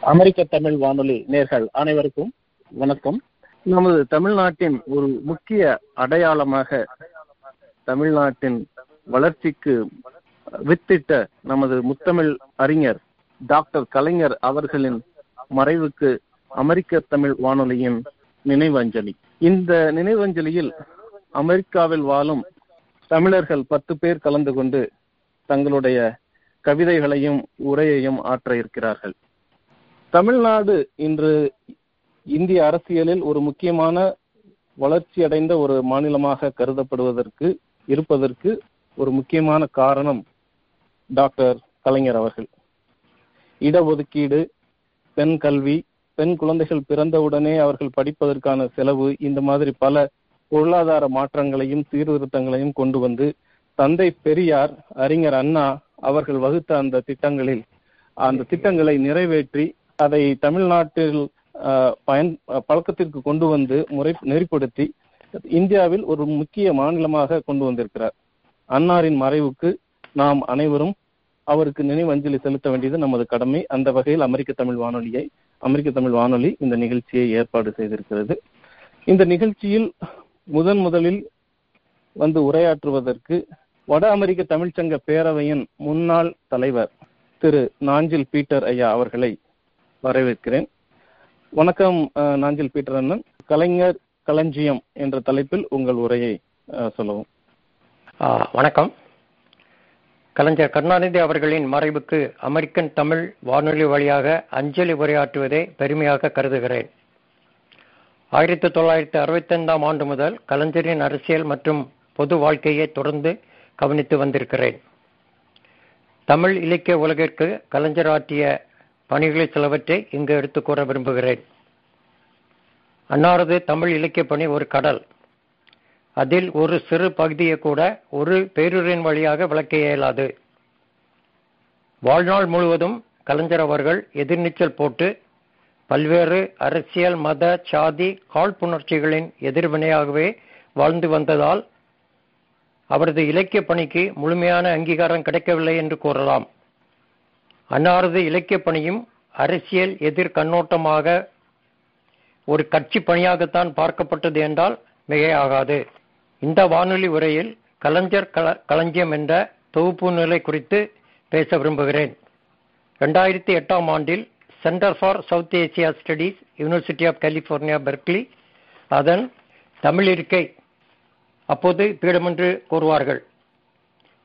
அமெரிக்க தமிழ் வானொலி நேர்கள் அனைவருக்கும் வணக்கம். நமது தமிழ்நாட்டின் ஒரு முக்கிய அடையாளமாக தமிழ்நாட்டின் வளர்ச்சிக்கு வித்திட்ட நமது முத்தமிழ் அறிஞர் டாக்டர் கலைஞர் அவர்களின் மறைவுக்கு அமெரிக்க தமிழ் வானொலியின் நினைவஞ்சலி. இந்த நினைவஞ்சலியில் அமெரிக்காவில் வாழும் தமிழர்கள் பத்து பேர் கலந்து கொண்டு தங்களுடைய கவிதைகளையும் உரையையும் ஆற்ற இருக்கிறார்கள். தமிழ்நாடு இன்று இந்திய அரசியலில் ஒரு முக்கியமான வளர்ச்சி அடைந்த ஒரு மாநிலமாக கருதப்படுவதற்கு இருப்பதற்கு ஒரு முக்கியமான காரணம் டாக்டர் கலைஞர் அவர்கள். இடஒதுக்கீடு பெண் கல்வி பெண் குழந்தைகள் பிறந்தவுடனே அவர்கள் படிப்பதற்கான செலவு இந்த மாதிரி பல பொருளாதார மாற்றங்களையும் சீர்திருத்தங்களையும் கொண்டு வந்து தந்தை பெரியார் அறிஞர் அண்ணா அவர்கள் வகுத்த அந்த திட்டங்களில் அந்த திட்டங்களை நிறைவேற்றி அதை தமிழ்நாட்டில் பயன் பழக்கத்திற்கு கொண்டு வந்து முறை நெறிப்படுத்தி இந்தியாவில் ஒரு முக்கிய மாநிலமாக கொண்டு வந்திருக்கிறார். அன்னாரின் மறைவுக்கு நாம் அனைவரும் அவருக்கு நினைவஞ்சலி செலுத்த வேண்டியது நமது கடமை. அந்த வகையில் அமெரிக்க தமிழ் வானொலியை அமெரிக்க தமிழ் வானொலி இந்த நிகழ்ச்சியை ஏற்பாடு செய்திருக்கிறது. இந்த நிகழ்ச்சியில் முதன் முதலில் வந்து உரையாற்றுவதற்கு வட அமெரிக்க தமிழ்ச்சங்க பேரவையின் முன்னாள் தலைவர் திரு நாஞ்சில் பீட்டர் ஐயா அவர்களை வரவேற்கிறேன். வணக்கம் நாஞ்சில் பீட்டர் அண்ணன் கலைஞர் களஞ்சியம் என்ற தலைப்பில் உங்கள் உரையை சொல்லவும். வணக்கம். கலைஞர் கருணாநிதி அவர்களின் மறைவுக்கு அமெரிக்கன் தமிழ் வானொலி வழியாக அஞ்சலி உரையாற்றுவதை பெருமையாக கருதுகிறேன். ஆயிரத்தி தொள்ளாயிரத்தி அறுபத்தைந்தாம் ஆண்டு முதல் கலைஞரின் அரசியல் மற்றும் பொது வாழ்க்கையை தொடர்ந்து கவனித்து வந்திருக்கிறேன். தமிழ் இலக்கிய உலகிற்கு கலைஞர் ஆற்றிய பணிகளை சிலவற்றை இங்கு எடுத்துக் கூற விரும்புகிறேன். அன்னாரது தமிழ் இலக்கிய பணி ஒரு கடல். அதில் ஒரு சிறு பகுதியை கூட ஒரு பேருரின் வழியாக விளக்க இயலாது. வாழ்நாள் முழுவதும் கலைஞர் அவர்கள் எதிர்நீச்சல் போட்டு பல்வேறு அரசியல் மத சாதி காழ்ப்புணர்ச்சிகளின் எதிர்வினையாகவே வாழ்ந்து வந்ததால் அவரது இலக்கிய பணிக்கு முழுமையான அங்கீகாரம் கிடைக்கவில்லை என்று கூறலாம். அன்னாரது இலக்கிய பணியும் அரசியல் எதிர் கண்ணோட்டமாக ஒரு கட்சி பணியாகத்தான் பார்க்கப்பட்டது என்றால் மிகையாகாது. இந்த வானொலி உரையில் கலைஞர் கள களஞ்சியம் என்ற தொகுப்பு நிலை குறித்து பேச விரும்புகிறேன். ரெண்டாயிரத்தி எட்டாம் ஆண்டில் centre for South Asia studies university of California Berkeley அதன் தமிழ் இருக்கை அப்போது பீடமென்று கூறுவார்கள்.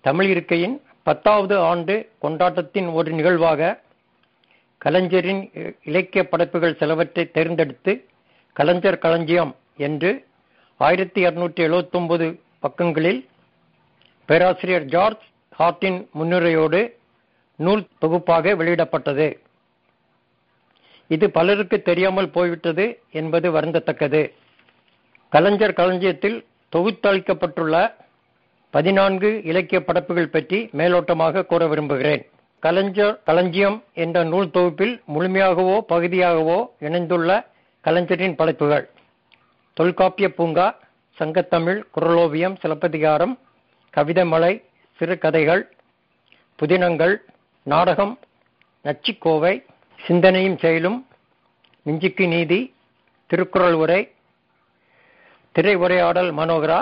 தமிழ் இருக்கையின் பத்தாவது ஆண்டு கொண்டாட்டத்தின் ஒரு நிகழ்வாக கலைஞரின் இலக்கிய படைப்புகள் சிலவற்றை தேர்ந்தெடுத்து கலைஞர் களஞ்சியம் என்று ஆயிரத்தி இருநூற்றி எழுபத்தி ஒன்பது பக்கங்களில் பேராசிரியர் ஜார்ஜ் ஹார்டின் முன்னுரையோடு நூல் தொகுப்பாக வெளியிடப்பட்டது. இது பலருக்கு தெரியாமல் போய்விட்டது என்பது வருந்தத்தக்கது. கலைஞர் களஞ்சியத்தில் தொகுத்தளிக்கப்பட்டுள்ள பதினான்கு இலக்கிய படைப்புகள் பற்றி மேலோட்டமாக கூற விரும்புகிறேன். கலைஞர் களஞ்சியம் என்ற நூல் தொகுப்பில் முழுமையாகவோ பகுதியாகவோ இணைந்துள்ள கலைஞரின் படைப்புகள். தொல்காப்பிய பூங்கா சங்கத்தமிழ் குரலோவியம் சிலப்பதிகாரம் கவிதைமலை சிறுகதைகள் புதினங்கள் நாடகம் நச்சிக்கோவை சிந்தனையும் செயலும் மிஞ்சிக்கு நீதி திருக்குறள் உரை திரை உரையாடல் மனோகரா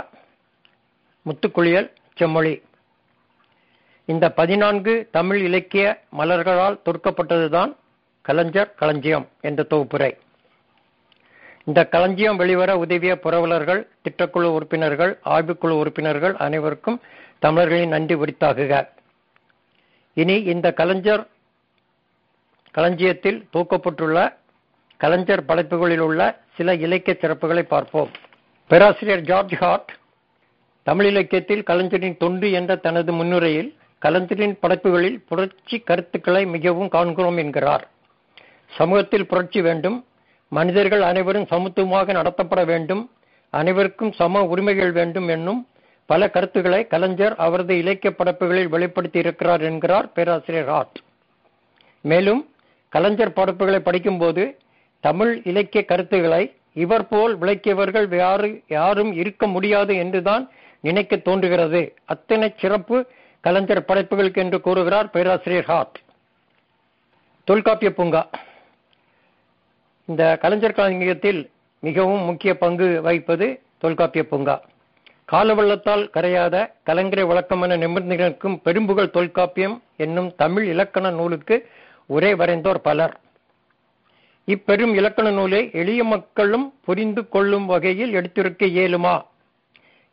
முத்துக்குளியல் செம்மொழி. இந்த பதினான்கு தமிழ் இலக்கிய மலர்களால் தொடுக்கப்பட்டதுதான் கலைஞர் களஞ்சியம் என்ற தொகுப்புரை. இந்த களஞ்சியம் வெளிவர உதவிய புரவலர்கள் திட்டக்குழு உறுப்பினர்கள் ஆய்வுக்குழு உறுப்பினர்கள் அனைவருக்கும் தமிழர்களின் நன்றி உரித்தாகுக இனி இந்த கலைஞர் களஞ்சியத்தில் தூக்கப்பட்டுள்ள கலைஞர் படைப்புகளில் உள்ள சில இலக்கிய சிறப்புகளை பார்ப்போம். பேராசிரியர் ஜார்ஜ் ஹார்ட் தமிழ் இலக்கியத்தில் கலைஞரின் தொண்டு என்ற தனது முன்னுரையில் கலைஞரின் படைப்புகளில் புரட்சி கருத்துக்களை மிகவும் காண்கிறோம் என்கிறார். சமூகத்தில் புரட்சி வேண்டும். மனிதர்கள் அனைவரும் சமத்துவமாக நடத்தப்பட வேண்டும். அனைவருக்கும் சம உரிமைகள் வேண்டும் என்னும் பல கருத்துக்களை கலைஞர் அவரது இலக்கிய படைப்புகளில் வெளிப்படுத்தி இருக்கிறார் என்கிறார் பேராசிரியர் ஹார்ட் மேலும் கலைஞர் படைப்புகளை படிக்கும்போது தமிழ் இலக்கிய கருத்துக்களை இவர் போல் விளக்கியவர்கள் யாரு யாரும் இருக்க முடியாது என்றுதான் நினைக்க தோன்றுகிறது. அத்தனை சிறப்பு கலைஞர் படைப்புகளுக்கு என்று கூறுகிறார் பேராசிரியர் ஹாட் தொல்காப்பிய பூங்கா. இந்த கலைஞர் களஞ்சியத்தில் மிகவும் முக்கிய பங்கு வகிப்பது தொல்காப்பிய பூங்கா. காலவெள்ளத்தால் கரையாத கலைஞரை வழக்கமான நிபந்தனைகளுக்கும் நிமிர்ந்து நிற்கும் பெரும்புகழ் தொல்காப்பியம் என்னும் தமிழ் இலக்கண நூலுக்கு உரை வரைந்தோர் பலர். இப்பெரும் இலக்கண நூலை எளிய மக்களும் புரிந்து கொள்ளும் வகையில் எடுத்திருக்க இயலுமா?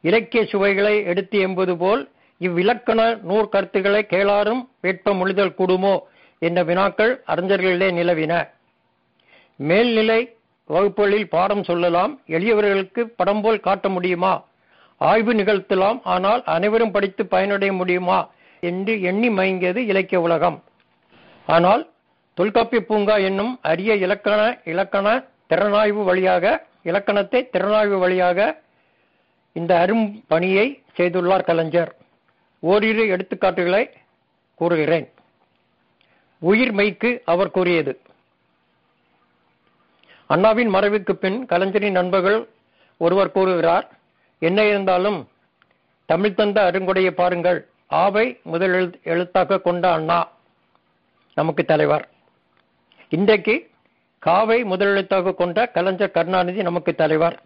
இலக்கிய சுவைகளை எடுத்து என்பது போல் இவ்விலக்கண நூற்கருத்துக்களை கேளாரும் வேட்ப முழுதல் கூடுமோ என்ற வினாக்கள் அறிஞர்களிடையே நிலவின. மேல்நிலை வகுப்புகளில் பாடம் சொல்லலாம். எளியவர்களுக்கு படம் போல் காட்ட முடியுமா? ஆய்வு நிகழ்த்தலாம். ஆனால் அனைவரும் படித்து பயனடைய முடியுமா? என்று எண்ணி மயங்கியது இலக்கிய உலகம். ஆனால் தொல்காப்பிய பூங்கா என்னும் அரிய இலக்கண இலக்கண திறனாய்வு வழியாக இலக்கணத்தை திறனாய்வு வழியாக இந்த அரும் பணியை செய்துள்ளார் கலைஞர். ஓரிரு எடுத்துக்காட்டுகளை கூறுகிறேன். உயிர் மெய்க்கு அவர் கூறியது. அண்ணாவின் மறைவுக்கு பின் கலைஞரின் நண்பர்கள் ஒருவர் கூறுகிறார் என்ன இருந்தாலும் தமிழ் தந்த அருங்கொடையை பாருங்கள். ஆவை முதல் எழுத்தாக கொண்ட அண்ணா நமக்கு தலைவர். இன்றைக்கு காவை முதலெழுத்தாக கொண்ட கலைஞர் கருணாநிதி நமக்கு தலைவர்.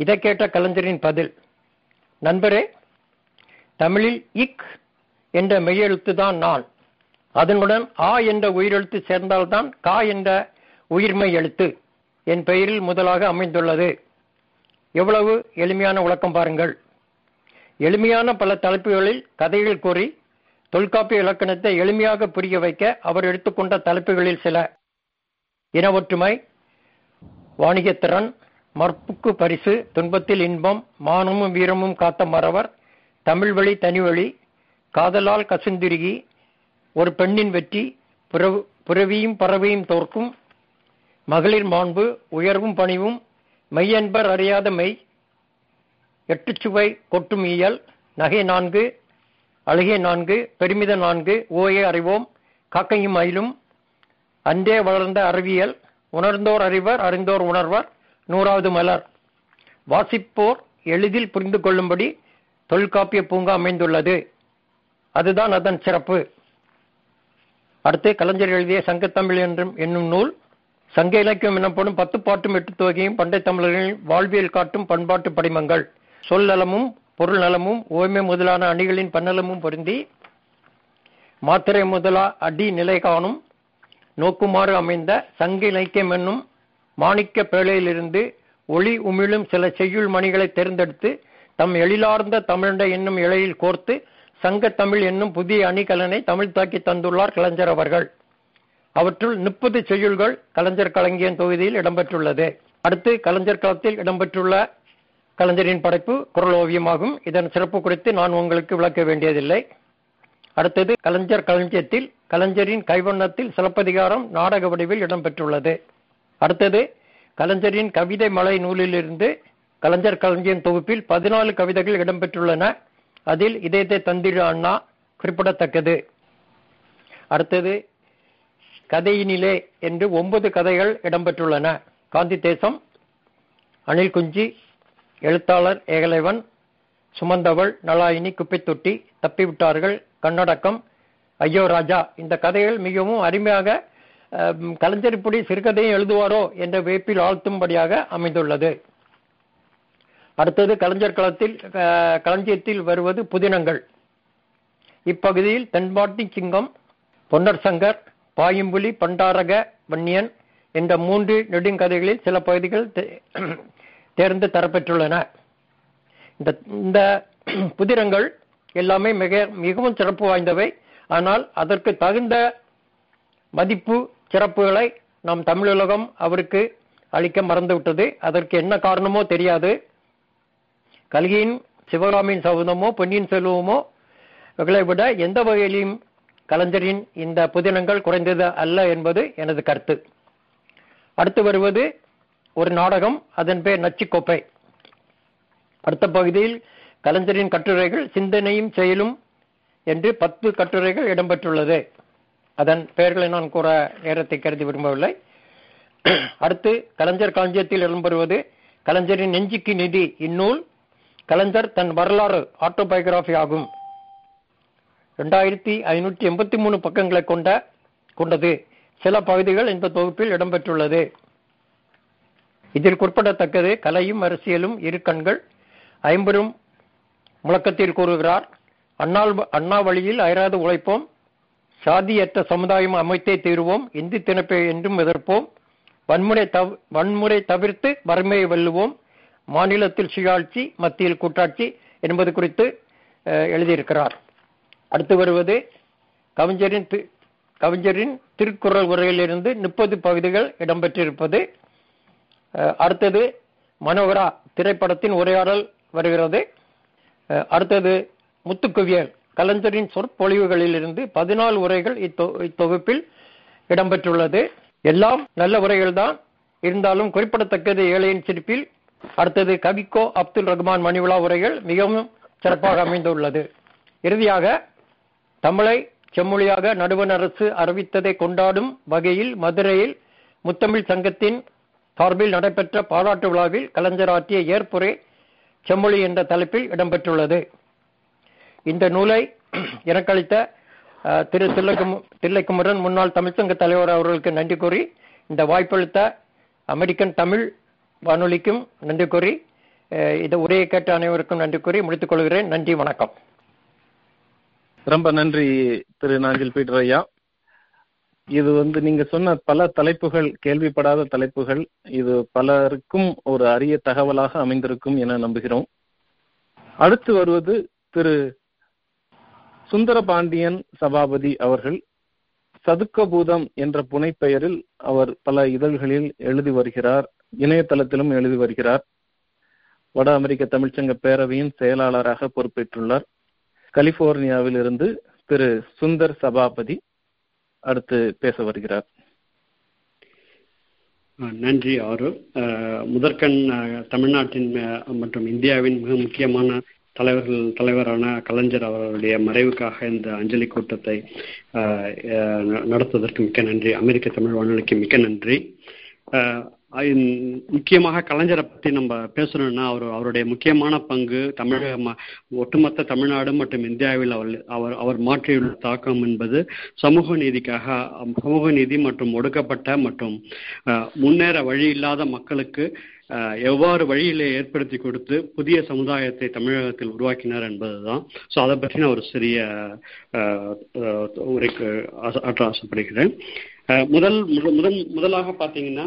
இதை கேட்ட கலைஞரின் பதில் நண்பரே தமிழில் இக் என்ற மெய்யெழுத்து தான் நான் அதனுடன் ஆ என்ற உயிரெழுத்து சேர்ந்தால்தான் கா என்ற உயிர்மை எழுத்து என் பெயரில் முதலாக அமைந்துள்ளது. எவ்வளவு எளிமையான விளக்கம் பாருங்கள். எளிமையான பல தலைப்புகளில் கதைகள் கூறி தொல்காப்பிய இலக்கணத்தை எளிமையாக புரிய வைக்க அவர் எடுத்துக்கொண்ட தலைப்புகளில் சில. இன ஒற்றுமை வாணிகத்திறன் மற்புக்கு பரிசு துன்பத்தில் இன்பம் மானமும் வீரமும் காத்த மறவர் தமிழ் வழி தனிவழி காதலால் கசுந்திருகி ஒரு பெண்ணின் வெற்றி புறவியும் பறவையும் தோற்கும் மகளிர் மாண்பு உயர்வும் பணிவும் மெய்யன்பர் அறியாத மெய் எட்டுச்சுவை கொட்டும் இயல் நகை நான்கு அழுகை நான்கு பெருமித நான்கு ஓயை அறிவோம் காக்கையும் மயிலும் அன்றே வளர்ந்த அறிவியல் உணர்ந்தோர் அறிவர் அறிந்தோர் உணர்வர் நூறாவது மலர். வாசிப்போர் எளிதில் புரிந்து கொள்ளும்படி தொல்காப்பிய பூங்கா அமைந்துள்ளது. அதுதான் அதன் சிறப்பு. அடுத்து கலைஞர் எழுதிய சங்கத்தமிழ் என்றும் என்னும் நூல். சங்க இலக்கியம் எனப்படும் பத்து பாட்டும் எட்டு தொகையும் பண்டை தமிழர்களின் வாழ்வியல் காட்டும் பண்பாட்டு படிமங்கள். சொல் நலமும் பொருள் நலமும் ஓய்மை முதலான அணிகளின் பன்னலமும் பொருந்தி மாத்திரை முதலா அடி நிலை காணும் நோக்குமாறு அமைந்த சங்க இலக்கியம் என்னும் மாணிக்க பேழையிலிருந்து ஒளி உமிழும் சில செய்யுள் மணிகளை தேர்ந்தெடுத்து தம் எழிலார்ந்த தமிழண்ட என்னும் இழையில் கோர்த்து சங்க தமிழ் என்னும் புதிய அணிகலனை தமிழ் தாக்கி தந்துள்ளார் கலைஞர் அவர்கள். அவற்றுள் முப்பது செய்யுள்கள் கலைஞர் கலங்கியன் தொகுதியில் இடம்பெற்றுள்ளது. அடுத்து கலைஞர் களத்தில் இடம்பெற்றுள்ள கலைஞரின் படைப்பு குரல் ஓவியமாகும் இதன் சிறப்பு குறித்து நான் உங்களுக்கு விளக்க வேண்டியதில்லை. அடுத்தது கலைஞர் களஞ்சியத்தில் கலைஞரின் கைவண்ணத்தில் சிலப்பதிகாரம் நாடக வடிவில் இடம்பெற்றுள்ளது. அடுத்தது கலைஞரின் கவிதை மலை நூலிலிருந்து கலைஞர் களஞ்சியம் தொகுப்பில் பதினாலு கவிதைகள் இடம்பெற்றுள்ளன. அதில் இதயத்தை தந்திரு அண்ணா குறிப்பிடத்தக்கது. அடுத்தது கதையினிலே என்று ஒன்பது கதைகள் இடம்பெற்றுள்ளன. காந்தி தேசம் அனில் குஞ்சி எழுத்தாளர் ஏகலைவன் சுமந்தவள் நலாயினி குப்பைத்தொட்டி தப்பிவிட்டார்கள் கண்ணடக்கம் ஐயோ ராஜா. இந்த கதைகள் மிகவும் அருமையாக கலைஞர் இப்படி சிறுகதையும் எழுதுவாரோ என்ற வேப்பில் ஆழ்த்தும்படியாக அமைந்துள்ளது. அடுத்தது கலைஞர் களத்தில் களஞ்சியத்தில் வருவது புதினங்கள். இப்பகுதியில் தென்பாட்டி சிங்கம் பொன்னர் சங்கர் பாயும்புலி பண்டாரக வன்னியன் என்ற மூன்று நெடுங்கதைகளில் சில பகுதிகள் தே- தேர்ந்து தரப்பெற்றுள்ளன. இந்த இந்த புதினங்கள் எல்லாமே மிக மிகவும் சிறப்பு வாய்ந்தவை. ஆனால் அதற்கு தகுந்த மதிப்பு சிறப்புகளை நம் தமிழுலகம் அவருக்கு அளிக்க மறந்துவிட்டது. அதற்கு என்ன காரணமோ தெரியாது. கல்கியின் சிவகாமியின் சௌதமோ பொன்னியின் செல்வமோ இவர்களை விட எந்த வகையிலும் கலைஞரின் இந்த புதினங்கள் குறைந்தது அல்ல என்பது எனது கருத்து. அடுத்து வருவது ஒரு நாடகம் அதன் பேர் நச்சுக்கோப்பை. அடுத்த பகுதியில் கலைஞரின் கட்டுரைகள் சிந்தனையும் செயலும் என்று பத்து கட்டுரைகள் இடம்பெற்றுள்ளது. அதன் பெயர்களை நான் கூற நேரத்தை கருதி விரும்பவில்லை. அடுத்து கலைஞர் களஞ்சியத்தில் இடம்பெறுவது கலைஞரின் நெஞ்சுக்கு நிதி இந்நூல். கலைஞர் தன் வரலாறு ஆட்டோபயோகிராஃபி ஆகும். ரெண்டாயிரத்தி ஐநூற்றி எண்பத்தி மூணு பக்கங்களை கொண்ட கொண்டது சில பகுதிகள் இந்த தொகுப்பில் இடம்பெற்றுள்ளது. இதில் குறிப்பிடத்தக்கது கலையும் அரசியலும் இரு கண்கள். ஐம்பெரும் முழக்கத்தில் கூறுகிறார் அண்ணால் அண்ணா வழியில் அயராது உழைப்போம் சாதியற்ற சமுதாயம் அமைத்தே தீருவோம். இந்தி திணைப்பை என்றும் எதிர்ப்போம். வன்முறை தவ் வன்முறை தவிர்த்து வறுமையை வெல்லுவோம். மாநிலத்தில் சுயாட்சி மத்தியில் கூட்டாட்சி என்பது குறித்து எழுதியிருக்கிறார். அடுத்து வருவது கவிஞரின் கவிஞரின் திருக்குறள் உரையிலிருந்து முப்பது பகுதிகள் இடம்பெற்றிருப்பது. அடுத்தது மனோகரா திரைப்படத்தின் உரையாடல் வருகிறது. அடுத்தது முத்துக்குவியல் கலைஞரின் சொற்பொழிவுகளிலிருந்து பதினாலு உரைகள் இத்தொகுப்பில் இடம்பெற்றுள்ளது. எல்லாம் நல்ல உரைகள் தான் இருந்தாலும் குறிப்பிடத்தக்கது ஏழையின் சிரிப்பில் அடுத்தது கவிக்கோ அப்துல் ரஹ்மான் மணிவிழா உரைகள் மிகவும் சிறப்பாக அமைந்துள்ளது. இறுதியாக தமிழை செம்மொழியாக நடுவண் அரசு அறிவித்ததை கொண்டாடும் வகையில் மதுரையில் முத்தமிழ் சங்கத்தின் சார்பில் நடைபெற்ற பாராட்டு விழாவில் கலைஞராற்றிய ஏற்புரை செம்மொழி என்ற தலைப்பில் இடம்பெற்றுள்ளது. இந்த நூலை எனக்களித்த திரு தில்லைக்கும் தில்லைக்குமரன் முன்னாள் தமிழ்ச்சங்க தலைவர் அவர்களுக்கு நன்றி கூறி இந்த வாய்ப்பளித்த அமெரிக்கன் தமிழ் வானொலிக்கும் நன்றி கூறி இந்த உரையை கேட்ட அனைவருக்கும் நன்றி கூறி முடித்துக் கொள்கிறேன். நன்றி வணக்கம். ரொம்ப நன்றி திரு நாஞ்சில் பீட்டர் ஐயா இது வந்து நீங்க சொன்ன பல தலைப்புகள் கேள்விப்படாத தலைப்புகள் இது பலருக்கும் ஒரு அரிய தகவலாக அமைந்திருக்கும் என நம்புகிறோம். அடுத்து வருவது திரு சுந்தரபாண்டியன் சபாபதி அவர்கள் சதுக்கபூதம் என்ற புனைப்பெயரில் அவர் பல இதழ்களில் எழுதி வருகிறார் இணையதளத்திலும் எழுதி வருகிறார். வட அமெரிக்க தமிழ்ச்சங்க பேரவையின் செயலாளராக பொறுப்பேற்றுள்ளார். கலிபோர்னியாவில் இருந்து திரு சுந்தர் சபாபதி அடுத்து பேச வருகிறார். நன்றி ஆறு முதற்கண் தமிழ்நாட்டின் மற்றும் இந்தியாவின் மிக முக்கியமான தலைவர்கள் தலைவரான கலைஞர் அவர்களுடைய மறைவுக்காக இந்த அஞ்சலி கூட்டத்தை நடத்துவதற்கு மிக்க நன்றி. அமெரிக்க தமிழ் வானொலிக்கு மிக்க நன்றி. முக்கியமாக கலைஞரை பற்றி நம்ம பேசணும்னா அவர் அவருடைய முக்கியமான பங்கு தமிழக ஒட்டுமொத்த தமிழ்நாடு மற்றும் இந்தியாவில் அவர் அவர் அவர் மாற்றியுள்ள தாக்கம் என்பது சமூக நீதிக்காக சமூக நீதி மற்றும் ஒடுக்கப்பட்ட மற்றும் முன்னேற வழி இல்லாத மக்களுக்கு எவ்வாறு வழியிலே ஏற்படுத்தி கொடுத்து புதிய சமுதாயத்தை தமிழகத்தில் உருவாக்கினார் என்பதுதான். ஸோ அதை பற்றி ஒரு சிறிய உரைக்கு ஆற்ற ஆசைப்படுகிறேன். முதல் முதல் முதலாக பார்த்தீங்கன்னா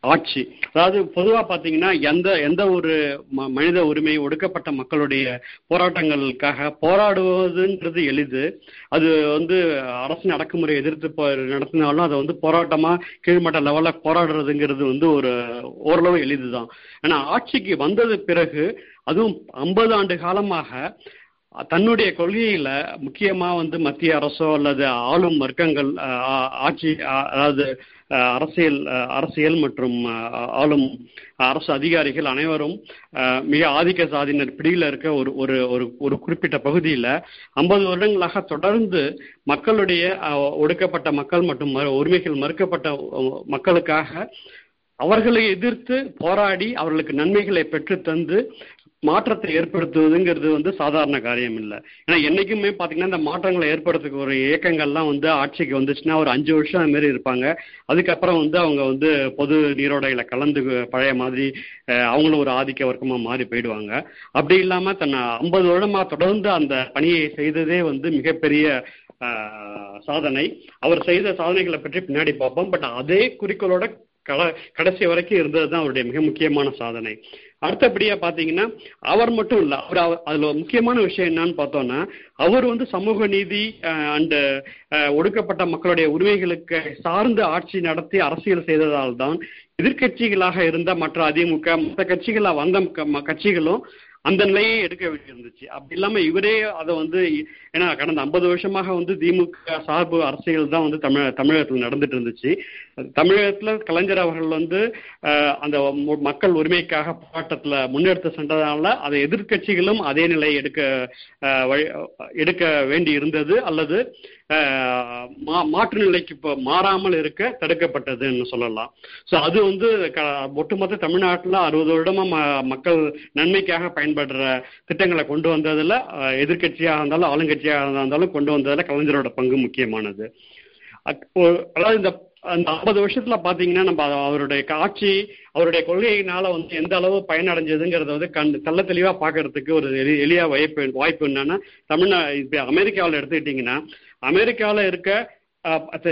ஆட்சி. அதாவது பொதுவா பாத்தீங்கன்னா எந்த எந்த ஒரு மனித உரிமை ஒடுக்கப்பட்ட மக்களுடைய போராட்டங்களுக்காக போராடுவதுன்றது எளிது. அது வந்து அரசின் அடக்குமுறை எதிர்த்து நடத்தினாலும் அதை வந்து போராட்டமா கீழ்மட்ட லெவல்ல போராடுறதுங்கிறது வந்து ஒரு ஓரளவு எளிதுதான். ஆனா ஆட்சிக்கு வந்தது பிறகு அதுவும் ஐம்பது ஆண்டு காலமாக தன்னுடைய கொள்கையில முக்கியமா வந்து மத்திய அரசோ அல்லது ஆளும் வர்க்கங்கள் ஆட்சி அதாவது அரசியல் அரசியல் மற்றும் ஆளும் அரசு அதிகாரிகள் அனைவரும் மிக ஆதிக்க சாதியினர் பிடியில இருக்க ஒரு ஒரு ஒரு ஒரு குறிப்பிட்ட பகுதியில ஐம்பது வருடங்களாக தொடர்ந்து மக்களுடைய ஒடுக்கப்பட்ட மக்கள் மற்றும் உரிமைகள் மறுக்கப்பட்ட மக்களுக்காக அவர்களை எதிர்த்து போராடி அவர்களுக்கு நன்மைகளை பெற்று தந்து மாற்றத்தை ஏற்படுத்துவதுங்கிறது வந்து சாதாரண காரியம் இல்லை ஏன்னா என்னைக்குமே பார்த்தீங்கன்னா இந்த மாற்றங்களை ஏற்படுத்துக்கு ஒரு இயக்கங்கள்லாம் வந்து ஆட்சிக்கு வந்துச்சுன்னா ஒரு அஞ்சு வருஷம் அது மாரி இருப்பாங்க. அதுக்கப்புறம் வந்து அவங்க வந்து பொது நீரோடையில கலந்து பழைய மாதிரி அவங்களும் ஒரு ஆதிக்க வர்க்கமாக மாறி போயிடுவாங்க. அப்படி இல்லாமல் தன்னை ஐம்பது வருடமா தொடர்ந்து அந்த பணியை செய்ததே வந்து மிகப்பெரிய சாதனை. அவர் செய்த சாதனைகளை பற்றி பின்னாடி பார்ப்போம். பட் அதே குறிக்கோளோட கடைசி வரைக்கும் இருந்தது தான் அவருடைய மிக முக்கியமான சாதனை. அடுத்தபடியா பாத்தீங்கன்னா அவர் மட்டும் இல்ல அவர் அதுல முக்கியமான விஷயம் என்னன்னு பார்த்தோம்னா அவர் வந்து சமூக நீதி அண்ட் ஒடுக்கப்பட்ட மக்களுடைய உரிமைகளுக்கு சார்ந்து ஆட்சி நடத்தி அரசியல் செய்ததால் தான் எதிர்கட்சிகளாக இருந்த மற்ற அதிமுக மற்ற கட்சிகளா வந்த கட்சிகளும் அந்த நிலையை எடுக்க வேண்டியிருந்துச்சு. அப்படி இல்லாம இவரே அதை வந்து ஏன்னா கடந்த ஐம்பது வருஷமாக வந்து திமுக சார்பு அரசியல் தான் வந்து தமிழ தமிழகத்தில் நடந்துட்டு இருந்துச்சு. தமிழகத்தில் கலைஞர் அவர்கள் வந்து அந்த மக்கள் உரிமைக்காக போராட்டத்தில் முன்னெடுத்து சென்றதால அதை எதிர்கட்சிகளும் அதே நிலை எடுக்க எடுக்க வேண்டி இருந்தது அல்லது மாற்று நிலைக்கு இப்போ மாறாமல் இருக்க தடுக்கப்பட்டதுன்னு சொல்லலாம். ஸோ அது வந்து ஒட்டுமொத்த தமிழ்நாட்டில் அறுபது வருடமா மக்கள் நன்மைக்காக பயன்படுற திட்டங்களை கொண்டு வந்ததுல எதிர்கட்சியாக இருந்தாலும் ஆளுங்கட்சி ஆளுங்கட்சியாக இருந்தாலும் கொண்டு வந்ததுல கலைஞரோட பங்கு முக்கியமானது. அப்போ அதாவது இந்த அந்த ஐம்பது வருஷத்துல பாத்தீங்கன்னா நம்ம அவருடைய காட்சி அவருடைய கொள்கையினால வந்து எந்த அளவு பயனடைஞ்சதுங்கிறத வந்து கண் தள்ள தெளிவா பாக்குறதுக்கு ஒரு எளி எளிய வாய்ப்பு வாய்ப்பு என்னன்னா தமிழ்நா இப்ப அமெரிக்காவில் எடுத்துக்கிட்டீங்கன்னா அமெரிக்காவில் இருக்க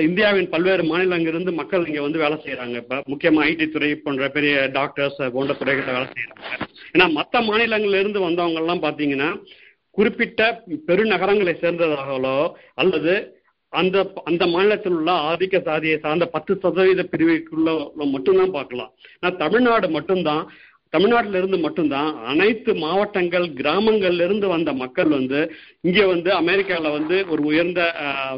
இந்தியாவின் பல்வேறு மாநிலங்களிலிருந்து மக்கள் இங்க வந்து வேலை செய்யறாங்க இப்ப முக்கியமா ஐடி துறை போன்ற பெரிய டாக்டர்ஸ் போன்ற துறைகளில் வேலை செய்யறாங்க ஏன்னா மற்ற மாநிலங்கள்ல இருந்து வந்தவங்க எல்லாம் பாத்தீங்கன்னா குறிப்பிட்ட பெருநகரங்களை சேர்ந்ததாகவோ அல்லது அந்த அந்த மாநிலத்தில் உள்ள ஆதிக்க சாதியை சார்ந்த பத்து சதவீத பிரிவுக்குள்ள மட்டும்தான் பார்க்கலாம். ஆனால் தமிழ்நாடு மட்டும்தான் தமிழ்நாட்டில இருந்து மட்டும்தான் அனைத்து மாவட்டங்கள் கிராமங்கள்ல இருந்து வந்த மக்கள் வந்து இங்க வந்து அமெரிக்கால வந்து ஒரு உயர்ந்த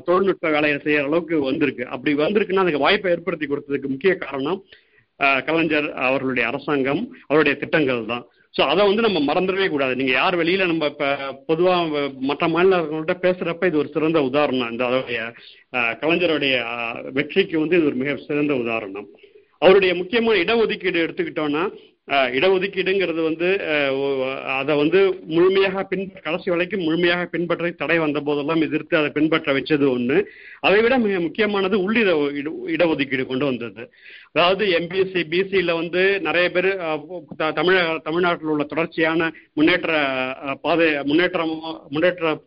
தொழில்நுட்ப வேலையை செய்யற அளவுக்கு வந்திருக்கு. அப்படி வந்திருக்குன்னா அதுக்கு வாய்ப்பை ஏற்படுத்தி கொடுத்ததுக்கு முக்கிய காரணம் கலைஞர் அவர்களுடைய அரசாங்கம் அவருடைய திட்டங்கள் தான். ஸோ அதை வந்து நம்ம மறந்துடவே கூடாது. நீங்க யார் வெளியில நம்ம இப்போ பொதுவாக மற்ற மாநிலங்கள்கிட்ட பேசுறப்ப இது ஒரு சிறந்த உதாரணம். இந்த அதோடைய கலைஞருடைய வெற்றிக்கு வந்து இது ஒரு மிக சிறந்த உதாரணம். அவருடைய முக்கியமான இடஒதுக்கீடு எடுத்துக்கிட்டோம்னா இடஒதுக்கீடுங்கிறது வந்து அதை வந்து முழுமையாக பின் கடைசி வரைக்கும் முழுமையாக பின்பற்ற தடை வந்த போதெல்லாம் எதிர்த்து அதை பின்பற்ற வச்சது ஒண்ணு. அதை விட மிக முக்கியமானது உள்ளிட இட- இடஒதுக்கீடு கொண்டு வந்தது. அதாவது எம்பிஎஸ்சி பிசியில வந்து நிறைய பேர் தமிழக தமிழ்நாட்டில் உள்ள தொடர்ச்சியான முன்னேற்ற பாதை முன்னேற்றம் முன்னேற்ற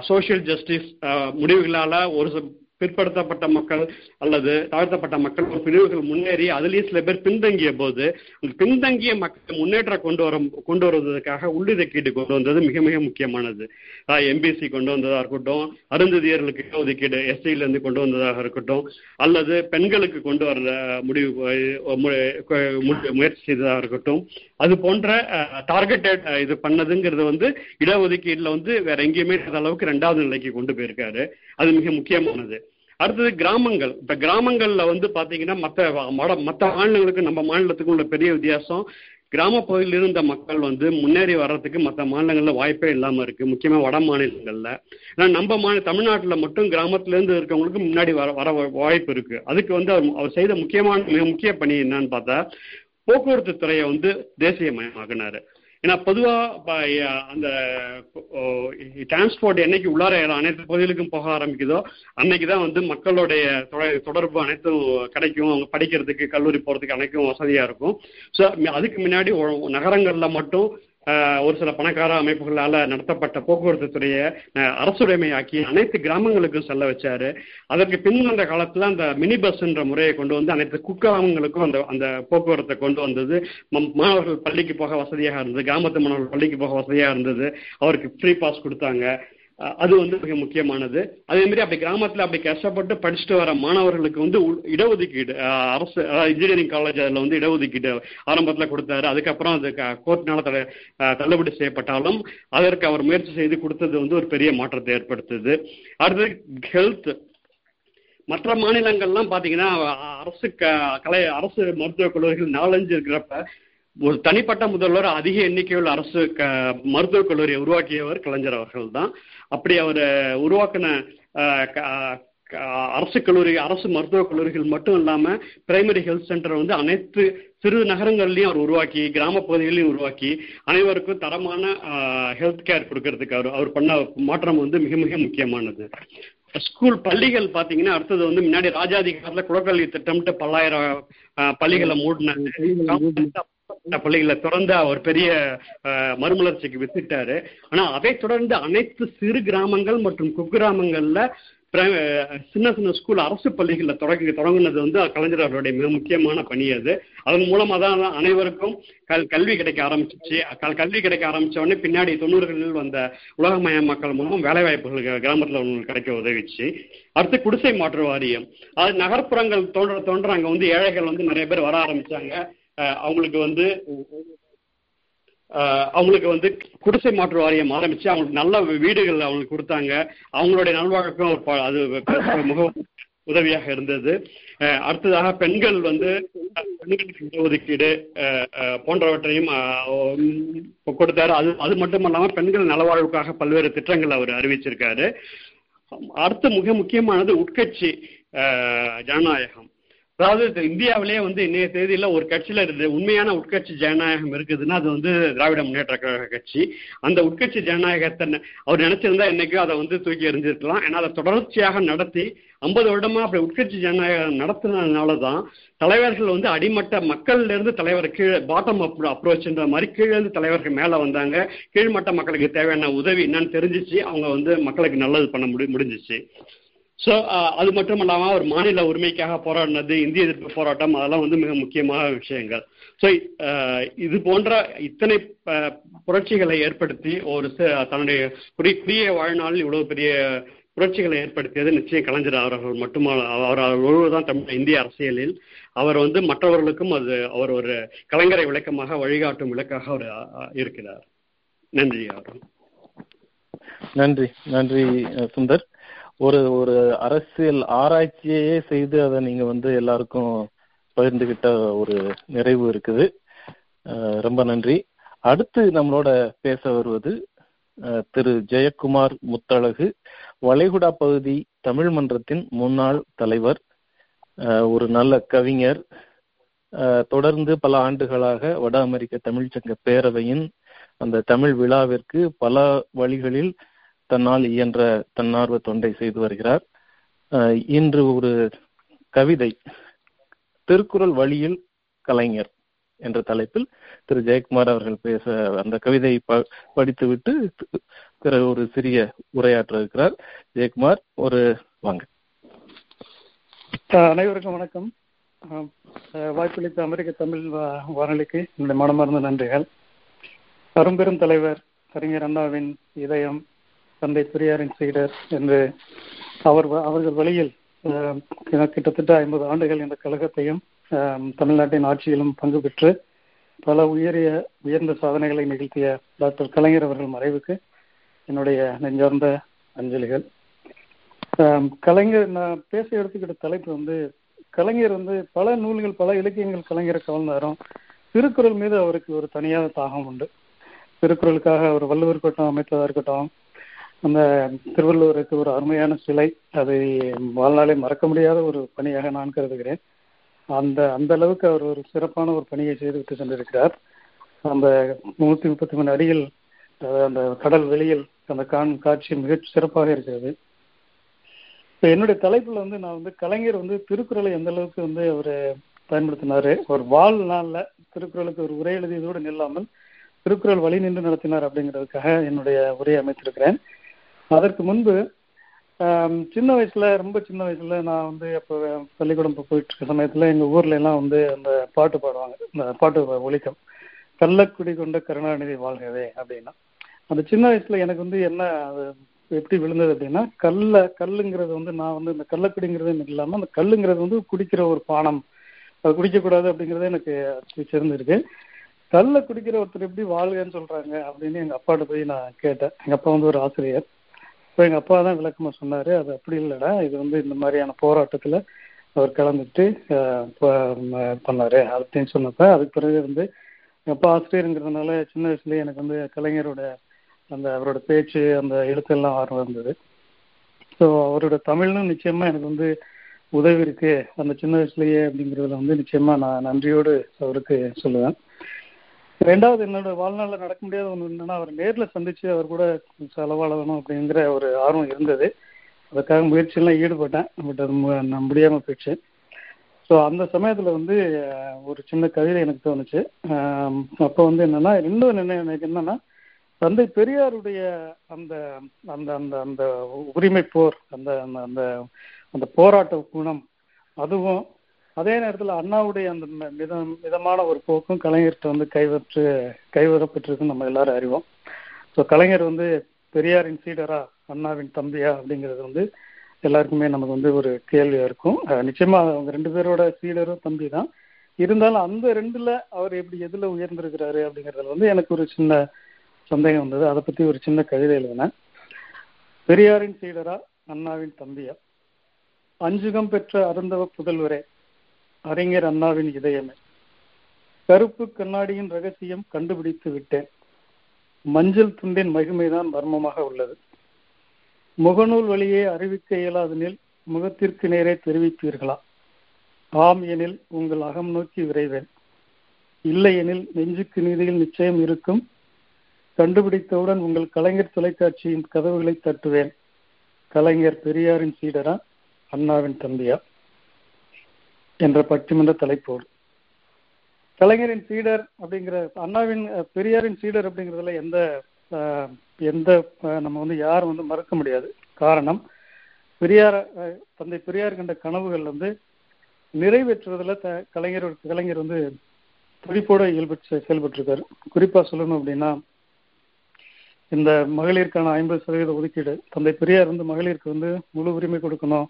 சோஷியல் ஜஸ்டிஸ் முடிவுகளால ஒரு சில பிற்படுத்தப்பட்ட மக்கள் அல்லது தாழ்த்தப்பட்ட மக்கள் ஒரு பிரிவுகள் முன்னேறி அதுலேயும் சில பேர் பின்தங்கிய போது பின்தங்கிய மக்கள் முன்னேற்றம் கொண்டு வர கொண்டு வருவதற்காக உள்ளிதக்கீடு கொண்டு வந்தது மிக மிக முக்கியமானது. எம்பிசி கொண்டு வந்ததாக இருக்கட்டும் அருந்ததியர்களுக்கு ஒதுக்கீடு எஸ்சியில இருந்து கொண்டு வந்ததாக இருக்கட்டும் அல்லது பெண்களுக்கு கொண்டு வர முடிவு மு- முயற்சி செய்ததாக இருக்கட்டும். அது போன்ற டார்கெட்டட் இது பண்ணதுங்கிறது வந்து இடஒதுக்கீட்டில் வந்து வேற எங்கேயுமே இல்லாத அளவுக்கு ரெண்டாவது நிலைக்கு கொண்டு போயிருக்காரு. அது மிக முக்கியமானது. அடுத்தது கிராமங்கள். இப்ப கிராமங்கள்ல வந்து பாத்தீங்கன்னா மற்ற மட- மாநிலங்களுக்கு நம்ம மாநிலத்துக்கும் உள்ள பெரிய வித்தியாசம் கிராமப்பகுதியில் இருந்த மக்கள் வந்து முன்னேறி வர்றதுக்கு மற்ற மாநிலங்களில் வாய்ப்பே இல்லாமல் இருக்கு. முக்கியமாக வட மாநிலங்களில். ஏன்னா நம்ம மாநில தமிழ்நாட்டில் மட்டும் கிராமத்திலேருந்து இருக்கவங்களுக்கு முன்னாடி வர வர வாய்ப்பு இருக்கு. அதுக்கு வந்து அவர் அவர் செய்த முக்கியமான மிக முக்கிய பணி என்னன்னு பார்த்தா போக்குவரத்து துறையை வந்து தேசியமயமாக்குனாரு. ஏன்னா பொதுவா அந்த டிரான்ஸ்போர்ட் என்னைக்கு உள்ளார அனைத்து பகுதிகளுக்கும் போக ஆரம்பிக்குதோ அன்னைக்கு தான் வந்து மக்களுடைய தொடர்பு அனைத்தும் கிடைக்கும். அவங்க படிக்கிறதுக்கு கல்லூரி போறதுக்கு அனைத்தும் வசதியா இருக்கும். ஸோ அதுக்கு முன்னாடி நகரங்களில் நகரங்கள்ல மட்டும் ஒரு சில பணக்கார அமைப்புகளால் நடத்தப்பட்ட போக்குவரத்து துறையை அரசுடைமையாக்கி அனைத்து கிராமங்களுக்கும் செல்ல வச்சாரு. அதற்கு பின் வந்த அந்த மினி பஸ்ன்ற முறையை கொண்டு வந்து அனைத்து குக்கிராமங்களுக்கும் அந்த அந்த போக்குவரத்தை கொண்டு வந்தது. மாணவர்கள் பள்ளிக்கு போக வசதியாக இருந்தது. கிராமத்து மாணவர்கள் பள்ளிக்கு போக வசதியாக இருந்தது. அவருக்கு ஃப்ரீ பாஸ் கொடுத்தாங்க. அது வந்து மிக முக்கியமானது. அதே மாதிரி அப்படி கிராமத்துல அப்படி கஷ்டப்பட்டு படிச்சுட்டு வர மாணவர்களுக்கு வந்து இடஒதுக்கீடு அரசு இன்ஜினியரிங் காலேஜ் அதில் வந்து இடஒதுக்கீடு ஆரம்பத்துல கொடுத்தாரு. அதுக்கப்புறம் அது கோர்ட்னால தள்ள தள்ளுபடி செய்யப்பட்டாலும் அதற்கு அவர் முயற்சி செய்து கொடுத்தது வந்து ஒரு பெரிய மாற்றத்தை ஏற்படுத்துது. அடுத்தது ஹெல்த் மற்ற மாநிலங்கள்லாம் பாத்தீங்கன்னா அரசு க- கலை அரசு மருத்துவக் கல்லூரிகள் நாலஞ்சு இருக்கிறப்ப ஒரு தனிப்பட்ட முதல்வர் அதிக எண்ணிக்கையுள்ள அரசு க மருத்துவக் கல்லூரியை உருவாக்கியவர் கலைஞர் அவர்கள் தான் அப்படி அவர் உருவாக்கின க- அரசு கல்லூரி அரசு மருத்துவக் கல்லூரிகள் மட்டும் இல்லாம பிரைமரி ஹெல்த் சென்டர் வந்து அனைத்து சிறு நகரங்கள்லயும் அவர் உருவாக்கி கிராம பகுதிகளையும் உருவாக்கி அனைவருக்கும் தரமான ஹெல்த் கேர் கொடுக்கறதுக்கு அவர் அவர் பண்ண மாற்றம் வந்து மிக மிக முக்கியமானது. ஸ்கூல் பள்ளிகள் பாத்தீங்கன்னா அடுத்தது வந்து முன்னாடி ராஜாதி குளக்கல்வி குலக்கல்வி திட்டம்ட்டு பல்லாயிரம் பள்ளிகளை மூடினாங்க. பள்ளிகளை தொடர்ந்து அவர் பெரிய மறுமலர்ச்சிக்கு வித்துட்டாரு. ஆனா அதை தொடர்ந்து அனைத்து சிறு கிராமங்கள் மற்றும் குக்கிராமங்கள்ல சின்ன சின்ன ஸ்கூல் அரசு பள்ளிகளில் தொடங்கி தொடங்கினது வந்து கலைஞர் அவருடைய மிக முக்கியமான பணி அது. அதன் மூலமாக தான் அனைவருக்கும் கல் கல்வி கிடைக்க ஆரம்பிச்சிச்சு. கல் கல்வி கிடைக்க ஆரம்பித்த உடனே பின்னாடி தொண்ணூறுகளில் வந்த உலகமய மக்கள் மூலம் வேலை வாய்ப்புகள் கிராமத்தில் அவங்களுக்கு கிடைக்க உதவிச்சு. அடுத்து குடிசை மாற்று வாரியம். அது நகர்ப்புறங்கள் தோன்ற தோன்ற அங்கே வந்து ஏழைகள் வந்து நிறைய பேர் வர ஆரம்பிச்சாங்க. அவங்களுக்கு வந்து அவங்களுக்கு வந்து குடிசை மாற்று வாரியம் ஆரம்பிச்சு அவங்களுக்கு நல்ல வீடுகள் அவங்களுக்கு கொடுத்தாங்க. அவங்களுடைய நல்வாழ்க்கும் ஒரு ப- அது முக உதவியாக இருந்தது. அடுத்ததாக பெண்கள் வந்து பெண்களுக்கு இடஒதுக்கீடு போன்றவற்றையும் கொடுத்தாரு. அது அது மட்டும் இல்லாமல் பெண்கள் நலவாழ்வுக்காக பல்வேறு திட்டங்கள் அவர் அறிவிச்சிருக்காரு. அடுத்த மிக முக்கியமானது உட்கட்சி ஜனநாயகம். அதாவது இந்தியாவிலேயே வந்து இன்றைய தேதியில் ஒரு கட்சியில் உண்மையான உட்கட்சி ஜனநாயகம் இருக்குதுன்னா அது வந்து திராவிட முன்னேற்ற கழக கட்சி அந்த உட்கட்சி ஜனநாயகத்தை அவர் நினைச்சிருந்தா என்னைக்கும் அதை வந்து தூக்கி எறிஞ்சிருக்கலாம். ஏன்னா அதை தொடர்ச்சியாக நடத்தி ஐம்பது வருடமா அப்படி உட்கட்சி ஜனநாயகம் நடத்தினதுனால தான் தலைவர்கள் வந்து அடிமட்ட மக்கள்ல இருந்து தலைவர் கீழே பாட்டம் அப் அப்ரோச்ன்ற மாதிரி கீழே இருந்து தலைவர்கள் மேலே வந்தாங்க. கீழ்மட்ட மக்களுக்கு தேவையான உதவி என்னன்னு தெரிஞ்சிச்சு. அவங்க வந்து மக்களுக்கு நல்லது பண்ண முடி முடிஞ்சிச்சு. ஸோ uh, அது மட்டும் இல்லாமல் அவர் மாநில உரிமைக்காக போராடினது இந்திய எதிர்ப்பு போராட்டம் அதெல்லாம் வந்து மிக முக்கியமான விஷயங்கள். ஸோ இது போன்ற இத்தனை ப- புரட்சிகளை ஏற்படுத்தி ஒரு தன்னுடைய குடி குடிய வாழ்நாளில் இவ்வளவு பெரிய புரட்சிகளை ஏற்படுத்தியது நிச்சயம் கலைஞர் அவர்கள் மட்டுமா அவர் ஒருவர் தான் தமிழ் இந்திய அரசியலில். அவர் வந்து மற்றவர்களுக்கும் அது அவர் ஒரு கலைஞரை விளக்கமாக வழிகாட்டும் விளக்காக அவர் இருக்கிறார். நன்றி அவர் நன்றி நன்றி சுந்தர். ஒரு ஒரு அரசியல் ஆராய்ச்சியையே செய்து அதை நீங்க வந்து எல்லாருக்கும் பகிர்ந்துகிட்ட ஒரு நிறைவு இருக்குது. ரொம்ப நன்றி. அடுத்து நம்மளோட பேச வருவது திரு ஜெயக்குமார் முத்தழகு வளைகுடா பகுதி தமிழ் மன்றத்தின் முன்னாள் தலைவர் ஒரு நல்ல கவிஞர் தொடர்ந்து பல ஆண்டுகளாக வட அமெரிக்க தமிழ்ச்சங்க பேரவையின் அந்த தமிழ் விழாவிற்கு பல வழிகளில் தன்னால் இயன்ற தன்னார்வ தொண்டை செய்து வருகிறார். இன்று ஒரு கவிதை திருக்குறள் வழியில் கலைஞர் என்ற தலைப்பில் திரு. ஜெயக்குமார் அவர்கள் பேச அந்த கவிதையை ப படித்துவிட்டு பிறகு ஒரு சிறிய உரையாற்ற இருக்கிறார். ஜெயக்குமார் ஒரு வாங்க. அனைவருக்கும் வணக்கம். வாய்ப்பளித்த அமெரிக்க தமிழ் வானொலிக்கு என்னுடைய மனமார்ந்த நன்றிகள். அரும்பெரும் தலைவர் கவிஞர் அண்ணாவின் இதயம் தந்தை பெரியாரின் சீடர் என்று அவர் வ- அவர்கள் வழியில் கிட்டத்தட்ட ஐம்பது ஆண்டுகள் இந்த கழகத்தையும் தமிழ்நாட்டின் ஆட்சியிலும் பங்கு பெற்று பல உயரிய உயர்ந்த சாதனைகளை நிகழ்த்திய டாக்டர் கலைஞர் அவர்கள் மறைவுக்கு என்னுடைய நெஞ்சார்ந்த அஞ்சலிகள். கலைஞர் நான் பேச எடுத்துக்கிட்ட தலைப்பு வந்து கலைஞர் வந்து பல நூல்கள் பல இலக்கியங்கள் கலைஞரை கவர்ந்தாரும் திருக்குறள் மீது அவருக்கு ஒரு தனியாக தாகம் உண்டு. திருக்குறளுக்காக அவர் வள்ளுவர் கோட்டம் அமைத்ததாக இருக்கட்டும் அந்த திருவள்ளுவருக்கு ஒரு அருமையான சிலை அதை வாழ்நாளே மறக்க முடியாத ஒரு பணியாக நான் கருதுகிறேன். அந்த அந்த அளவுக்கு அவர் ஒரு சிறப்பான ஒரு பணியை செய்துவிட்டு சென்றிருக்கிறார். அந்த நூற்றி முப்பத்தி மூணு அடியில் அந்த கடல் வெளியில் அந்த காண் காட்சி மிகச் சிறப்பாக இருக்கிறது. இப்போ என்னுடைய தலைப்பில் வந்து நான் வந்து கலைஞர் வந்து திருக்குறளை எந்த அளவுக்கு வந்து அவர் பயன்படுத்தினாரு ஒரு வாழ்நாளில் திருக்குறளுக்கு ஒரு உரை எழுதியதோடு நில்லாமல் திருக்குறள் வழி நின்று நடத்தினார் அப்படிங்கிறதுக்காக என்னுடைய உரையை அமைத்திருக்கிறேன். அதற்கு முன்பு சின்ன வயசுல ரொம்ப சின்ன வயசுல நான் வந்து அப்போ பள்ளிக்கூடம் போயிட்டு இருக்க சமயத்துல எங்க ஊர்ல எல்லாம் வந்து அந்த பாட்டு பாடுவாங்க. இந்த பாட்டு ஒலிக்கும். கள்ளக்குடி கொண்ட கருணாநிதி வாழ்கவே அப்படின்னா. அந்த சின்ன வயசுல எனக்கு வந்து என்ன அது எப்படி விழுந்தது அப்படின்னா கல்ல கல்லுங்கிறது வந்து நான் வந்து இந்த கள்ளக்குடிங்கிறது எனக்கு இல்லாம அந்த கல்லுங்கிறது வந்து குடிக்கிற ஒரு பானம். அது குடிக்கக்கூடாது அப்படிங்கிறது எனக்கு சேர்ந்துருக்கு கல்ல குடிக்கிற ஒருத்தர் எப்படி வாழ்கன்னு சொல்றாங்க அப்படின்னு எங்க அப்பாட்ட போய் நான் கேட்டேன். எங்க அப்பா வந்து ஒரு ஆசிரியர். இப்போ எங்கள் அப்பா தான் விளக்கமாக சொன்னார் அது அப்படி இல்லைடா இது வந்து இந்த மாதிரியான போராட்டத்தில் அவர் கலந்துட்டு பண்ணார் அப்படின்னு சொன்னப்ப அதுக்கு பிறகு வந்து எங்கள் அப்பா ஆசிரியருங்கிறதுனால சின்ன வயசுலேயே எனக்கு வந்து கலைஞரோட அந்த அவரோட பேச்சு அந்த எழுத்தெல்லாம் ஆர்வம் இருந்தது. ஸோ அவரோட தமிழ்னு நிச்சயமாக எனக்கு வந்து உதவி இருக்கு. அந்த சின்ன வயசுலயே அப்படிங்கிறதுல வந்து நிச்சயமா நான் நன்றியோடு அவருக்கு சொல்லுவேன். ரெண்டாவது என்னோட வாழ்நாளில் நடக்க முடியாத ஒன்று என்னன்னா அவர் நேரில் சந்திச்சு அவர் கூட செலவாளணும் அப்படிங்கிற ஒரு ஆர்வம் இருந்தது. அதுக்காக முயற்சியெல்லாம் ஈடுபட்டேன். பட் அது மு- நான் முடியாம போயிடுச்சு. ஸோ அந்த சமயத்தில் வந்து ஒரு சின்ன கவிதை எனக்கு தோணுச்சு. அப்போ வந்து என்னன்னா இன்னொன்று என்ன எனக்கு என்னன்னா தந்தை பெரியாருடைய அந்த அந்த அந்த அந்த உரிமை போர் அந்த அந்த அந்த அந்த போராட்ட குணம் அதுவும் அதே நேரத்தில் அண்ணாவுடைய அந்த மிதம் மிதமான ஒரு போக்கும் கலைஞர்கிட்ட வந்து கைவற்று கைவரப்பட்டிருக்குன்னு நம்ம எல்லாரும் அறிவோம். ஸோ கலைஞர் வந்து பெரியாரின் சீடரா அண்ணாவின் தம்பியா அப்படிங்கிறது வந்து எல்லாருக்குமே நமக்கு வந்து ஒரு கேள்வியா இருக்கும். அஹ் நிச்சயமா அவங்க ரெண்டு பேரோட சீடரும் தம்பி தான் இருந்தாலும் அந்த ரெண்டுல அவர் எப்படி எதுல உயர்ந்திருக்கிறாரு அப்படிங்கறதுல வந்து எனக்கு ஒரு சின்ன சந்தேகம் வந்தது. அதை பத்தி ஒரு சின்ன கவிதை எழுதினேன். பெரியாரின் சீடரா அண்ணாவின் தம்பியா. அஞ்சுகம் பெற்ற அருந்தவ புதல்வரே அறிஞர் அண்ணாவின் இதயமே. கருப்பு கண்ணாடியின் ரகசியம் கண்டுபிடித்து விட்டேன். மஞ்சள் துண்டின் மகிமைதான் மர்மமாக உள்ளது. முகநூல் வழியே அறிவிக்க இயலாதெனில் முகத்திற்கு நேரே தெரிவிப்பீர்களா? ஆம் எனில் உங்கள் அகம் நோக்கி விரைவேன். இல்லை எனில் நெஞ்சுக்கு நீதியில் நிச்சயம் இருக்கும். கண்டுபிடித்தவுடன் உங்கள் கலைஞர் தொலைக்காட்சியின் கதவுகளை தட்டுவேன். கலைஞர் பெரியாரின் சீடரா? அண்ணாவின் தம்பியா? என்ற பட்டிமன்ற தலைப்போடு கலைஞரின் சீடர் அப்படிங்கிற அண்ணாவின் பெரியாரின் சீடர் அப்படிங்கிறதுல எந்த எந்த நம்ம வந்து யாரும் வந்து மறக்க முடியாது. காரணம் பெரியார தந்தை பெரியார் கண்ட கனவுகள் வந்து நிறைவேற்றுவதில் த கலைஞர் கலைஞர் வந்து துடிப்போட இயல்பட்டு செயல்பட்டிருக்காரு. குறிப்பாக சொல்லணும் அப்படின்னா இந்த மகளிருக்கான ஐம்பது சதவீத ஒதுக்கீடு தந்தை பெரியார் வந்து மகளிருக்கு வந்து முழு உரிமை கொடுக்கணும்.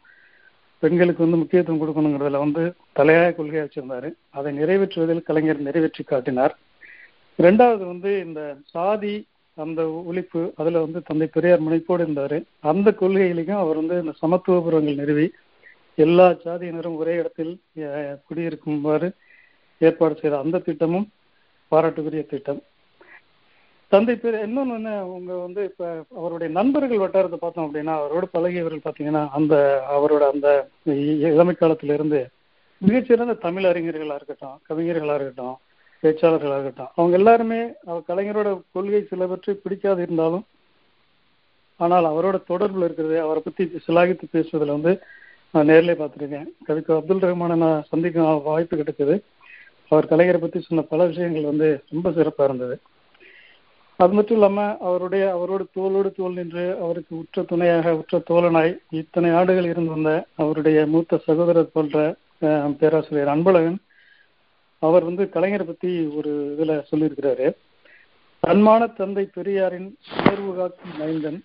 பெண்களுக்கு வந்து முக்கியத்துவம் கொடுக்கணுங்கிறதுல வந்து தலையாய கொள்கையை வச்சிருந்தாரு. அதை நிறைவேற்றுவதில் கலைஞர் நிறைவேற்றி காட்டினார். ரெண்டாவது வந்து இந்த சாதி அந்த ஒழிப்பு அதுல வந்து தந்தை பெரியார் முனைப்போடு இருந்தாரு. அந்த கொள்கைகளையும் அவர் வந்து இந்த சமத்துவபுரங்கள் நிறுவி எல்லா சாதியினரும் ஒரே இடத்தில் குடியிருக்குமாறு ஏற்பாடு செய்த அந்த திட்டமும் பாராட்டுக்குரிய திட்டம். தந்தை பேர் இன்னொன்னு என்ன உங்க வந்து இப்ப அவருடைய நண்பர்கள் வட்டாரத்தை பார்த்தோம் அப்படின்னா அவரோட பழகியவர்கள் பாத்தீங்கன்னா அந்த அவரோட அந்த இளமை காலத்துல இருந்து மிகச்சிறந்த தமிழ் அறிஞர்களா இருக்கட்டும் கவிஞர்களா இருக்கட்டும் பேச்சாளர்களாக இருக்கட்டும் அவங்க எல்லாருமே அவர் கலைஞரோட கொள்கை சிலவற்றை பிடிக்காது இருந்தாலும் ஆனால் அவரோட தொடர்பில் இருக்கிறது அவரை பத்தி சிலாகித்து பேசுவதில் வந்து நான் நேரிலே பார்த்துருக்கேன். கவிக்கு அப்துல் ரஹ்மானை நான் சந்திக்கும் வாய்ப்பு கிடைச்சது அவர் கலைஞரை பத்தி சொன்ன பல விஷயங்கள் வந்து ரொம்ப சிறப்பா இருந்தது. அது மட்டும் இல்லாம அவருடைய அவரோட தோளோடு தோல் நின்று அவருக்கு உற்ற துணையாக உற்ற தோழனாய் இத்தனை ஆண்டுகள் இருந்து வந்த அவருடைய மூத்த சகோதரர் போன்ற பேராசிரியர் அன்பழகன் அவர் வந்து கலைஞரை பத்தி ஒரு இதுல சொல்லியிருக்கிறாரு. தன்மான தந்தை பெரியாரின் உணர்வு காக்கும் மைந்தன்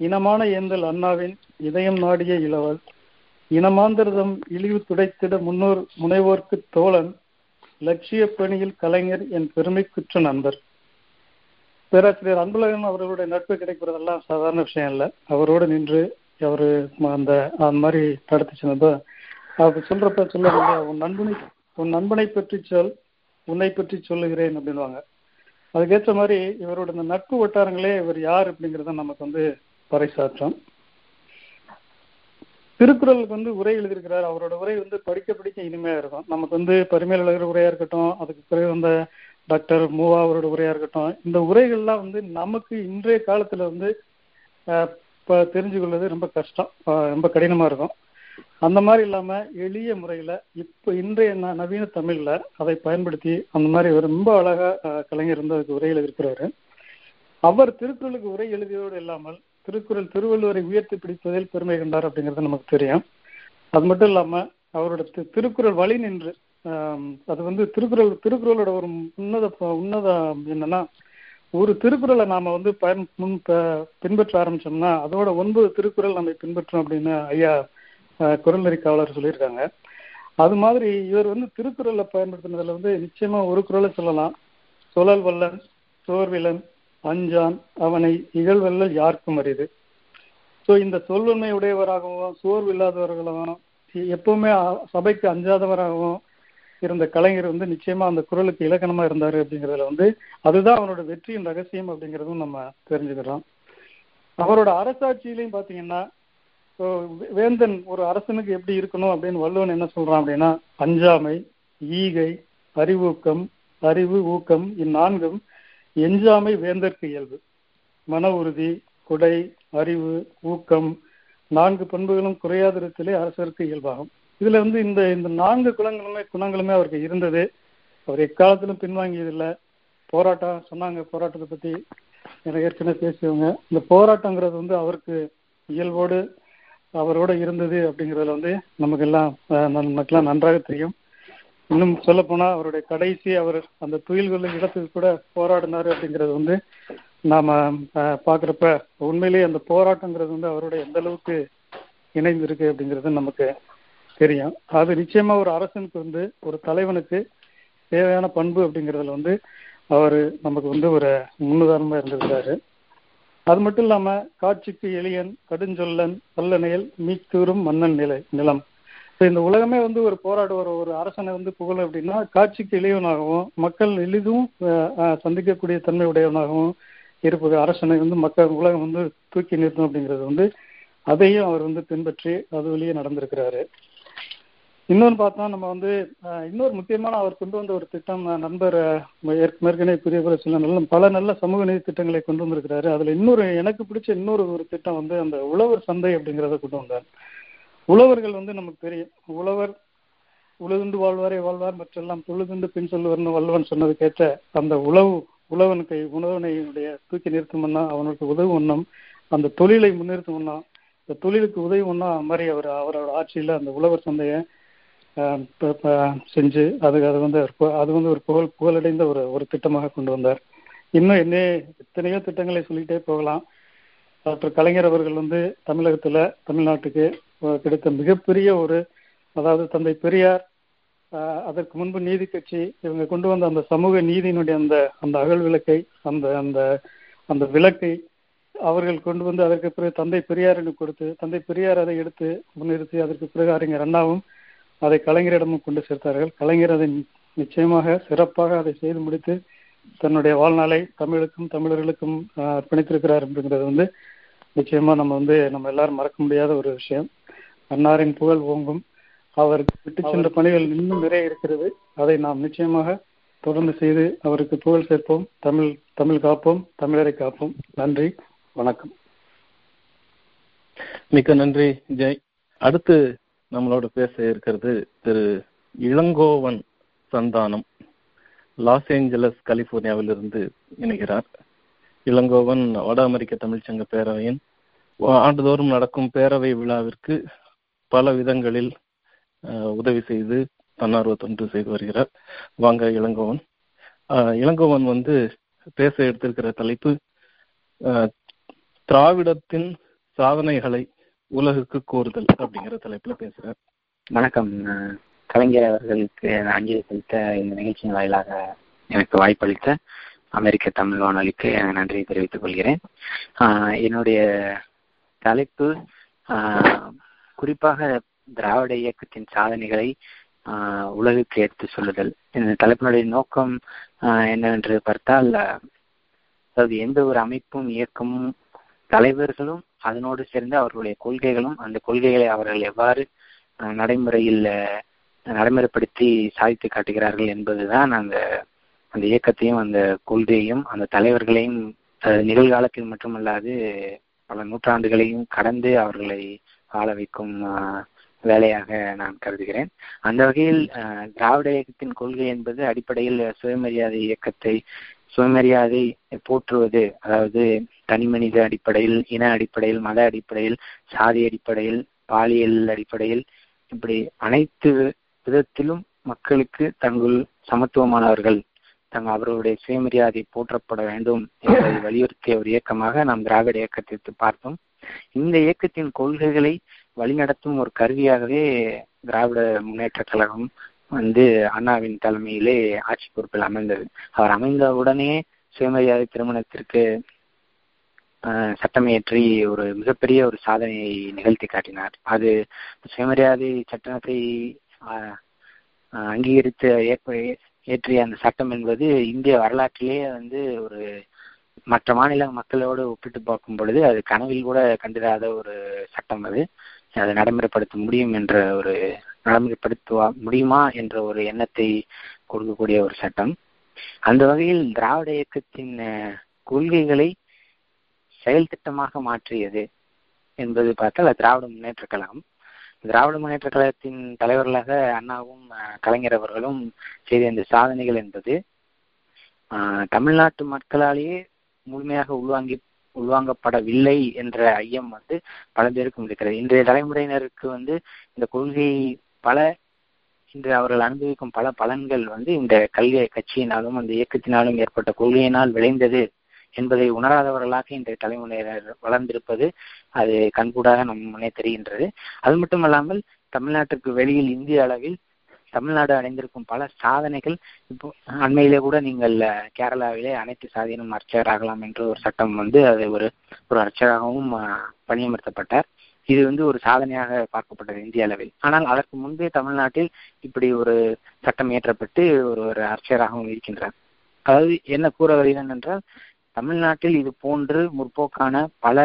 இனமான ஏந்தல் அண்ணாவின் இதயம் நாடிய இளவல் இனமாந்திரதம் இழிவு துடைத்திட முன்னோர் முனைவோர்க்கு தோழன் லட்சிய பணியில் கலைஞர் என் பெருமைக்குற்ற நண்பர். பேராசிரியர் அன்பழகன் அவர்களுடைய நட்பு கிடைக்கிறதெல்லாம் சாதாரண விஷயம் இல்லை. அவரோடு நின்று அவரு அந்த அந்த மாதிரி நடத்தி சொன்னதோ அவர் சொல்றப்ப சொல்ல உன் நண்பனை உன் நண்பனை பற்றி சொல் உன்னை பற்றி சொல்லுகிறேன் அப்படின்வாங்க அதுக்கேற்ற மாதிரி இவரோட இந்த நட்பு வட்டாரங்களே இவர் யார் அப்படிங்கிறத நமக்கு வந்து பறைசாற்றும். திருக்குறளுக்கு வந்து உரை எழுதியிருக்கிறார். அவரோட உரை வந்து படிக்க படிக்க இனிமையா இருக்கும். நமக்கு வந்து பரிமையில் எழுதுகிற உரையா இருக்கட்டும் அதுக்கு பிறகு வந்த டாக்டர் மூவா அவரோட உரையா இருக்கட்டும் இந்த உரைகள்லாம் வந்து நமக்கு இன்றைய காலத்துல வந்து இப்போ தெரிஞ்சு கொள்வது ரொம்ப கஷ்டம். ரொம்ப கடினமா இருக்கும். அந்த மாதிரி இல்லாம எளிய முறையில இப்போ இன்றைய நவீன தமிழ்ல அதை பயன்படுத்தி அந்த மாதிரி ரொம்ப அழகா கலைஞர் வந்து அதுக்கு உரை எழுதியிருக்கிறாரு. அவர் திருக்குறளுக்கு உரை எழுதியோடு இல்லாமல் திருக்குறள் திருவள்ளுவரை உயர்த்தி பிடிப்பதில் பெருமை கண்டார் அப்படிங்கிறது நமக்கு தெரியும். அது மட்டும் இல்லாம அவரோட திருக்குறள் வழி நின்று அது வந்து திருக்குறள் திருக்குறளோட ஒரு உன்னத உன்னத என்னன்னா ஒரு திருக்குறளை நாம வந்து பயன் முன் பின்பற்ற ஆரம்பிச்சோம்னா அதோட ஒன்பது திருக்குறள் நம்ம பின்பற்றோம் அப்படின்னு ஐயா குரல் நெறி காவலர் சொல்லியிருக்காங்க. அது மாதிரி இவர் வந்து திருக்குறளை பயன்படுத்தினதுல வந்து நிச்சயமா ஒரு குரலை சொல்லலாம். சுழல் வல்லன் சோர்விலன் அஞ்சான் அவனை இகழ்வெல்லல் யாருக்கும் அறியுது ஸோ இந்த சொல்வன்மை உடையவராகவும் சோர்வு இல்லாதவர்களாகவும் எப்பவுமே சபைக்கு அஞ்சாதவராகவும் இருந்த கலைஞர் வந்து நிச்சயமா அந்த குரலுக்கு இலக்கணமா இருந்தாரு அப்படிங்கிறதுல வந்து அதுதான் அவனோட வெற்றியின் ரகசியம் அப்படிங்கிறதும் நம்ம தெரிஞ்சுக்கிறோம். அவரோட அரசாட்சியிலையும் பாத்தீங்கன்னா வேந்தன் ஒரு அரசனுக்கு எப்படி இருக்கணும் அப்படின்னு வள்ளுவன் என்ன சொல்றான் அப்படின்னா அஞ்சாமை ஈகை அறிவூக்கம் அறிவு ஊக்கம் இந்நான்கும் எஞ்சாமை வேந்தற்கு இயல்பு. மன உறுதி கொடை அறிவு ஊக்கம் நான்கு பண்புகளும் குறையாதிரத்திலே அரசருக்கு இயல்பாகும். இதுல வந்து இந்த இந்த நான்கு குணங்களுமே குணங்களுமே அவருக்கு இருந்தது. அவர் எக்காலத்திலும் பின்வாங்கியதில்லை. போராட்டம் சொன்னாங்க போராட்டத்தை பத்தி எனக்கு ஏற்கனவே பேசியவங்க. இந்த போராட்டங்கிறது வந்து அவருக்கு இயல்போடு அவரோட இருந்தது அப்படிங்கிறதுல வந்து நமக்கு எல்லாம் நமக்கெல்லாம் நன்றாக தெரியும். இன்னும் சொல்ல போனா அவருடைய கடைசி அவர் அந்த துயில்கள் இடத்துக்கு கூட போராடினாரு அப்படிங்கிறது வந்து நாம பாக்குறப்ப உண்மையிலேயே அந்த போராட்டங்கிறது வந்து அவருடைய எந்த அளவுக்கு இணைந்திருக்கு அப்படிங்கிறது நமக்கு தெரியும். அது நிச்சயமா ஒரு அரசனுக்கு வந்து ஒரு தலைவனுக்கு தேவையான பண்பு அப்படிங்கிறதுல வந்து அவர் நமக்கு வந்து ஒரு முன்னுதாரணமா இருந்திருக்காரு. அது மட்டும் இல்லாம காட்சிக்கு எளியன் கடுஞ்சொல்லன் வல்லநெயல் மீத்தூரும் மன்னன் நிலை நிலம். இந்த உலகமே வந்து ஒரு போராடுவார் ஒரு அரசனை வந்து புகழ் அப்படின்னா காட்சிக்கு எளியவனாகவும் மக்கள் எளிதும் சந்திக்கக்கூடிய தன்மை உடையவனாகவும் இருப்பது அரசனை வந்து மக்கள் உலகம் வந்து தூக்கி நிறுத்தும் அப்படிங்கிறது வந்து அதையும் அவர் வந்து பின்பற்றி அது வழியே நடந்திருக்கிறாரு. இன்னொன்று பார்த்தா நம்ம வந்து இன்னொரு முக்கியமான அவர் கொண்டு வந்த ஒரு திட்டம் நண்பர் ஏற்கனவே பெரிய போல சில நல்ல பல நல்ல சமூக நீதி திட்டங்களை கொண்டு வந்திருக்கிறாரு. அதுல இன்னொரு எனக்கு பிடிச்ச இன்னொரு ஒரு திட்டம் வந்து அந்த உழவர் சந்தை அப்படிங்கிறத கொண்டு வந்தார். உழவர்கள் வந்து நமக்கு தெரியும். உழவர் உழுதுண்டு வாழ்வாரே வாழ்வார் மற்றெல்லாம் தொழுதுண்டு பின் சொல்லுவார்னு வல்லவன் சொன்னதுக்கேற்ற அந்த உழவு உழவன் கை உணவனையுடைய தூக்கி நிறுத்தும்னா அவனுக்கு உதவும் ஒன்றும் அந்த தொழிலை முன்னிறுத்தும் இந்த தொழிலுக்கு உதவி ஒன்றா மாதிரி அவர் அவரோட ஆட்சியில அந்த உழவர் சந்தையை செஞ்சு அது அது வந்து அது வந்து ஒரு புகழ் புகழடைந்த ஒரு ஒரு திட்டமாக கொண்டு வந்தார். இன்னும் என்ன எத்தனையோ திட்டங்களை சொல்லிட்டே போகலாம். டாக்டர் கலைஞர் அவர்கள் வந்து தமிழகத்துல தமிழ்நாட்டுக்கு கிடைத்த மிகப்பெரிய ஒரு அதாவது தந்தை பெரியார் அதற்கு முன்பு நீதி கட்சி இவங்க கொண்டு வந்த அந்த சமூக நீதியினுடைய அந்த அந்த அகல் விளக்கை அந்த அந்த அந்த விளக்கை அவர்கள் கொண்டு வந்து அதற்கு பிறகு தந்தை பெரியாருக்கு கொடுத்து தந்தை பெரியார் அதை எடுத்து முன்னிறுத்தி அதற்கு பிறகு அறிஞர் அண்ணாவும் அதை கலைஞரிடமும் கொண்டு சேர்த்தார்கள். கலைஞர் அதை நிச்சயமாக சிறப்பாக அதை செய்து முடித்து தன்னுடைய வாழ்நாளை தமிழுக்கும் தமிழர்களுக்கும் அர்ப்பணித்திருக்கிறார் அப்படிங்கிறது வந்து நிச்சயமா நம்ம வந்து நம்ம எல்லாரும் மறக்க முடியாத ஒரு விஷயம். அன்னாரின் புகழ் ஓங்கும். அவர் விட்டு சென்ற பணிகள் இன்னும் நிறைய இருக்கிறது. அதை நாம் நிச்சயமாக தொடர்ந்து செய்து அவருக்கு புகழ் சேர்ப்போம். தமிழ் தமிழ் காப்போம். தமிழரை காப்போம். நன்றி. வணக்கம். மிக்க நன்றி ஜெய். அடுத்து நம்மளோட பேச இருக்கிறது திரு இளங்கோவன் சந்தானம் லாஸ் ஏஞ்சலஸ் கலிபோர்னியாவிலிருந்து இணைகிறார். இளங்கோவன் வட அமெரிக்க தமிழ்ச்சங்க பேரவையின் ஆண்டுதோறும் நடக்கும் பேரவை விழாவிற்கு பல விதங்களில் உதவி செய்து தன்னார்வ தொண்டு செய்து வருகிறார். வாங்க இளங்கோவன். இளங்கோவன் வந்து பேச எடுத்திருக்கிற தலைப்பு திராவிடத்தின் சாதனைகளை உலகுக்கு கூறுதல் அப்படிங்கிற தலைப்புல பேசுறேன். வணக்கம். கலைஞர் அவர்களுக்கு அஞ்சலி செலுத்த இந்த நிகழ்ச்சியின் வாயிலாக எனக்கு வாய்ப்பளித்த அமெரிக்க தமிழ் வானொலிக்கு நன்றியை தெரிவித்துக் கொள்கிறேன். என்னுடைய தலைப்பு குறிப்பாக திராவிட இயக்கத்தின் சாதனைகளை உலகுக்கு எடுத்து சொல்லுதல். இந்த தலைப்பினுடைய நோக்கம் என்னவென்று பார்த்தால் அதாவது எந்த ஒரு அமைப்பும் இயக்கமும் தலைவர்களும் அதனோடு சேர்ந்து அவர்களுடைய கொள்கைகளும் அந்த கொள்கைகளை அவர்கள் எவ்வாறு நடைமுறையில் நடைமுறைப்படுத்தி சாதித்து காட்டுகிறார்கள் என்பதுதான் அந்த அந்த இயக்கத்தையும் அந்த கொள்கையும் அந்த தலைவர்களையும் நிகழ்காலத்தில் மட்டுமல்லாது பல நூற்றாண்டுகளையும் கடந்து அவர்களை வாழ வைக்கும் வேலையாக நான் கருதுகிறேன். அந்த வகையில் திராவிட இயக்கத்தின் கொள்கை என்பது அடிப்படையில் சுயமரியாதை இயக்கத்தை சுயமரியாதை போற்றுவது அதாவது தனி மனித அடிப்படையில் இன அடிப்படையில் மத அடிப்படையில் சாதி அடிப்படையில் பாலியல் அடிப்படையில் இப்படி அனைத்து விதத்திலும் மக்களுக்கு தங்கள் சமத்துவமானவர்கள் தங்க அவர்களுடைய சுயமரியாதை போற்றப்பட வேண்டும் என்பதை வலியுறுத்திய ஒரு இயக்கமாக நாம் திராவிட இயக்கத்தை பார்த்தோம். இந்த இயக்கத்தின் கொள்கைகளை வழிநடத்தும் ஒரு கருவியாகவே திராவிட முன்னேற்ற கழகம் வந்து அண்ணாவின் தலைமையிலே ஆட்சி பொறுப்பில் அமைந்தது. அவர் அமைந்த உடனே சுயமரியாதை திருமணத்திற்கு ஆஹ், சட்டமியற்றி ஒரு மிகப்பெரிய ஒரு சாதனையை நிகழ்த்தி காட்டினார். அது சுயமரியாதை சட்டத்தை அங்கீகரித்து ஏற்ப- இயற்றிய அந்த சட்டம் என்பது இந்திய வரலாற்றிலேயே வந்து ஒரு மற்ற மாநில மக்களோடு ஒப்பிட்டு பார்க்கும் பொழுது அது கனவில் கூட கண்டிராத ஒரு சட்டம் அது. அதை நடைமுறைப்படுத்த முடியும் என்ற ஒரு நடைமுறைப்படுத்துவா முடியுமா என்ற ஒரு எண்ணத்தை கொடுக்கக்கூடிய ஒரு சட்டம். அந்த வகையில் திராவிட இயக்கத்தின் கொள்கைகளை செயல் திட்டமாக மாற்றியது என்பது பார்த்தால் திராவிட முன்னேற்ற கழகம். திராவிட முன்னேற்ற கழகத்தின் தலைவர்களாக அண்ணாவும் கலைஞர் அவர்களும் செய்த இந்த சாதனைகள் என்பது தமிழ்நாட்டு மக்களாலேயே முழுமையாக உள்வாங்கி உள்வாங்கப்படவில்லை என்ற ஐயம் வந்து பல பேருக்கும் இருக்கிறது. இன்றைய தலைமுறையினருக்கு வந்து இந்த கொள்கை பல இன்று அவர்கள் அனுபவிக்கும் பல பலன்கள் வந்து இந்த கல்வி கட்சியினாலும் அந்த இயக்கத்தினாலும் ஏற்பட்ட கொள்கையினால் விளைந்தது என்பதை உணராதவர்களாக இன்றைய தலைமுறையினர் வளர்ந்திருப்பது அது கண்கூடாக நம் முன்னே தெரிகின்றது. அது மட்டுமல்லாமல் தமிழ்நாட்டிற்கு வெளியில் இந்திய அளவில் தமிழ்நாடு அடைந்திருக்கும் பல சாதனைகள் இப்போ அண்மையிலே கூட நீங்கள் கேரளாவிலே அனைத்து சாதியினும் அர்ச்சகராகலாம் என்று ஒரு சட்டம் வந்து அது ஒரு ஒரு அர்ச்சகராகவும் பணியமர்த்தப்பட்டார். இது வந்து ஒரு சாதனையாக பார்க்கப்பட்டது இந்திய அளவில். ஆனால் அதற்கு முன்பே தமிழ்நாட்டில் இப்படி ஒரு சட்டம் இயற்றப்பட்டு ஒரு ஒரு அரசியராகவும் இருக்கின்றார். அதாவது என்ன கூற வருகிறேன் என்றால் தமிழ்நாட்டில் இது போன்று முற்போக்கான பல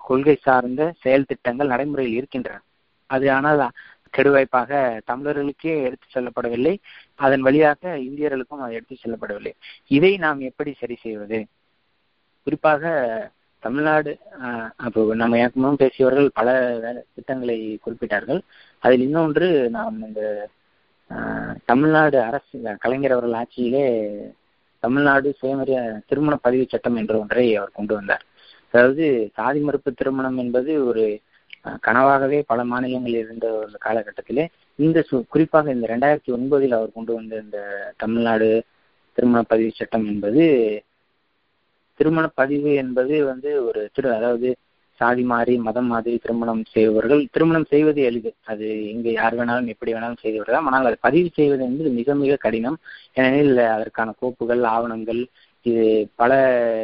கொள்கை சார்ந்த செயல் திட்டங்கள் நடைமுறையில் இருக்கின்றன. அது ஆனால் கெடுவாய்ப்பாக தமிழர்களுக்கே எடுத்து செல்லப்படவில்லை. அதன் வழியாக இந்தியர்களுக்கும் அது எடுத்து செல்லப்படவில்லை. இதை நாம் எப்படி சரி செய்வது? குறிப்பாக தமிழ்நாடு அப்போ நம்ம எனக்கு பேசியவர்கள் பல வேலை திட்டங்களை குறிப்பிட்டார்கள். அதில் இன்னொன்று நாம் இந்த தமிழ்நாடு அரசு கலைஞர் அவர்கள் ஆட்சியிலே தமிழ்நாடு சுயமரிய திருமண பதிவு சட்டம் என்ற ஒன்றை அவர் கொண்டு வந்தார். அதாவது சாதி மறுப்பு திருமணம் என்பது ஒரு கனவாகவே பல மாநிலங்களில் இருந்த ஒரு காலகட்டத்திலே இந்த குறிப்பாக இந்த ரெண்டாயிரத்தி ஒன்பதில் அவர் கொண்டு வந்த இந்த தமிழ்நாடு திருமண பதிவு சட்டம் என்பது திருமண பதிவு என்பது வந்து ஒரு திரு அதாவது சாதி மாறி மதம் மாதிரி திருமணம் செய்பவர்கள் திருமணம் செய்வது எளிது. அது இங்கு யார் வேணாலும் எப்படி வேணாலும் செய்து விடலாம் ஆனால் அது பதிவு செய்வது என்பது மிக மிக கடினம். ஏனெனில் அதற்கான கோப்புகள் ஆவணங்கள் இது பல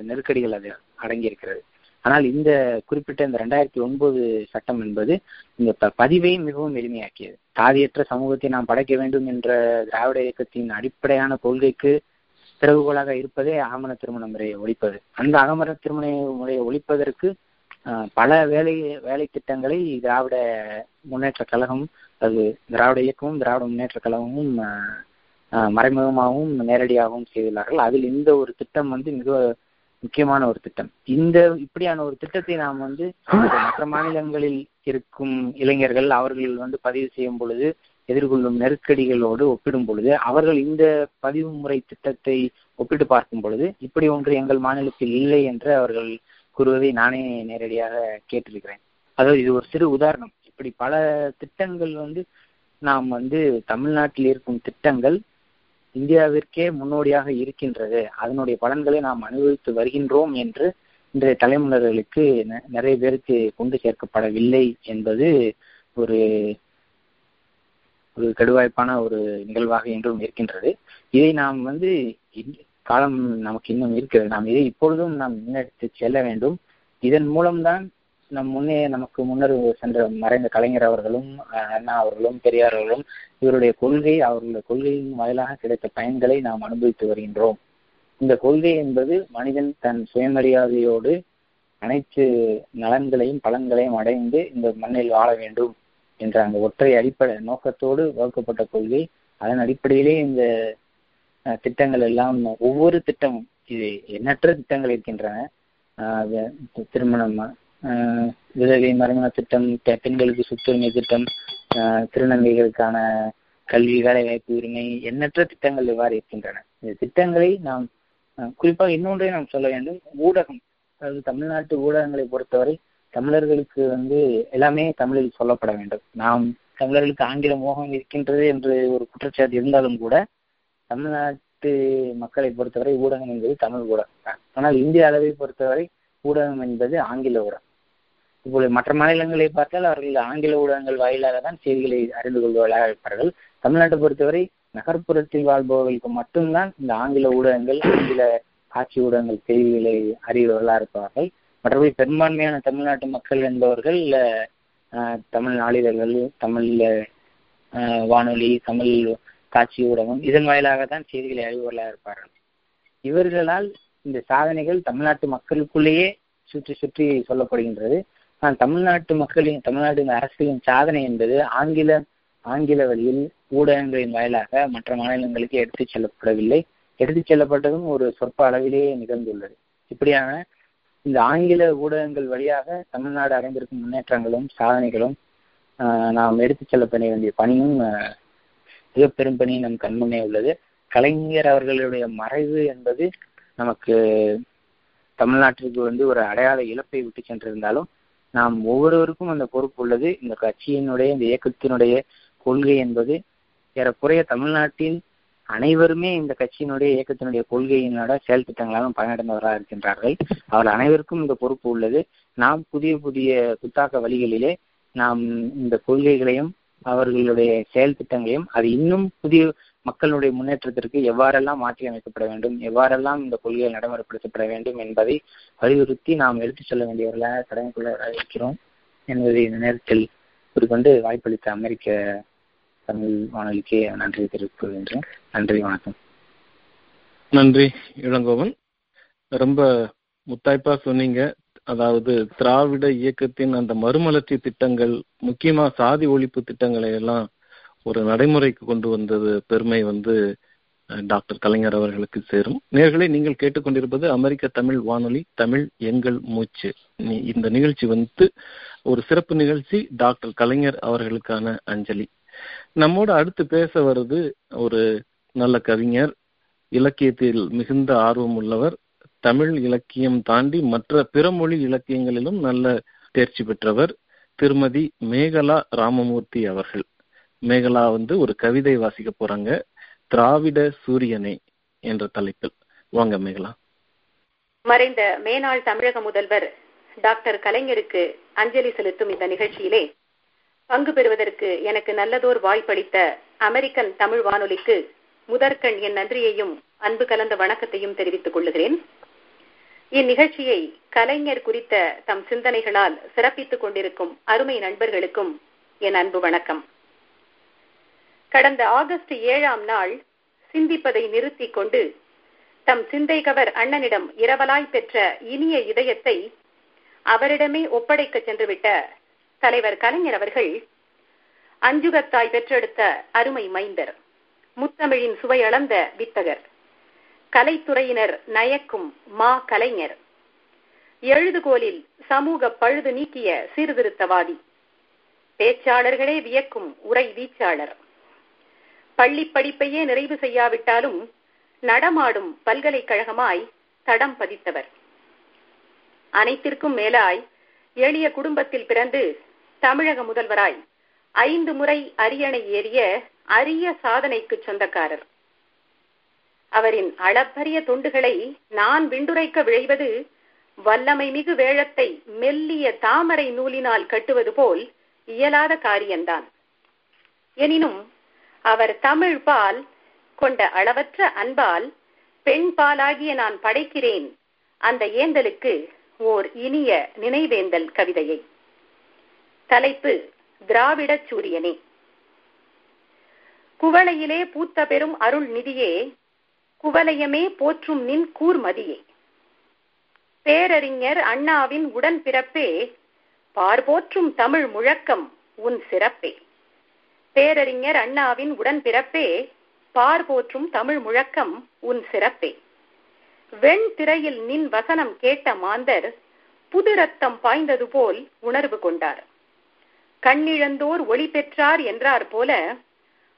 நெருக்கடிகள் அது அடங்கியிருக்கிறது. ஆனால் இந்த குறிப்பிட்ட இந்த ரெண்டாயிரத்தி ஒன்பது சட்டம் என்பது இந்த பதிவை மிகவும் எளிமையாக்கியது. சாதியற்ற சமூகத்தை நாம் படைக்க வேண்டும் என்ற திராவிட இயக்கத்தின் அடிப்படையான கொள்கைக்கு திறவுகோலாக இருப்பதே ஆமண திருமண முறையை ஒழிப்பது. அந்த அகமர திருமண முறையை ஒழிப்பதற்கு பல வேலை வேலை திட்டங்களை திராவிட முன்னேற்ற கழகம் அது திராவிட இயக்கமும் திராவிட முன்னேற்ற கழகமும் மறைமுகமாகவும் நேரடியாகவும் செய்துள்ளார்கள். அதில் இந்த ஒரு திட்டம் வந்து மிக முக்கியமான ஒரு திட்டம். இந்த இப்படியான ஒரு திட்டத்தை நாம் வந்து மற்ற மாநிலங்களில் இருக்கும் இளைஞர்கள் அவர்கள் வந்து பதிவு செய்யும் பொழுது எதிர்கொள்ளும் நெருக்கடிகளோடு ஒப்பிடும் பொழுது அவர்கள் இந்த பதிவு முறை திட்டத்தை ஒப்பிட்டு பார்க்கும் பொழுது இப்படி ஒன்று எங்கள் மாநிலத்தில் இல்லை என்று அவர்கள் கூறுவதை நானே நேரடியாக கேட்டிருக்கிறேன். அதாவது இது ஒரு சிறு உதாரணம். இப்படி பல திட்டங்கள் வந்து நாம் வந்து தமிழ்நாட்டில் இருக்கும் திட்டங்கள் இந்தியாவிற்கே முன்னோடியாக இருக்கின்றது. அதனுடைய பலன்களை நாம் அனுபவித்து வருகின்றோம் என்று இன்றைய தலைமுறைகளுக்கு நிறைய பேருக்கு கொண்டு சேர்க்கப்படவில்லை என்பது ஒரு ஒரு கடுவாய்ப்பான ஒரு நிகழ்வாக என்றும் இருக்கின்றது. இதை நாம் வந்து காலம் நமக்கு இன்னும் இருக்கிறது. நாம் இதை இப்பொழுதும் நாம் முன்னெடுத்து செல்ல வேண்டும். இதன் மூலம்தான் நம் முன்னே நமக்கு முன்னர் சென்ற மறைந்த கலைஞர் அவர்களும் அண்ணா அவர்களும் பெரியார் அவர்களும் இவருடைய கொள்கை அவர்களுடைய கொள்கையின் வாயிலாக கிடைத்த பயன்களை நாம் அனுபவித்து வருகின்றோம். இந்த கொள்கை என்பது மனிதன் தன் சுயமரியாதையோடு அனைத்து நலன்களையும் பலன்களையும் அடைந்து இந்த மண்ணில் வாழ வேண்டும். என்ற அந்த ஒற்றை அடிப்படை நோக்கத்தோடு வகுக்கப்பட்ட கொள்கை அதன் அடிப்படையிலே இந்த திட்டங்கள் எல்லாம் ஒவ்வொரு திட்டமும் இது எண்ணற்ற திட்டங்கள் இருக்கின்றன. திருமணம் விதவை மறுமண திட்டம் பெண்களுக்கு சொத்துரிமை திட்டம் திருநங்கைகளுக்கான கல்வி வேலை வாய்ப்பு உரிமை எண்ணற்ற திட்டங்கள் இவ்வாறு இருக்கின்றன. இந்த திட்டங்களை நாம் குறிப்பாக இன்னொன்றை நாம் சொல்ல வேண்டும். ஊடகம் அதாவது தமிழ்நாட்டு ஊடகங்களை பொறுத்தவரை தமிழர்களுக்கு வந்து எல்லாமே தமிழில் சொல்லப்பட வேண்டும். நாம் தமிழர்களுக்கு ஆங்கில மோகம் இருக்கின்றது என்று ஒரு குற்றச்சாட்டு இருந்தாலும் கூட தமிழ்நாட்டு மக்களை பொறுத்தவரை ஊடகம் என்பது தமிழ் ஊடகம் ஆனால் இந்திய அளவை பொறுத்தவரை ஊடகம் என்பது ஆங்கில ஊடகம். இப்போது மற்ற மாநிலங்களை பார்த்தால் அவர்கள் ஆங்கில ஊடகங்கள் வாயிலாக தான் செய்திகளை அறிந்து கொள்வதாக இருப்பார்கள். தமிழ்நாட்டை பொறுத்தவரை நகர்ப்புறத்தில் வாழ்பவர்களுக்கு மட்டும்தான் இந்த ஆங்கில ஊடகங்கள் ஆங்கில ஆட்சி ஊடகங்கள் செய்திகளை அறிவர்களாக இருப்பார்கள். மற்றபடி பெரும்பான்மையான தமிழ்நாட்டு மக்கள் என்பவர்கள் தமிழ் நாளிதழ்கள் தமிழ் வானொலி தமிழ் காட்சி ஊடகம் இதன் வாயிலாக தான் செய்திகளை அறிவுகளாக இருப்பார்கள். இவர்களால் இந்த சாதனைகள் தமிழ்நாட்டு மக்களுக்குள்ளேயே சுற்றி சுற்றி சொல்லப்படுகின்றது. ஆனால் தமிழ்நாட்டு மக்களின் தமிழ்நாட்டின் அரசியலின் சாதனை என்பது ஆங்கில ஆங்கில வழியில் ஊடகங்களின் வாயிலாக மற்ற மாநிலங்களுக்கு எடுத்துச் செல்லப்படவில்லை. எடுத்துச் செல்லப்பட்டதும் ஒரு சொற்ப அளவிலேயே நிகழ்ந்துள்ளது இப்படியான இந்த ஆங்கில ஊடகங்கள் வழியாக தமிழ்நாடு அடைந்திருக்கும் முன்னேற்றங்களும் சாதனைகளும் நாம் எடுத்துச் செல்லப்பட வேண்டிய பணியும் மிக பெரும் பணி நம் கண்முன்னே உள்ளது. கலைஞர் அவர்களுடைய மறைவு என்பது நமக்கு தமிழ்நாட்டிற்கு வந்து ஒரு அடையாள இழப்பை விட்டு சென்றிருந்தாலும் நாம் ஒவ்வொருவருக்கும் அந்த பொறுப்பு உள்ளது. இந்த கட்சியினுடைய இந்த இயக்கத்தினுடைய கொள்கை என்பது ஏறக்குறைய தமிழ்நாட்டில் அனைவருமே இந்த கட்சியினுடைய இயக்கத்தினுடைய கொள்கையினோட செயல் திட்டங்களாலும் பயனடைந்தவராக இருக்கின்றார்கள். அவர் அனைவருக்கும் இந்த பொறுப்பு உள்ளது. நாம் புதிய புதிய புத்தாக்க வழிகளிலே நாம் இந்த கொள்கைகளையும் அவர்களுடைய செயல் திட்டங்களையும் அது இன்னும் புதிய மக்களுடைய முன்னேற்றத்திற்கு எவ்வாறெல்லாம் மாற்றி அமைக்கப்பட வேண்டும் எவ்வாறெல்லாம் இந்த கொள்கைகள் நடைமுறைப்படுத்தப்பட வேண்டும் என்பதை வலியுறுத்தி நாம் எடுத்துச் செல்ல வேண்டியவர்களாக கடமைக்குள்ளவராக இருக்கிறோம் என்பதை இந்த நேரத்தில் குறிக்கொண்டு வாய்ப்பளித்த அமெரிக்க தமிழ் வானொலிக்கே நன்றி தெரிவித்துக்கொள்கின்றேன். நன்றி வணக்கம். நன்றி இளங்கோவன். ரொம்ப முத்தாய்ப்பா சொன்னீங்க. அதாவது திராவிட இயக்கத்தின் அந்த மறுமலர்ச்சி திட்டங்கள் முக்கியமா சாதி ஒழிப்பு திட்டங்களை எல்லாம் ஒரு நடைமுறைக்கு கொண்டு வந்தது பெருமை வந்து டாக்டர் கலைஞர் அவர்களுக்கு சேரும். நேர்களை நீங்கள் கேட்டுக்கொண்டிருப்பது அமெரிக்க தமிழ் வானொலி தமிழ் எங்கள் மூச்சு. நீ- இந்த நிகழ்ச்சி வந்து ஒரு சிறப்பு நிகழ்ச்சி டாக்டர் கலைஞர் அவர்களுக்கான அஞ்சலி. நம்மோட அடுத்து பேச வருது ஒரு நல்ல கவிஞர் இலக்கியத்தில் மிகுந்த ஆர்வம் உள்ளவர் தமிழ் இலக்கியம் தாண்டி மற்ற பிற மொழி இலக்கியங்களிலும் நல்ல தேர்ச்சி பெற்றவர் திருமதி மேகலா ராமமூர்த்தி அவர்கள். மேகலா வந்து ஒரு கவிதை வாசிக்க போறாங்க திராவிட சூரியனே என்ற தலைப்பில். வாங்க மேகலா. மறைந்த மேனாள் தமிழக முதல்வர் டாக்டர் கலைஞருக்கு அஞ்சலி செலுத்தும் இந்த நிகழ்ச்சியிலே பங்கு பெறுவதற்கு எனக்கு நல்லதோர் வாய்ப்பளித்த அமெரிக்கன் தமிழ் வானொலிக்கு முதற்கண் என் நன்றியையும் அன்பு கலந்த வணக்கத்தையும் தெரிவித்துக் கொள்ளுகிறேன் இந்நிகழ்ச்சியை கலைஞர் குறித்த தம் சிந்தனைகளால் சிறப்பித்துக் கொண்டிருக்கும் அருமை நண்பர்களுக்கும் என் அன்பு வணக்கம். கடந்த ஆகஸ்ட் ஏழாம் நாள் சிந்திப்பதை நிறுத்திக் கொண்டு தம் சிந்தைகவர் அண்ணனிடம் இரவலாய் பெற்ற இனிய இதயத்தை அவரிடமே ஒப்படைக்க சென்றுவிட்ட தலைவர் கலைஞர் அவர்கள் அஞ்சுகத்தாய் பெற்றெடுத்த அருமை மைந்தர் முத்தமிழின் சுவையளந்த வித்தகர் கலைத்துறையினர் நயக்கும் மா கலைஞர் எழுதுகோலில் சமூக பழுது நீக்கிய சீர்திருத்தவாதி பேச்சாளர்களே வியக்கும் உரை வீச்சாளர். பள்ளி படிப்பையே நிறைவு செய்யாவிட்டாலும் நடமாடும் பல்கலைக்கழகமாய் தடம் பதித்தவர். அனைத்திற்கும் மேலாய் எளிய குடும்பத்தில் பிறந்து தமிழக முதல்வராய் ஐந்து முறை அரியணை ஏறிய அரிய சாதனைக்கு சொந்தக்காரர். அவரின் அளப்பரிய துண்டுகளை நான் விண்டுரைக்க விழைவது வல்லமை மிகு வேழத்தை மெல்லிய தாமரை நூலினால் கட்டுவது போல் இயலாத காரியம்தான். எனினும் அவர் தமிழ் பால் கொண்ட அளவற்ற அன்பால் பெண் பாலாகிய நான் படைக்கிறேன் அந்த ஏந்தலுக்கு ஓர் இனிய நினைவேந்தல் கவிதையை. தலைப்பு திராவிட சூரியனே. குவளையிலே பூத்த பெரும் அருள் நிதியே குவலயமே போற்றும் நின் கூர்மதியே பேரறிஞர் அண்ணாவின் உடன் பிறப்பே பார்போற்றும் தமிழ் முழக்கம் உன் சிறப்பே. பேரறிஞர் அண்ணாவின் உடன் பிறப்பே பார் போற்றும் தமிழ் முழக்கம் உன் சிறப்பே. வெண் திரையில் நின் வசனம் கேட்ட மாந்தர் புது ரத்தம் பாய்ந்தது போல் உணர்வு கொண்டார். கண்ணிழந்தோர் ஒளி பெற்றார் என்றார் போல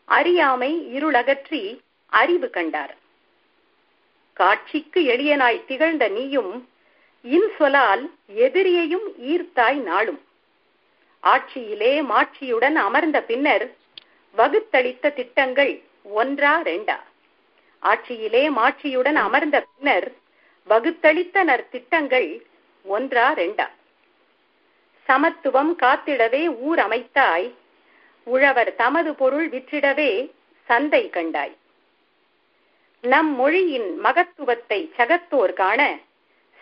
அறியாமை இருளகற்றி அறிவு கண்டார். காட்சிக்கு எளியனாய் திகழ்ந்த நீயும் இன்சொலால் எதிரியையும் ஈர்த்தாய் நாளும். ஆட்சியிலே மாட்சியுடன் அமர்ந்த பின்னர் வகுத்தளித்த திட்டங்கள் ஒன்றா ரெண்டா? ஆட்சியிலே மாட்சியுடன் அமர்ந்த பின்னர் வகுத்தளித்தனர் திட்டங்கள் ஒன்றா ரெண்டா? சமத்துவம் காத்திடவே ஊர் அமைத்தாய். உழவர் தமது பொருள் விற்றிடவே சந்தை கண்டாய். நம் மொழியின் மகத்துவத்தை சகத்தோர் காண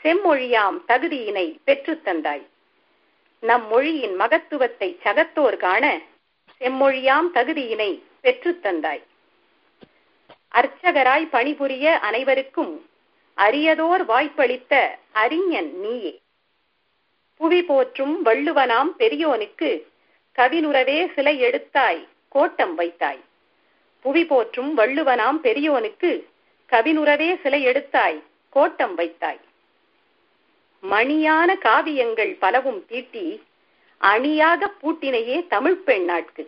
செம்மொழியாம் தகுதியினை பெற்றுத் தந்தாய். நம் மொழியின் மகத்துவத்தை சகத்தோர் காண செம்மொழியாம் தகுதியினை பெற்றுத் தந்தாய். அர்ச்சகராய் பணிபுரிய அனைவருக்கும் அரியதோர் வாய்ப்பளித்த அறிஞன் நீயே. புவி போற்றும் வள்ளுவனாம் பெரியோனுக்கு கவினுறவே சிலை எடுத்தாய் கோட்டம் வைத்தாய். புவி போற்றும் வள்ளுவனாம் பெரியோனுக்கு கவினுறவே சிலை எடுத்தாய் கோட்டம் வைத்தாய். மணியான காவியங்கள் பலவும் தீட்டி அணியாக பூட்டினையே தமிழ் பெண் நாட்கு.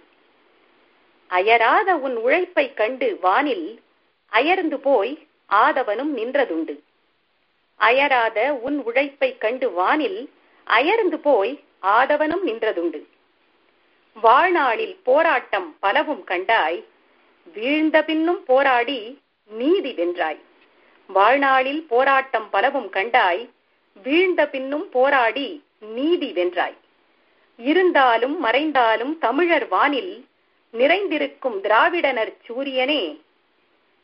அயராத உன் உழைப்பை கண்டு வானில் அயர்ந்து போய் ஆதவனும் நின்றதுண்டு. அயராத உன் உழைப்பை கண்டு வானில் அயர்ந்து போய் ஆதவனும் நின்றதுண்டு. வாழ்நாளில் போராட்டம் பலவும் கண்டாய் வீழ்ந்த பின்னும் போராடி நீதி வென்றாய். வாழ்நாளில் போராட்டம் பலவும் கண்டாய் வீழ்ந்த பின்னும் போராடி நீதி வென்றாய். இருந்தாலும் மறைந்தாலும் தமிழர் வானில் நிறைந்திருக்கும் திராவிடனர் சூரியனே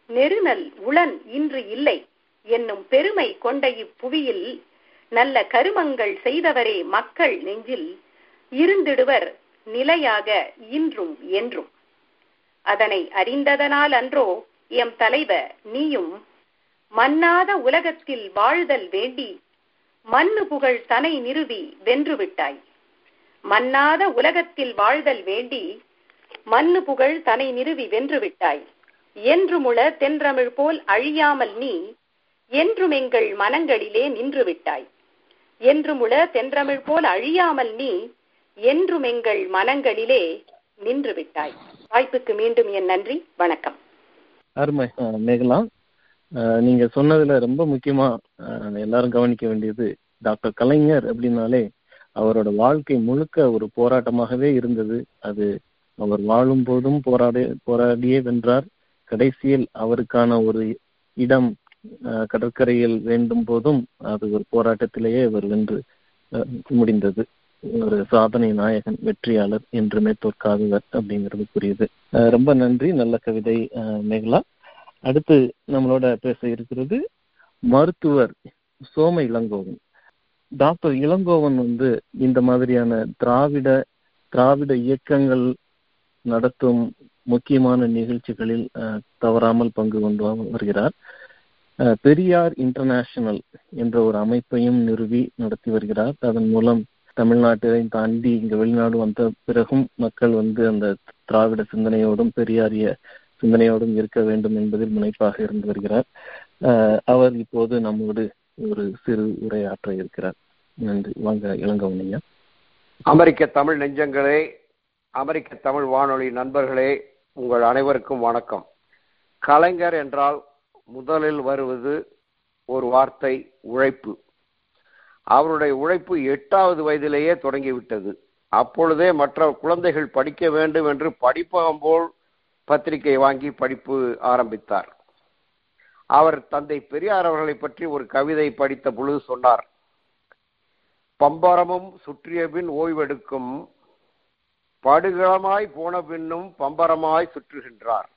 நெருநல் உளன் இன்று இல்லை என்னும் பெருமை கொண்ட இப்புவியில் நல்ல கருமங்கள் செய்தவரே மக்கள் நெஞ்சில் இருந்திடுவர் நிலையாக இன்றும் என்றும். அதனை அறிந்ததனால் அன்றோ எம் தலைவர் நீயும் மன்னாத உலகத்தில் வாழ்தல் வேண்டி மண்ணு புகழ் தனை நிறுவி வென்று விட்டாய். மன்னாத உலகத்தில் வாழ்தல் வேண்டி மண்ணு புகழ் தனை நிறுவி வென்று விட்டாய். என்றுமுள தென்றமிழ் போல் அழியாமல் நீ என்றும் எங்கள் மனங்களிலே நின்றுவிட்டாய் என்றுமுள தென்றமிழ் போல் அழியாமல் நீ என்றும் எங்கள் மனங்களிலே நின்று விட்டாய் வாய்ப்புக்கு மீண்டும் என் நன்றி வணக்கம். அருமை. அஹ், மேகலா நீங்க சொன்னதுல ரொம்ப முக்கியமா எல்லாரும் கவனிக்க வேண்டியது டாக்டர் கலைஞர் அப்படின்னாலே அவரோட வாழ்க்கை முழுக்க ஒரு போராட்டமாகவே இருந்தது. அது அவர் வாழும் போதும் போராடி போராடியே வென்றார். கடைசியில் அவருக்கான ஒரு இடம் கடற்கரையில் வேண்டும் போதும் அது ஒரு போராட்டத்திலேயே அவர் வென்று முடிந்தது. ஒரு சாதனை நாயகன் வெற்றியாளர் என்றுமே தோற்காதவர் அப்படிங்கிறது புரியுது. ரொம்ப நன்றி. நல்ல கவிதை மேகலா. அடுத்து நம்மளோட பேச இருக்கிறது மருத்துவர் சோம இளங்கோவன். டாக்டர் இளங்கோவன் வந்து இந்த மாதிரியான திராவிட திராவிட இயக்கங்கள் நடத்தும் முக்கியமான நிகழ்ச்சிகளில் தவறாமல் பங்கு கொண்டு வருகிறார். பெரியார் இன்டர்நேஷனல் என்ற ஒரு அமைப்பையும் நிறுவி நடத்தி வருகிறார். அதன் மூலம் தமிழ்நாட்டை தாண்டி இங்க வெளிநாடு வந்த பிறகும் மக்கள் வந்து அந்த திராவிட சிந்தனையோடும் பெரியாரிய சிந்தனையோடும் இருக்க வேண்டும் என்பதில் முனைப்பாக இருந்து வருகிறார். அவர் இப்போது நம்மோடு ஒரு சிறு உரையாற்ற இருக்கிறார். நன்றி. வாங்க இளங்கவன் அமெரிக்க தமிழ் நெஞ்சங்களே அமெரிக்க தமிழ் வானொலி நண்பர்களே உங்கள் அனைவருக்கும் வணக்கம். கலைஞர் என்றால் முதலில் வருவது ஒரு வார்த்தை உழைப்பு. அவருடைய உழைப்பு எட்டாவது வயதிலேயே தொடங்கிவிட்டது. அப்பொழுதே மற்ற குழந்தைகள் படிக்க வேண்டும் என்று படிப்பகம் போல் பத்திரிகை வாங்கி படிப்பு ஆரம்பித்தார். அவர் தந்தை பெரியார் அவர்களை பற்றி ஒரு கவிதை படித்த பொழுது சொன்னார் பம்பரமும் சுற்றிய பின் ஓய்வெடுக்கும் படுகளமாய் போன பின்னும் பம்பரமாய் சுற்றுகின்றார்.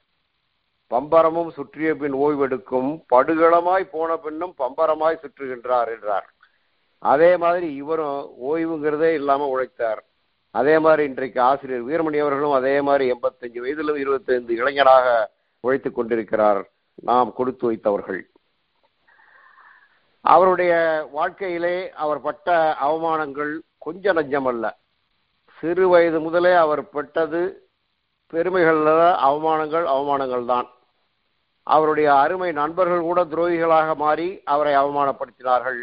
பம்பரமும் சுற்றிய பின் ஓய்வெடுக்கும் படுகளமாய் போன பின்னும் பம்பரமாய் சுற்றுகின்றார் என்றார். அதே மாதிரி இவரும் ஓய்வுங்கிறதே இல்லாமல் உழைத்தார். அதே மாதிரி இன்றைக்கு ஆசிரியர் வீரமணி அவர்களும் அதே மாதிரி எண்பத்தஞ்சு வயதிலும் இருபத்தைந்து இளைஞராக உழைத்துக் கொண்டிருக்கிறார் நாம் கொடுத்து வைத்தவர்கள். அவருடைய வாழ்க்கையிலே அவர் பட்ட அவமானங்கள் கொஞ்ச நஞ்சமல்ல. சிறு வயது முதலே அவர் பெற்றது பெருமைகள் அவமானங்கள் அவமானங்கள் தான் அவருடைய அருமை நண்பர்கள் கூட துரோகிகளாக மாறி அவரை அவமானப்படுத்தினார்கள்.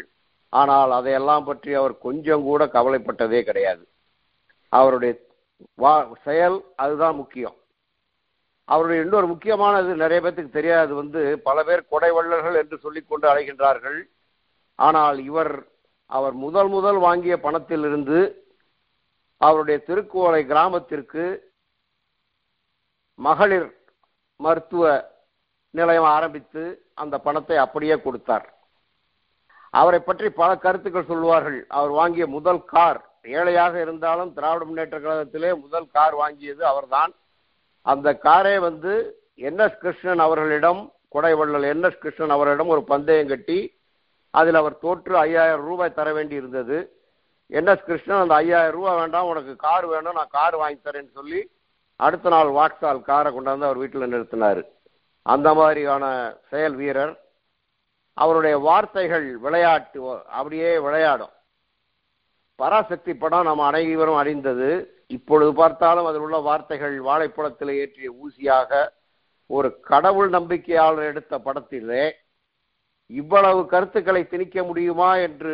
ஆனால் அதையெல்லாம் பற்றி அவர் கொஞ்சம் கூட கவலைப்பட்டதே கிடையாது. அவருடைய வா செயல் அதுதான் முக்கியம். அவருடைய இன்னொரு முக்கியமானது நிறைய பேர்த்துக்கு தெரியாது. வந்து பல பேர் கொடைவள்ளர்கள் என்று சொல்லிக்கொண்டு அழைகின்றார்கள் ஆனால் இவர் அவர் முதல் முதல் வாங்கிய பணத்திலிருந்து அவருடைய திருக்குவளை கிராமத்திற்கு மகளிர் மருத்துவ நிலையம் ஆரம்பித்து அந்த பணத்தை அப்படியே கொடுத்தார். அவரை பற்றி பல கருத்துக்கள் சொல்வார்கள் அவர் வாங்கிய முதல் கார் ஏழையாக இருந்தாலும் திராவிட முன்னேற்ற கழகத்திலே முதல் கார் வாங்கியது அவர்தான். அந்த காரே வந்து என் எஸ் கிருஷ்ணன் அவர்களிடம் கொடைவள்ளல் என் எஸ் கிருஷ்ணன் அவர்களிடம் ஒரு பந்தயம் கட்டி அதில் அவர் தோற்று ஐயாயிரம் ரூபாய் தர வேண்டி இருந்தது. என் எஸ் கிருஷ்ணன் அந்த ஐயாயிரம் ரூபாய் வேண்டாம் உனக்கு கார் வேணும் நான் கார் வாங்கி தரேன்னு சொல்லி அடுத்த நாள் வாக்ஸால் காரை கொண்டாந்து அவர் வீட்டில் நிறுத்தினார். அந்த மாதிரியான செயல் வீரர் அவருடைய வார்த்தைகள் விளையாட்டு அப்படியே விளையாடும். பராசக்தி படம் நம்ம அனைவரும் அறிந்தது. இப்பொழுது பார்த்தாலும் அதில் உள்ள வார்த்தைகள் வாழைப்பழத்தில் ஏற்றிய ஊசியாக ஒரு கடவுள் நம்பிக்கையாளர் எடுத்த படத்திலே இவ்வளவு கருத்துக்களை திணிக்க முடியுமா என்று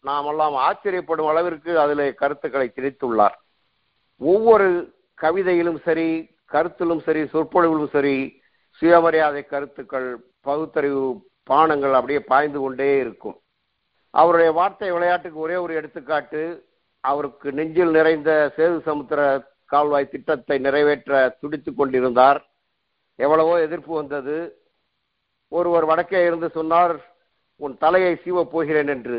நாமெல்லாம் ஆச்சரியப்படும் அளவிற்கு அதிலே கருத்துக்களை திணித்துள்ளார். ஒவ்வொரு கவிதையிலும் சரி கருத்திலும் சரி சொற்பொழிவிலும் சரி சுயமரியாதை கருத்துக்கள் பகுத்தறிவு பானங்கள் அப்படியே பாய்ந்து கொண்டே இருக்கும். அவருடைய வார்த்தை விளையாட்டுக்கு ஒரே ஒரு எடுத்துக்காட்டு அவருக்கு நெஞ்சில் நிறைந்த சேது சமுத்திர கால்வாய் திட்டத்தை நிறைவேற்ற துடித்து கொண்டிருந்தார். எவ்வளவோ எதிர்ப்பு வந்தது. ஒருவர் வடக்கே இருந்து சொன்னார் உன் தலையை சீவப் போகிறேன் என்று.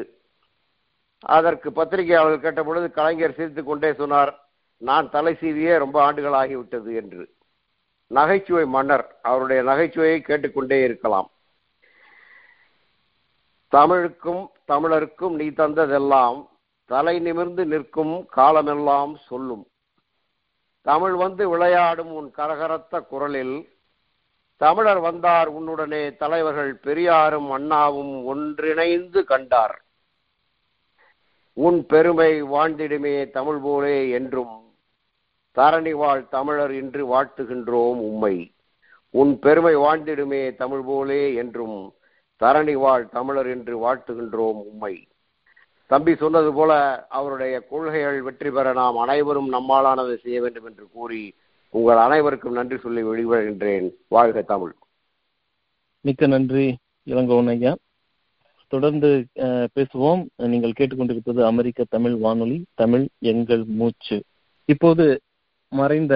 அதற்கு பத்திரிகையாளர்கள் கேட்டபொழுது கலைஞர் சிரித்துக் கொண்டே சொன்னார் நான் தலை சீவியே ரொம்ப ஆண்டுகள் ஆகிவிட்டது என்று. நகைச்சுவை மன்னர் அவருடைய நகைச்சுவையை கேட்டுக்கொண்டே இருக்கலாம். தமிழுக்கும் தமிழருக்கும் நீ தந்ததெல்லாம் தலை நிமிர்ந்து நிற்கும் காலமெல்லாம் சொல்லும். தமிழ் வந்து விளையாடும் உன் கரகரத்த குரலில் தமிழர் வந்தார் உன்னுடனே தலைவர்கள் பெரியாரும் அண்ணாவும் ஒன்றிணைந்து கண்டார். உன் பெருமை வாழ்ந்திடுமே தமிழ் போலே என்றும் தரணி வாழ் தமிழர் என்று வாழ்த்துகின்றோம் உம்மை. உன் பெருமை வாழ்ந்திடுமே தமிழ் போலே என்றும் தரணி வாழ் தமிழர் என்று வாழ்த்துகின்றோம் உம்மை. தம்பி சொன்னது போல அவருடைய கொள்கைகள் வெற்றி பெற நாம் அனைவரும் நம்மாலானதை செய்ய வேண்டும் என்று கூறி உங்கள் அனைவருக்கும் நன்றி சொல்லி வெளிவருகின்றேன் வாழ்க தமிழ். மிக்க நன்றி இளங்கோவன் ஐயா. தொடர்ந்து பேசுவோம். நீங்கள் கேட்டுக்கொண்டிருப்பது அமெரிக்க தமிழ் வானொலி தமிழ் எங்கள் மூச்சு. இப்போது மறைந்த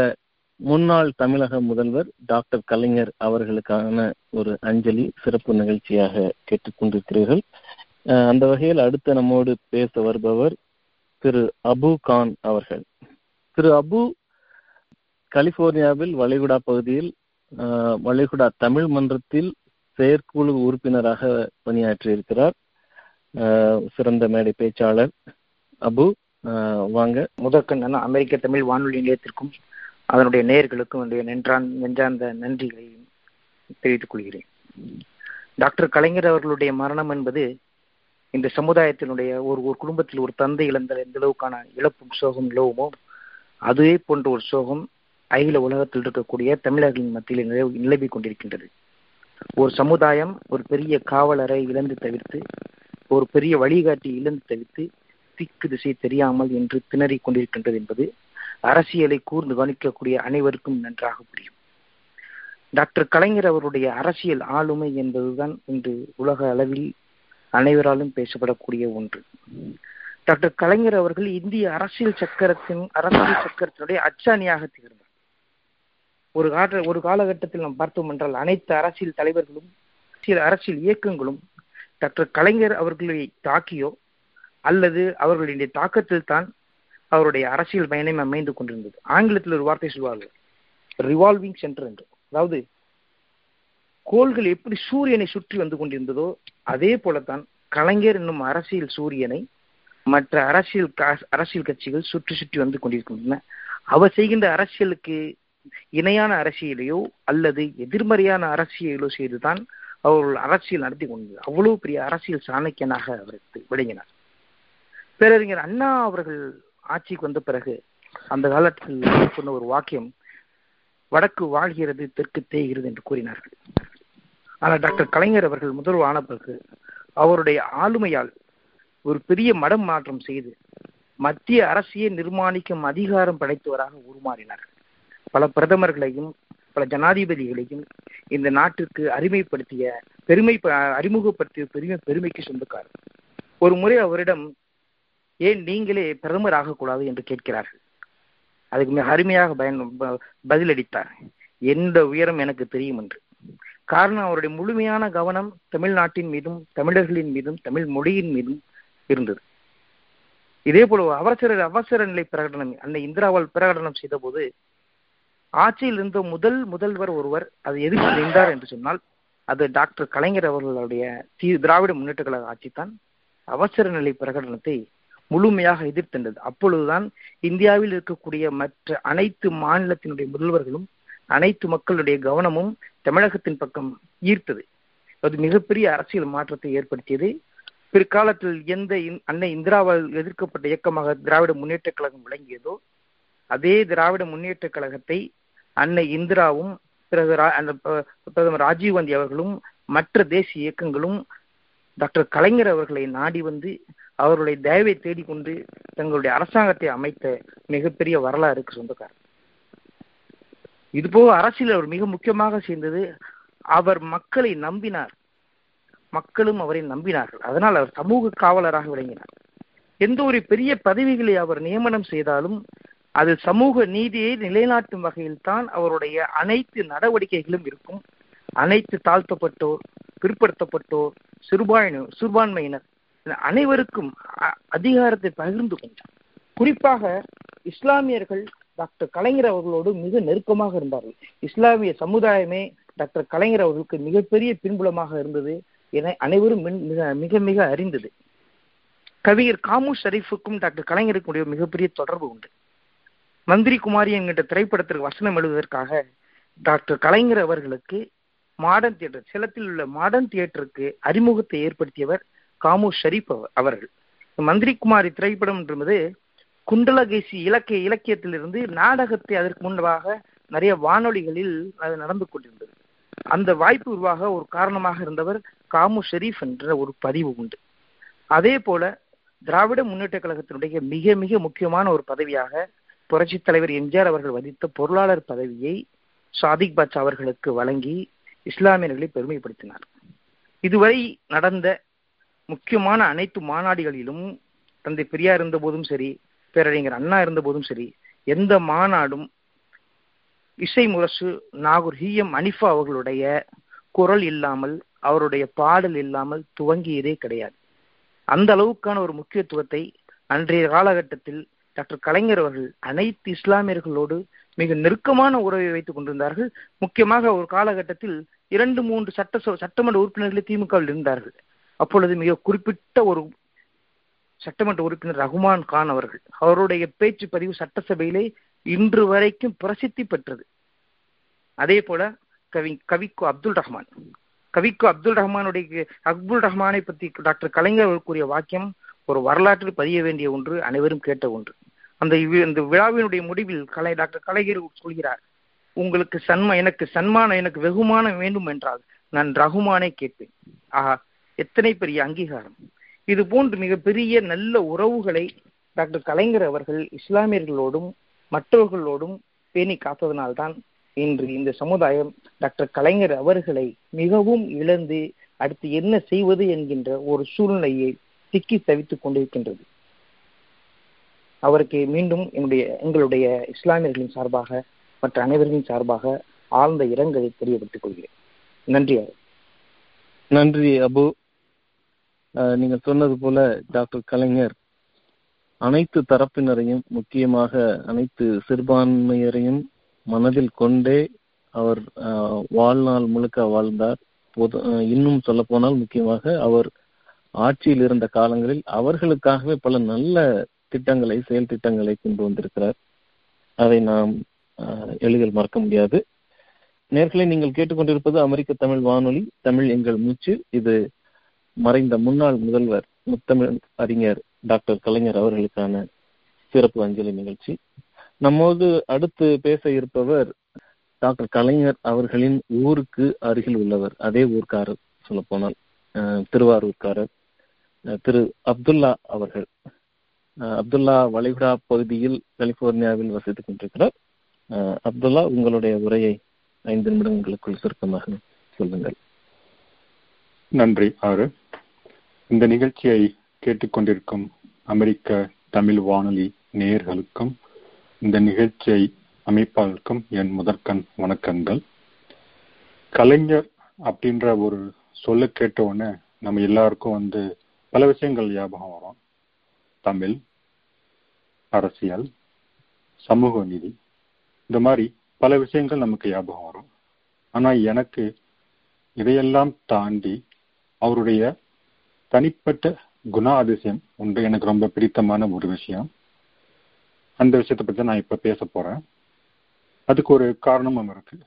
முன்னாள் தமிழக முதல்வர் டாக்டர் கலைஞர் அவர்களுக்கான ஒரு அஞ்சலி சிறப்பு நிகழ்ச்சியாக கேட்டுக்கொண்டிருக்கிறீர்கள். அந்த வகையில் அடுத்து நம்மோடு பேச வருபவர் திரு அபு கான் அவர்கள். திரு அபு கலிபோர்னியாவில் வளைகுடா பகுதியில் வளைகுடா தமிழ் மன்றத்தில் செயற்குழு உறுப்பினராக பணியாற்றியிருக்கிறார். சிறந்த மேடை பேச்சாளர் அபு. வாங்க. முதற்கண் அமெரிக்க தமிழ் வானொலி நிலையத்திற்கும் அதனுடைய நேயர்களுக்கும் என்னுடைய நென்றான் நெஞ்சார்ந்த நன்றிகளையும் தெரிவித்துக் கொள்கிறேன். டாக்டர் கலைஞர் அவர்களுடைய மரணம் என்பது இந்த சமுதாயத்தினுடைய ஒரு ஒரு குடும்பத்தில் ஒரு தந்தை இழந்த எந்த அளவுக்கான இழப்பும் சோகம் நிலவுமோ அதுவே போன்ற ஒரு சோகம் அகில உலகத்தில் இருக்கக்கூடிய தமிழர்களின் மத்தியில் நிலவு நிலவிக் கொண்டிருக்கின்றது. ஒரு சமுதாயம் ஒரு பெரிய காவலரை இழந்து தவிர்த்து ஒரு பெரிய வழிகாட்டி இழந்து தவிர்த்து திக்கு திசை தெரியாமல் என்று திணறிக் கொண்டிருக்கின்றது என்பது அரசியலை கூர்ந்து கவனிக்கக்கூடிய அனைவருக்கும் நன்றாக புரியும். டாக்டர் கலைஞர் அவருடைய அரசியல் ஆளுமை என்பதுதான் இன்று உலக அளவில் அனைவராலும் பேசப்படக்கூடிய ஒன்று. டாக்டர் கலைஞர் அவர்கள் இந்திய அரசியல் சக்கரத்தின் அரசியல் சக்கரத்தினுடைய அச்சாணியாக திகழ்ந்தார். ஒரு கால ஒரு காலகட்டத்தில் நாம் பார்த்தோம் என்றால் அனைத்து அரசியல் தலைவர்களும் அரசியல் அரசியல் இயக்கங்களும் டாக்டர் கலைஞர் அவர்களை தாக்கியோ அல்லது அவர்களுடைய தாக்கத்தில் தான் அவருடைய அரசியல் பயணம் அமைந்து கொண்டிருந்தது. ஆங்கிலத்தில் ஒரு வார்த்தை சொல்வார்கள். ரிவால்விங் சென்டர் என்று. அதாவது கோள்கள் எப்படி சூரியனை சுற்றி வந்து கொண்டிருந்ததோ அதே போலத்தான் கலைஞர் என்னும் அரசியல் சூரியனை மற்ற அரசியல் அரசியல் கட்சிகள் சுற்றி சுற்றி வந்து கொண்டிருக்கின்றன. அவர் செய்கின்ற அரசியலுக்கு இணையான அரசியலையோ அல்லது எதிர்மறையான அரசியலோ செய்துதான் அவர்கள் அரசியல் நடத்தி கொண்டது அவ்வளவு பெரிய அரசியல் சாணக்கியனாக அவர் விளங்கினார். பேரறிஞர் அண்ணா அவர்கள் ஆட்சிக்கு வந்த பிறகு அந்த காலத்தில் சொன்ன ஒரு வாக்கியம் வடக்கு வாழ்கிறது தெற்கு தேய்கிறது என்று கூறினார்கள். ஆனால் டாக்டர் கலைஞர் அவர்கள் முதல்வர் ஆன பிறகு அவருடைய ஆளுமையால் ஒரு பெரிய மடம் மாற்றம் செய்து மத்திய அரசியை நிர்மாணிக்கும் அதிகாரம் படைத்தவராக உருமாறினார் பல பிரதமர்களையும் பல ஜனாதிபதிகளையும் இந்த நாட்டிற்கு அருமைப்படுத்திய பெருமை அறிமுகப்படுத்திய பெருமை பெருமைக்கு சொந்தக்காரர். ஒரு முறை அவரிடம் ஏன் நீங்களே பிரதமர் ஆகக்கூடாது என்று கேட்கிறார்கள். அதுக்கு மிக அருமையாக பயன் ப- பதிலளித்தார். எந்த உயரம் எனக்கு தெரியும் என்று. காரணம் அவருடைய முழுமையான கவனம் தமிழ்நாட்டின் மீதும் தமிழர்களின் மீதும் தமிழ் மொழியின் மீதும் இருந்தது. இதே போல அவசர அவசர நிலை பிரகடனம் அன்னை இந்திராவால் பிரகடனம் செய்த போது ஆட்சியில் இருந்த முதல் முதல்வர் ஒருவர் அது எதிர்த்து நின்றார் என்று சொன்னால் அது டாக்டர் கலைஞர் அவர்களுடைய திராவிட முன்னேற்ற கழக ஆட்சி தான் அவசர நிலை பிரகடனத்தை முழுமையாக எதிர்த்தென்றது. அப்பொழுதுதான் இந்தியாவில் இருக்கக்கூடிய மற்ற அனைத்து மாநிலத்தினுடைய முதல்வர்களும் அனைத்து மக்களுடைய கவனமும் தமிழகத்தின் பக்கம் ஈர்த்தது. அது மிகப்பெரிய அரசியல் மாற்றத்தை ஏற்படுத்தியது. பிற்காலத்தில் எந்த இந்- அன்னை இந்திராவால் எதிர்க்கப்பட்ட இயக்கமாக திராவிட முன்னேற்ற கழகம் விளங்கியதோ அதே திராவிட முன்னேற்ற கழகத்தை அன்னை இந்திராவும் பிறகு ரா- அந்த ப- பிரதமர் ராஜீவ்காந்தி அவர்களும் மற்ற தேசிய இயக்கங்களும் டாக்டர் கலைஞர் அவர்களை நாடி வந்து அவருடைய தயவை தேடிக்கொண்டு தங்களுடைய அரசாங்கத்தை அமைத்த மிகப்பெரிய வரலாறுக்கு சொந்தக்காரர். இதுபோக அரசியல் அவர் மிக முக்கியமாக சேர்ந்தது அவர் மக்களை நம்பினார். மக்களும் அவரை நம்பினார்கள். அதனால் அவர் சமூக காவலராக விளங்கினார். எந்த ஒரு பெரிய பதவிகளை அவர் நியமனம் செய்தாலும் அது சமூக நீதியை நிலைநாட்டும் வகையில் தான் அவருடைய அனைத்து நடவடிக்கைகளும் இருக்கும். அனைத்து தாழ்த்தப்பட்டோர் பிற்படுத்தப்பட்டோர் சிறுபான்மை சிறுபான்மையினர் அனைவருக்கும் அ- அதிகாரத்தை பகிர்ந்து கொண்டார். குறிப்பாக இஸ்லாமியர்கள் டாக்டர் கலைஞர் அவர்களோடு மிக நெருக்கமாக இருந்தார்கள். இஸ்லாமிய சமுதாயமே டாக்டர் கலைஞர் அவர்களுக்கு மிகப்பெரிய பின்புலமாக இருந்தது என அனைவரும் மின்- மிக மிக மிக அறிந்தது. கவிஞர் காமு ஷரீஃபுக்கும் டாக்டர் கலைஞருக்கும் மிகப்பெரிய தொடர்பு உண்டு. மந்திரி குமாரி என்கின்ற திரைப்படத்திற்கு வசனம் எழுதுவதற்காக டாக்டர் கலைஞர் அவர்களுக்கு மாடர்ன் தியேட்டர் சேலத்தில் உள்ள மாடர்ன் தியேட்டருக்கு அறிமுகத்தை ஏற்படுத்தியவர் காமு ஷரீப் அவ- அவர்கள். மந்திரிக்குமாரி திரைப்படம் என்பது குண்டலகேசி இலக்கிய இலக்கியத்திலிருந்து நாடகத்தை அதற்கு முன்பாக நிறைய வானொலிகளில் அது நடந்து கொண்டிருந்தது. அந்த வாய்ப்பு உருவாக ஒரு காரணமாக இருந்தவர் காமு ஷெரீப் என்ற ஒரு பதிவு உண்டு. அதே போல திராவிட முன்னேற்ற கழகத்தினுடைய மிக மிக முக்கியமான ஒரு பதவியாக புரட்சி தலைவர் எம்ஜிஆர் அவர்கள் வதித்த பொருளாளர் பதவியை சாதிக் பாட்சா அவர்களுக்கு வழங்கி இஸ்லாமியர்களை பெருமைப்படுத்தினார். இதுவரை நடந்த முக்கியமான அனைத்து மாநாடுகளிலும் தந்தை பெரியார் இருந்த போதும் சரி பேரறிஞர் அண்ணா இருந்த போதும் சரி எந்த மாநாடும் இசை முரசு நாகூர் ஹீயம் அனிஃபா அவர்களுடைய குரல் இல்லாமல் அவருடைய பாடல் இல்லாமல் துவங்கியதே கிடையாது. அந்த அளவுக்கான ஒரு முக்கியத்துவத்தை அன்றைய காலகட்டத்தில் டாக்டர் கலைஞர் அவர்கள் அனைத்து இஸ்லாமியர்களோடு மிக நெருக்கமான உறவை வைத்துக் கொண்டிருந்தார்கள். முக்கியமாக ஒரு காலகட்டத்தில் இரண்டு மூன்று சட்ட சட்டமன்ற உறுப்பினர்களே திமுகவில் இருந்தார்கள். அப்பொழுது மிக குறிப்பிட்ட ஒரு சட்டமன்ற உறுப்பினர் ரகுமான் கான் அவர்கள் அவருடைய பேச்சு பதிவு சட்டசபையிலே இன்று வரைக்கும் பிரசித்தி பெற்றது. அதே போல கவி கவிக்கு அப்துல் ரஹ்மான். கவிக்கு அப்துல் ரஹ்மானுடைய அப்துல் ரஹ்மானை பற்றி டாக்டர் கலைஞர் கூறிய வாக்கியம் ஒரு வரலாற்றில் பதிய வேண்டிய ஒன்று அனைவரும் கேட்ட ஒன்று. அந்த இந்த விழாவினுடைய முடிவில் கலை டாக்டர் கலைஞர் சொல்கிறார் உங்களுக்கு சன்மா எனக்கு சன்மானம் எனக்கு வெகுமானம் வேண்டும் என்றால் நான் ரகுமானை கேட்பேன். ஆஹா எத்தனை பெரிய அங்கீகாரம்? இது போன்று மிகப்பெரிய நல்ல உறவுகளை டாக்டர் கலைஞர் அவர்கள் இஸ்லாமியர்களோடும் மற்றவர்களோடும் பேணி காத்ததனால்தான் இன்று இந்த சமுதாயம் டாக்டர் கலைஞர் அவர்களை மிகவும் இழந்து அடுத்து என்ன செய்வது என்கின்ற ஒரு சூழ்நிலையை திக்கி தவித்துக் கொண்டிருக்கின்றது. அவருக்கு மீண்டும் என்னுடைய எங்களுடைய இஸ்லாமியர்களின் சார்பாக மற்ற அனைவர்களின் சார்பாக ஆழ்ந்த இரங்கலை தெரியப்படுத்திக் கொள்கிறேன். நன்றி நன்றி அபு. நீங்க சொன்னது போல டாக்டர் கலைஞர் அனைத்து தரப்பினரையும் முக்கியமாக அனைத்து சிறுபான்மையரையும் மனதில் கொண்டே அவர் வாழ்நாள் முழுக்க வாழ்ந்தார். பொது இன்னும் சொல்ல போனால் முக்கியமாக அவர் ஆட்சியில் இருந்த காலங்களில் அவர்களுக்காகவே பல நல்ல திட்டங்களை செயல் திட்டங்களை கொண்டு வந்திருக்கிறார். அதை நாம் எளிதில் மறக்க முடியாது. நேர்களை நீங்கள் கேட்டுக்கொண்டிருப்பது அமெரிக்க தமிழ் வானொலி தமிழ் எங்கள் மூச்சு. இது மறைந்த முன்னாள் முதல்வர் முத்தமிழ் அறிஞர் டாக்டர் கலைஞர் அவர்களுக்கான சிறப்பு அஞ்சலி நிகழ்ச்சி. நம்மோடு அடுத்து பேச இருப்பவர் டாக்டர் கலைஞர் அவர்களின் ஊருக்கு அருகில் உள்ளவர் அதே ஊர்க்காரர் சொல்ல போனால் திருவாரூர்காரர் திரு அப்துல்லா அவர்கள். அப்துல்லா வளைகுடா பகுதியில் கலிபோர்னியாவில் வசித்துக் கொண்டிருக்கிறார். அப்துல்லா உங்களுடைய உரையை ஐந்து நிமிடங்களுக்குள் சுருக்கமாக சொல்லுங்கள். நன்றி ஆறு. இந்த நிகழ்ச்சியை கேட்டுக்கொண்டிருக்கும் அமெரிக்க தமிழ் வானொலி நேயர்களுக்கும் இந்த நிகழ்ச்சியை அமைப்பாளருக்கும் என் முதற்கண் வணக்கங்கள். கலைஞர் அப்படின்ற ஒரு சொல்ல கேட்ட உடனே நம்ம எல்லாருக்கும் வந்து பல விஷயங்கள் ஞாபகம் வரும். தமிழ் அரசியல் சமூக நீதி இந்த மாதிரி பல விஷயங்கள் நமக்கு ஞாபகம் வரும். ஆனா எனக்கு இதையெல்லாம் தாண்டி அவருடைய தனிப்பட்ட குணா அதிசயம் ஒன்று எனக்கு ரொம்ப பிடித்தமான ஒரு விஷயம். அந்த விஷயத்தை பற்றி நான் இப்போ பேச போகிறேன் அதுக்கு ஒரு காரணமும் இருக்கு.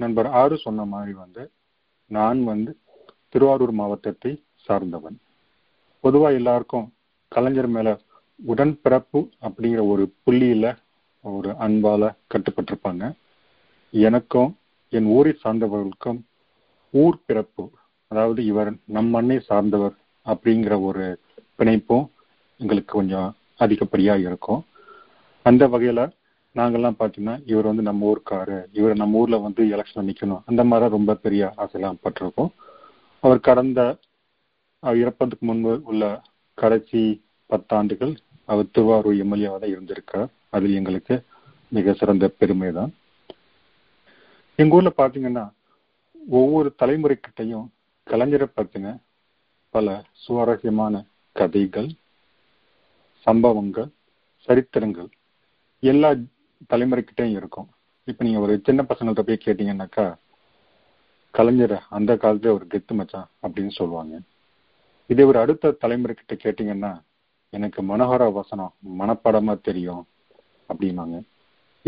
நண்பர் ஆறு சொன்ன மாதிரி வந்து நான் வந்து திருவாரூர் மாவட்டத்தை சார்ந்தவன். பொதுவாக எல்லாருக்கும் கலைஞர் மேலே உடன்பிறப்பு அப்படிங்கிற ஒரு புள்ளியில் ஒரு அன்பால் கட்டுப்பட்டிருப்பாங்க. எனக்கும் என் ஊரை சார்ந்தவர்களுக்கும் ஊர் பிறப்பு அதாவது இவர் நம் மண்ணை சார்ந்தவர் அப்படிங்கிற ஒரு பிணைப்பும் எங்களுக்கு கொஞ்சம் அதிகப்படியாக இருக்கும். அந்த வகையில் நாங்கள்லாம் பார்த்தீங்கன்னா இவர் வந்து நம்ம ஊருக்காரு. இவர் நம்ம ஊரில் வந்து எலெக்ஷனில் நிற்கணும் அந்த மாதிரி ரொம்ப பெரிய ஆசையெல்லாம் பட்டிருக்கோம். அவர் கடந்த இறப்பதுக்கு முன்பு உள்ள கடைசி பத்தாண்டுகள் அவர் திருவாரூர் எம்எல்ஏவாக தான் இருந்திருக்கார். அதில் எங்களுக்கு மிக சிறந்த பெருமை தான் எங்கள் ஊரில் பார்த்தீங்கன்னா ஒவ்வொரு தலைமுறைக்கிட்டையும் கலைஞரை பத்தின பல சுவாரஸ்யமான கதைகள் சம்பவங்கள் சரித்திரங்கள் எல்லா தலைமுறைக்கிட்டையும் இருக்கும். இப்போ நீங்கள் ஒரு சின்ன பசங்கள்கிட்ட போய் கேட்டீங்கன்னாக்கா கலைஞர் அந்த காலத்துல ஒரு கெத்து மச்சான் அப்படின்னு சொல்லுவாங்க. இதே ஒரு அடுத்த தலைமுறை கிட்ட கேட்டீங்கன்னா எனக்கு மனோகர வசனம் மனப்படமா தெரியும் அப்படின்னாங்க.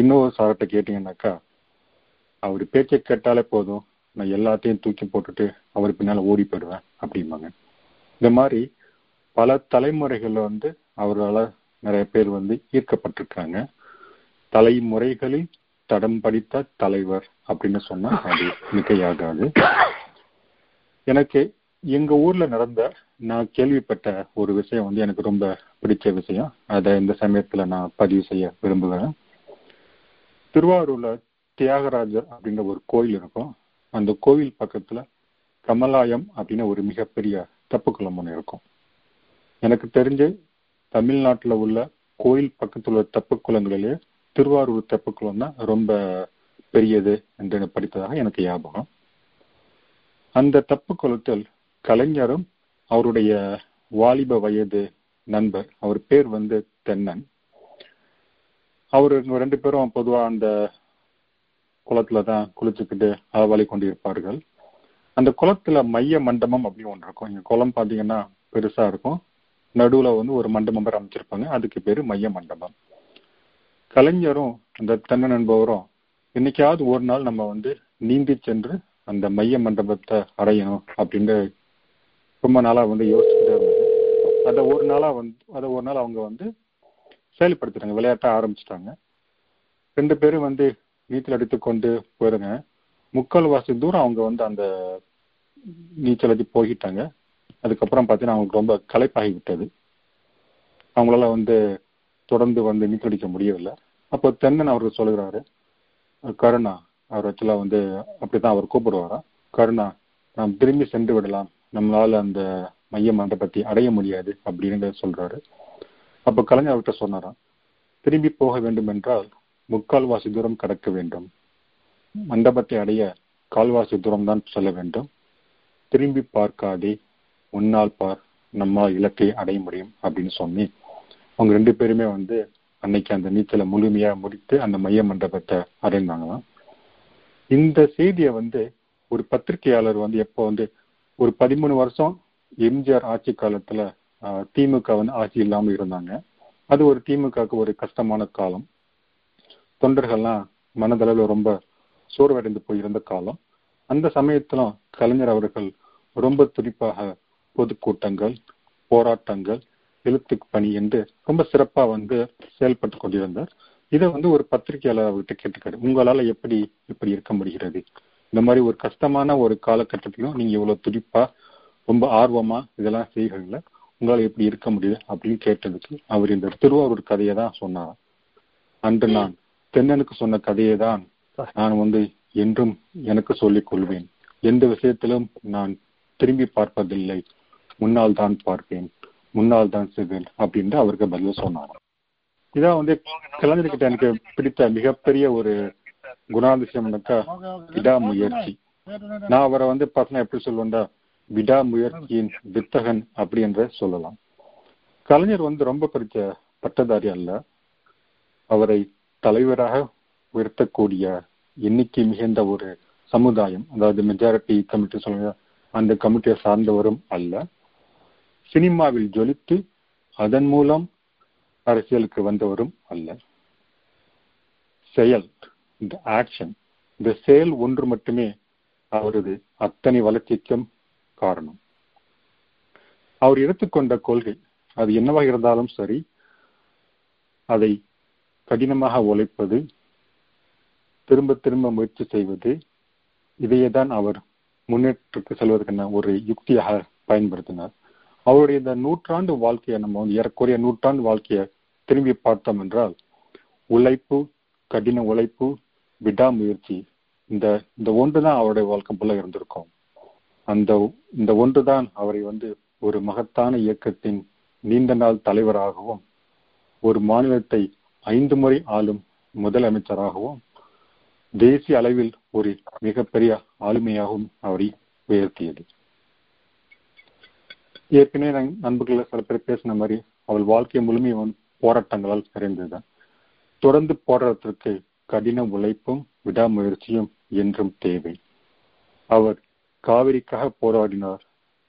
இன்னொரு சார்கிட்ட கேட்டீங்கன்னாக்கா அவர் பேச்சை கேட்டாலே போதும் நான் எல்லாத்தையும் தூக்கி போட்டுட்டு அவர் பின்னால் ஓடி போயிடுவேன் அப்படிம்பாங்க. இந்த மாதிரி பல தலைமுறைகளில் வந்து அவரால் நிறைய பேர் வந்து ஈர்க்கப்பட்டிருக்காங்க தலைமுறைகளில் தடம் படித்த தலைவர் அப்படின்னு சொன்னா அது மிகையாகாது. எனக்கு எங்க ஊர்ல நடந்த நான் கேள்விப்பட்ட ஒரு விஷயம் வந்து எனக்கு ரொம்ப பிடிச்ச விஷயம். அதை இந்த சமயத்துல நான் பதிவு செய்ய விரும்புகிறேன். திருவாரூர்ல தியாகராஜர் அப்படின்ற ஒரு கோயில் இருக்கும். அந்த கோவில் பக்கத்துல கமலாயம் அப்படின்னு ஒரு மிகப்பெரிய தெப்பக்குளம் ஒன்று இருக்கும். எனக்கு தெரிஞ்சு தமிழ்நாட்டில் உள்ள கோயில் பக்கத்தில் உள்ள தப்பு குளங்களிலே திருவாரூர் தெப்பக்குளம் தான் ரொம்ப பெரியது என்று படித்ததாக எனக்கு ஞாபகம். அந்த தெப்பக்குளத்தில் குளத்தில் கலைஞரும் அவருடைய வாலிப வயது நண்பர் அவர் பேர் வந்து தென்னன். அவர் ரெண்டு பேரும் பொதுவாக அந்த குளத்துல தான் குளிச்சுக்கிட்டு அளவாளி கொண்டிருப்பார்கள். அந்த குளத்துல மைய மண்டபம் அப்படின்னு ஒன்று இருக்கும். இங்க குளம் பாத்தீங்கன்னா பெருசா இருக்கும். நடுவுல வந்து ஒரு மண்டபம் பேர் அமைச்சிருப்பாங்க. அதுக்கு பேரு மைய மண்டபம். கலைஞரும் அந்த தென்னன் என்பவரும் என்னைக்காவது ஒரு நாள் நம்ம வந்து நீந்தி சென்று அந்த மைய மண்டபத்தை அடையணும் அப்படின்னு ரொம்ப நாளா வந்து யோசிச்சுட்டே இருந்தாங்க அதை ஒரு நாளா வந்து அதை ஒரு நாள் அவங்க வந்து செயல்படுத்துறாங்க விளையாட்ட ஆரம்பிச்சிட்டாங்க. ரெண்டு பேரும் வந்து நீச்சல் அடித்து கொண்டு போயிருங்க. முக்கால் வாசி தூரம் அவங்க வந்து அந்த நீச்சல் அடி போய்கிட்டாங்க அதுக்கப்புறம் பார்த்தீங்கன்னா அவங்களுக்கு ரொம்ப களைப்பாகி விட்டது. அவங்களால வந்து தொடர்ந்து வந்து நீச்சல் அடிக்க முடியவில்லை. அப்போ தென்னன் அவருக்கு சொல்லுகிறாரு கருணா அவர் ஆக்சுவலாக வந்து அப்படிதான் அவர் கூப்பிடுவாராம் கருணா நாம் திரும்பி சென்று விடலாம். நம்மளால அந்த மைய மண்டபத்தை அடைய முடியாது அப்படின்னு சொல்றாரு. அப்ப கலைஞர் அவர்கிட்ட சொன்னாராம் திரும்பி போக வேண்டும் என்றால் முக்கால்வாசி தூரம் கடக்க வேண்டும். மண்டபத்தை அடைய கால்வாசி தூரம் தான் சொல்ல வேண்டும். திரும்பி பார்க்காதே உன்னால் பார் நம்மால் இலக்கை அடைய முடியும் அப்படின்னு சொல்லி அவங்க ரெண்டு பேருமே வந்து அன்னைக்கு அந்த நீச்சலை முழுமையா முடித்து அந்த மைய மண்டபத்தை அடைந்தாங்களாம். இந்த செய்தியை வந்து ஒரு பத்திரிகையாளர் வந்து எப்போ வந்து ஒரு பதிமூணு வருஷம் எம்ஜிஆர் ஆட்சி காலத்துல திமுக வந்து ஆட்சி இல்லாமல் இருந்தாங்க. அது ஒரு திமுகவுக்கு ஒரு கஷ்டமான காலம். தொண்டர்கள்லாம் மனதளவில் ரொம்ப சோர்வடைந்து போயிருந்த காலம். அந்த சமயத்துல கலைஞர் அவர்கள் ரொம்ப துடிப்பாக பொதுக்கூட்டங்கள் போராட்டங்கள் எழுத்து பணி என்று ரொம்ப சிறப்பா வந்து செயல்பட்டு கொண்டிருந்தார். இதை வந்து ஒரு பத்திரிகையாளர் அவர்கிட்ட கேட்டுக்காரு. உங்களால எப்படி இப்படி இருக்க முடிகிறது? இந்த மாதிரி ஒரு கஷ்டமான ஒரு காலகட்டத்திலும் நீங்க இவ்வளவு துடிப்பா ரொம்ப ஆர்வமா இதெல்லாம் செய்கிறீங்கள? உங்களால எப்படி இருக்க முடியுது? அப்படின்னு கேட்டதுக்கு அவர் இந்த திருவாரூர் கதையை தான் சொன்னாராம். அன்று நான் தென்னனுக்கு சொன்ன கதையை தான் நான் வந்து என்றும் எனக்கு சொல்லிக் கொள்வேன். எந்த விஷயத்திலும் நான் திரும்பி பார்ப்பதில்லை. முன்னால் தான் பார்ப்பேன். முன்னால் தான் செய்வேன் அப்படின்னு அவருக்கு பதில் சொன்னாராம் இதான் வந்து கலைஞர்கிட்ட எனக்கு பிடித்த மிகப்பெரிய ஒரு குணாதிசயம்னாக்கா விடாமுயற்சி. நான் அவரை வந்து பசங்க எப்படி சொல்லுவேன்டா? விடாமுயற்சியின் வித்தகன் அப்படி என்ற சொல்லலாம். கலைஞர் வந்து ரொம்ப பிடிச்ச பட்டதாரி அல்ல. அவரை தலைவராக உயர்த்தக்கூடிய எண்ணிக்கை மிகுந்த ஒரு சமுதாயம் அதாவது மெஜாரிட்டி கமிட்டி சொல்லுங்க அந்த கமிட்டியை சார்ந்தவரும் அல்ல. சினிமாவில் ஜொலித்து அதன் மூலம் அரசியலுக்கு வந்தவரும் அல்ல. செயல் இந்த ஆக்ஷன் இந்த செயல் ஒன்று மட்டுமே அவரது அத்தனை வளர்ச்சிக்கும் காரணம். அவர் எடுத்துக்கொண்ட கொள்கை அது என்னவாக இருந்தாலும் சரி அதை கடினமாக உழைப்பது திரும்ப திரும்ப முயற்சி செய்வது இதையே தான் அவர் முன்னேற்றத்துக்கு செல்வதற்கான ஒரு யுக்தியாக பயன்படுத்தினார். அவருடைய இந்த நூற்றாண்டு வாழ்க்கையை நம்ம வந்து ஏறக்குறைய நூற்றாண்டு வாழ்க்கையை திரும்பி பார்த்தோம் என்றால் உழைப்பு கடின உழைப்பு விடாமுயற்சி இந்த இந்த ஒன்று தான் அவருடைய வாழ்க்கை போல இருந்திருக்கும். அந்த இந்த ஒன்று தான் அவரை வந்து ஒரு மகத்தான இயக்கத்தின் நீண்ட நாள் தலைவராகவும் ஒரு மாநிலத்தை ஐந்து முறை ஆளும் முதலமைச்சராகவும் தேசிய அளவில் ஒரு மிகப்பெரிய ஆளுமையாகவும் அவரை உயர்த்தியது. ஏற்கனவே நண்பர்கள் சில பேர் பேசின மாதிரி அவள் வாழ்க்கை முழுமையும் போராட்டங்களால் நிறைந்ததுதான். தொடர்ந்து போராட்டத்திற்கு கடின உழைப்பும் விடாமுயற்சியும் என்றும் தேவை. அவர் காவிரிக்காக போராடினார்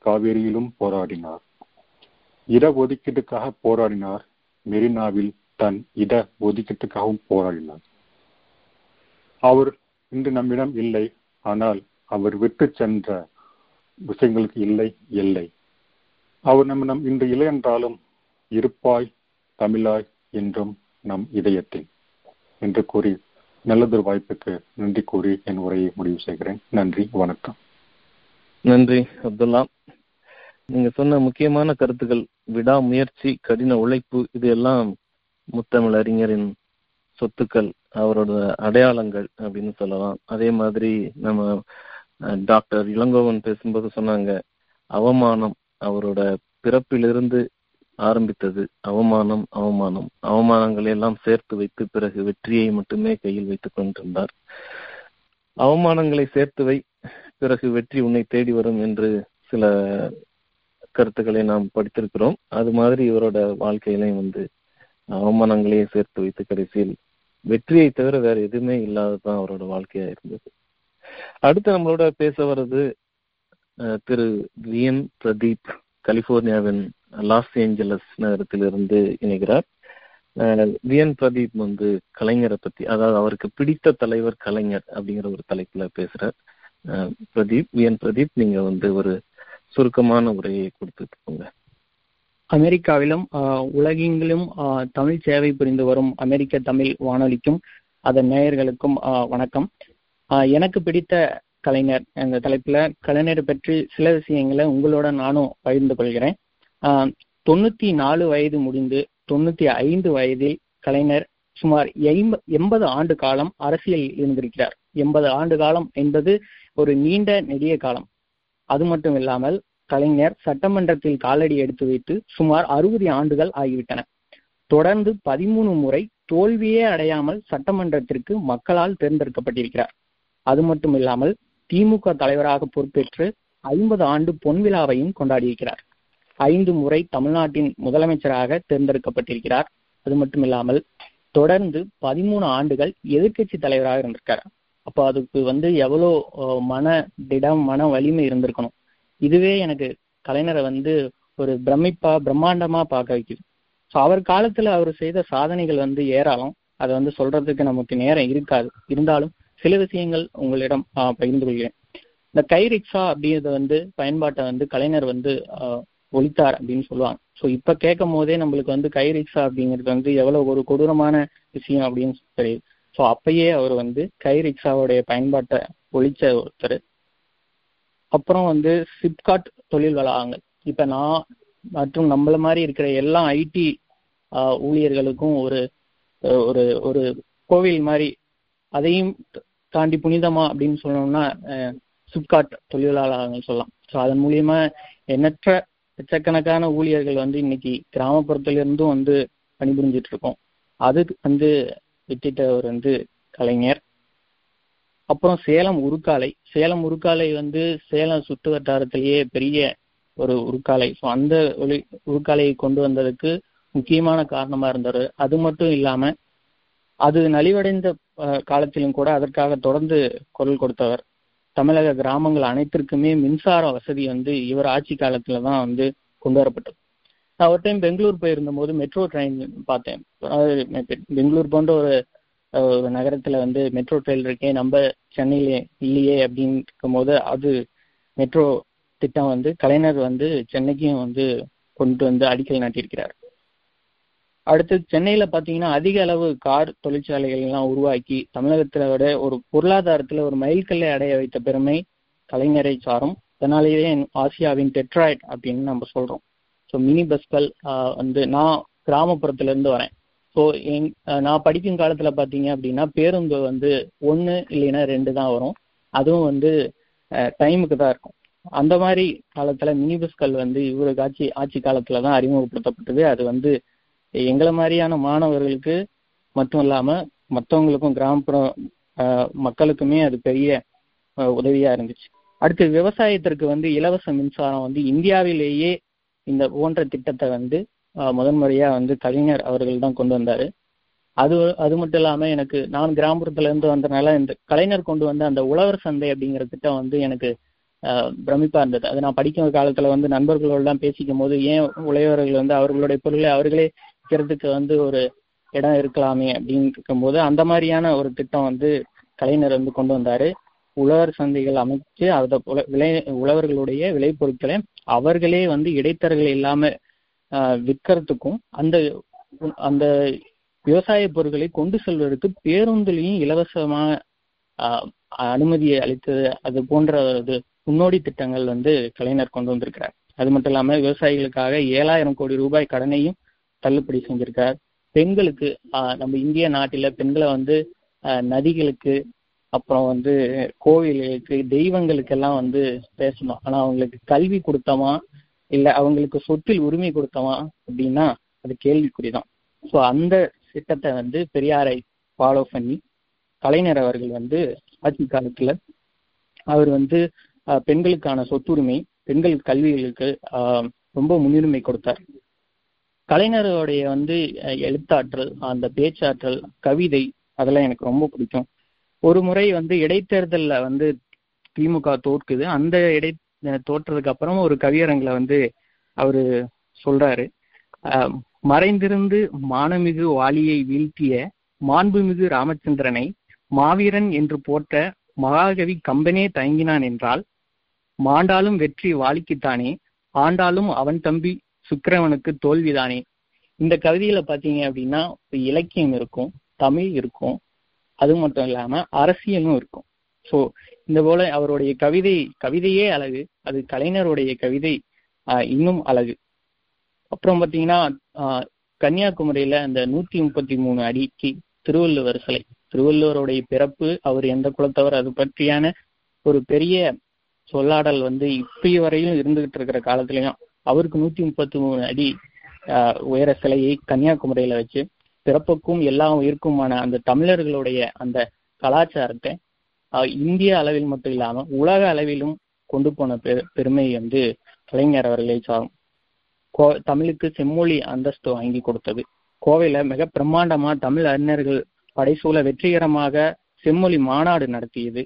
காவேரியிலும் போராடினார். இட ஒதுக்கீட்டுக்காக போராடினார் மெரினாவில் தன் இட ஒதுக்கீட்டுக்காகவும் போராடினார். அவர் இன்று நம்மிடம் இல்லை. ஆனால் அவர் விட்டு சென்ற விஷயங்களுக்கு இல்லை இல்லை. அவர் நம் நம் இன்று இல்லை என்றாலும் இருப்பாய் தமிழாய் என்றும் நம் இதயத்தில். என்று கூறி நல்லதொரு வாய்ப்புக்கு நன்றி கூறி என் உரையை முடிவு செய்கிறேன். நன்றி வணக்கம். நன்றி அப்துல்லா. நீங்க சொன்ன முக்கியமான கருத்துக்கள் விடாமுயற்சி கடின உழைப்பு இது எல்லாம் முத்தமிழ் அறிஞரின் சொத்துக்கள். அவரோட அடையாளங்கள் அப்படின்னு சொல்லலாம். அதே மாதிரி நம்ம டாக்டர் இளங்கோவன் பேசும்போது சொன்னாங்க அவமானம் அவரோட பிறப்பிலிருந்து ஆரம்பித்தது. அவமானம் அவமானம். அவமானங்களை எல்லாம் சேர்த்து வைத்து பிறகு வெற்றியை மட்டுமே கையில் வைத்துக் கொண்டிருந்தார். அவமானங்களை சேர்த்து வை பிறகு வெற்றி உன்னை தேடி வரும் என்று சில கருத்துக்களை நாம் படித்திருக்கிறோம். அது மாதிரி இவரோட வாழ்க்கையிலையும் வந்து அவமானங்களையே சேர்த்து வைத்து கடைசியில் வெற்றியை தவிர வேற எதுவுமே இல்லாததான் அவரோட வாழ்க்கையா இருந்தது. அடுத்து நம்மளோட பேச வர்றது திரு விஎன் பிரதீப் கலிபோர்னியாவின் லாஸ் ஏஞ்சலஸ் நகரத்திலிருந்து இணைகிறார். அஹ், விஎன் பிரதீப் வந்து கலைஞரை பத்தி அதாவது அவருக்கு பிடித்த தலைவர் கலைஞர் அப்படிங்கிற ஒரு தலைப்புல பேசுறார். பிரதீப் விஎன் பிரதீப் நீங்க வந்து ஒரு சுருக்கமான உரையை கொடுத்துட்டு போங்க. அமெரிக்காவிலும் உலகெங்கிலும் தமிழ் சேவை புரிந்து வரும் அமெரிக்க தமிழ் வானொலிக்கும் அதன் நேயர்களுக்கும் வணக்கம். எனக்கு பிடித்த கலைஞர் என்ற தலைப்புல கலைஞரை பற்றி சில விஷயங்களை உங்களோட நானும் பகிர்ந்து கொள்கிறேன். தொண்ணூத்தி நாலு வயது முடிந்து தொண்ணூத்தி ஐந்து வயதில் கலைஞர் சுமார் எண்பது ஆண்டு காலம் அரசியல் இருந்திருக்கிறார். எண்பது ஆண்டு காலம் என்பது ஒரு நீண்ட நெடிய காலம். அது மட்டும் இல்லாமல் கலைஞர் சட்டமன்றத்தில் காலடி எடுத்து வைத்து சுமார் அறுபது ஆண்டுகள் ஆகிவிட்டன. தொடர்ந்து பதிமூணு முறை தோல்வியே அடையாமல் சட்டமன்றத்திற்கு மக்களால் தேர்ந்தெடுக்கப்பட்டிருக்கிறார். அது மட்டும் இல்லாமல் திமுக தலைவராக பொறுப்பேற்று ஐம்பது ஆண்டு பொன் விழாவையும் கொண்டாடியிருக்கிறார். ஐந்து முறை தமிழ்நாட்டின் முதலமைச்சராக தேர்ந்தெடுக்கப்பட்டிருக்கிறார். அது மட்டும் இல்லாமல் தொடர்ந்து பதிமூணு ஆண்டுகள் எதிர்க்கட்சி தலைவராக இருந்திருக்கார். அப்போ அதுக்கு வந்து எவ்வளோ மன திடம் மன வலிமை இருந்திருக்கணும். இதுவே எனக்கு கலைஞரை வந்து ஒரு பிரமிப்பா பிரம்மாண்டமா பார்க்க வைக்குது. ஸோ அவர் காலத்துல அவர் செய்த சாதனைகள் வந்து ஏராளம். அதை வந்து சொல்றதுக்கு நமக்கு நேரம் இருக்காது. இருந்தாலும் சில விஷயங்கள் உங்களிடம் பகிர்ந்து கொள்கிறேன். இந்த கை ரிக்ஷா அப்படிங்கிறது வந்து பயன்பாட்டை வந்து கலைஞர் வந்து ஒழித்தார் அப்படின்னு சொல்லுவாங்க. ஸோ இப்ப கேட்கும் போதே நம்மளுக்கு வந்து கை ரிக்ஷா அப்படிங்கிறது வந்து எவ்வளவு ஒரு கொடூரமான விஷயம் அப்படின்னு தெரியுது. ஸோ அப்பயே அவர் வந்து கை ரிக்ஷாவுடைய பயன்பாட்டை ஒழிச்ச ஒருத்தர். அப்புறம் வந்து சிப்காட் தொழில் வளாகங்கள். இப்ப நான் மற்றும் நம்மள மாதிரி இருக்கிற எல்லா ஐடி ஊழியர்களுக்கும் ஒரு ஒரு ஒரு கோவில் மாதிரி அதையும் தாண்டி புனிதமா அப்படின்னு சொன்னோம்னா அஹ், சிப்காட் தொழிலாளர்கள் சொல்லலாம். ஸோ அதன் மூலியமா எண்ணற்ற லட்சக்கணக்கான ஊழியர்கள் வந்து இன்னைக்கு கிராமப்புறத்துல இருந்தும் வந்து பணிபுரிஞ்சிட்டு இருக்கோம். அது வந்து வித்திட்டவர் வந்து கலைஞர் அப்புறம் சேலம் உருக்காலை. சேலம் உருக்காலை வந்து சேலம் சுற்று வட்டாரத்திலேயே பெரிய ஒரு உருக்காலை. ஸோ அந்த ஒளி உருக்காலையை கொண்டு வந்ததுக்கு முக்கியமான காரணமா இருந்தார் அது மட்டும் இல்லாம அது நலிவடைந்த காலத்திலும் கூட அதற்காக தொடர்ந்து குரல் கொடுத்தவர். தமிழக கிராமங்கள் அனைத்திற்குமே மின்சார வசதி வந்து இவர் ஆட்சி காலத்துல தான் வந்து கொண்டு வரப்பட்டது. நான் ஒரு டைம் பெங்களூர் போயிருந்த போது மெட்ரோ ட்ரெயின் பார்த்தேன். அதாவது பெங்களூர் போன்ற ஒரு ஒரு நகரத்துல வந்து மெட்ரோ ட்ரெயின் இருக்கே நம்ம சென்னையில இல்லையே அப்படின்னு இருக்கும்போது அது மெட்ரோ திட்டம் வந்து கலைஞர் வந்து சென்னைக்கும் வந்து கொண்டு வந்து அடிக்கல் நாட்டியிருக்கிறார். அடுத்து சென்னையில பாத்தீங்கன்னா அதிக அளவு கார் தொழிற்சாலைகள் எல்லாம் உருவாக்கி தமிழகத்திலோட விட ஒரு பொருளாதாரத்துல ஒரு மைல்கல்லை அடைய வைத்த பெருமை கலைஞரை சாரும். அதனாலேயே ஆசியாவின் டெட்ராய்ட் அப்படின்னு நம்ம சொல்றோம். ஸோ மினி பஸ்கள் வந்து நான் கிராமப்புறத்துல இருந்து வரேன். ஸோ எங் நான் படிக்கும் காலத்துல பாத்தீங்க அப்படின்னா பேருந்து வந்து ஒன்று இல்லைன்னா ரெண்டு தான் வரும். அதுவும் வந்து டைமுக்கு தான் இருக்கும். அந்த மாதிரி காலத்துல மினி பஸ்கள் வந்து இவருக்கு ஆட்சி ஆட்சி காலத்துல தான் அறிமுகப்படுத்தப்பட்டது. அது வந்து எங்களை மாதிரியான மாணவர்களுக்கு மட்டும் இல்லாம மற்றவங்களுக்கும் கிராமப்புற மக்களுக்குமே அது பெரிய உதவியாக உதவியா இருந்துச்சு. அடுத்து விவசாயத்திற்கு வந்து இலவச மின்சாரம் வந்து இந்தியாவிலேயே இந்த போன்ற திட்டத்தை வந்து ஆஹ், முதன்முறையா வந்து கலைஞர் அவர்கள் தான் கொண்டு வந்தாரு. அது அது மட்டும் இல்லாம எனக்கு நான் கிராமப்புறத்துல இருந்து வந்தனால இந்த கலைஞர் கொண்டு வந்த அந்த உழவர் சந்தை அப்படிங்கிற திட்டம் வந்து எனக்கு பிரமிப்பா இருந்தது. அது நான் படிக்கும் காலத்துல வந்து நண்பர்களோட எல்லாம் பேசிக்கும் போது ஏன் உழையவர்கள் வந்து அவர்களுடைய பொருளை அவர்களே விற்கிறதுக்கு வந்து ஒரு இடம் இருக்கலாமே அப்படின்னு இருக்கும்போது அந்த மாதிரியான ஒரு திட்டம் வந்து கலைஞர் வந்து கொண்டு வந்தாரு. உழவர் சந்தைகள் அமைச்சு அதை விளை உழவர்களுடைய விளைபொருட்களை அவர்களே வந்து இடைத்தரகள் இல்லாம விற்கிறதுக்கும் அந்த அந்த விவசாய பொருட்களை கொண்டு செல்வதற்கு பேருந்துலையும் இலவசமா அனுமதியை அளித்தது அது போன்ற ஒரு முன்னோடி திட்டங்கள் வந்து கலைஞர் கொண்டு வந்திருக்கிறார். அது மட்டும் இல்லாம விவசாயிகளுக்காக ஏழாயிரம் கோடி ரூபாய் கடனையும் தள்ளுபடி செஞ்சிருக்கார். பெண்களுக்கு நம்ம இந்திய நாட்டில பெண்களை வந்து நதிகளுக்கு அப்புறம் வந்து கோவில்களுக்கு தெய்வங்களுக்கு எல்லாம் வந்து பேசணும். ஆனா அவங்களுக்கு கல்வி கொடுத்தோமா இல்ல அவங்களுக்கு சொத்தில் உரிமை கொடுத்தவா அப்படின்னா அது கேள்விக்குறிதான். ஸோ அந்த திட்டத்தை வந்து பெரியாரை ஃபாலோ பண்ணி கலைஞர் அவர்கள் வந்து ஆட்சி காலத்துல அவர் வந்து பெண்களுக்கான சொத்துரிமை பெண்கள் கல்விகளுக்கு ரொம்ப முன்னுரிமை கொடுத்தார். கலைஞருடைய வந்து எழுத்தாற்றல் அந்த பேச்சாற்றல் கவிதை அதெல்லாம் எனக்கு ரொம்ப பிடிக்கும். ஒரு முறை வந்து இடைத்தேர்தலில் வந்து திமுக தோற்குது. அந்த இடை தோற்றதுக்கு அப்புறம் ஒரு கவியரங்கில வந்து அவரு சொல்றாரு. மறைந்திருந்து மானமிகு வாலியை வீழ்த்திய மாண்புமிகு ராமச்சந்திரனை மாவீரன் என்று போற்ற மகாகவி கம்பனே தயங்கினான் என்றால் மாண்டாலும் வெற்றி வாலிக்குத்தானே ஆண்டாலும் அவன் தம்பி சுக்கிரவனுக்கு தோல்விதானே. இந்த கவிதையில பாத்தீங்க அப்படின்னா இலக்கியம் இருக்கும் தமிழ் இருக்கும் அது மட்டும் இல்லாம அரசியலும் இருக்கும். ஸோ இந்த போல அவருடைய கவிதை கவிதையே அழகு. அது கலைஞருடைய கவிதை இன்னும் அழகு. அப்புறம் பாத்தீங்கன்னா கன்னியாகுமரியில அந்த நூத்தி முப்பத்தி மூணு அடிக்கு திருவள்ளுவர் சிலை. திருவள்ளுவருடைய பிறப்பு அவர் எந்த குலத்தவர் அது பற்றியான ஒரு பெரிய சொல்லாடல் வந்து இப்பய வரையிலும் இருந்துகிட்டு இருக்கிற காலத்திலயும் அவருக்கு நூத்தி முப்பத்தி மூணு அடி உயர சிலையை கன்னியாகுமரியில வச்சு பிறப்புக்கும் எல்லா உயிருக்குமான அந்த தமிழர்களுடைய அந்த கலாச்சாரத்தை இந்திய அளவில் மட்டும் இல்லாம உலக அளவிலும் கொண்டு போன பெருமை வந்து கலைஞர் அவர்களை சாரும் கோ தமிழுக்கு செம்மொழி அந்தஸ்து வாங்கி கொடுத்தது. கோவையில மிக பிரம்மாண்டமா தமிழ் அறிஞர்கள் படைசூழ வெற்றிகரமாக செம்மொழி மாநாடு நடத்தியது.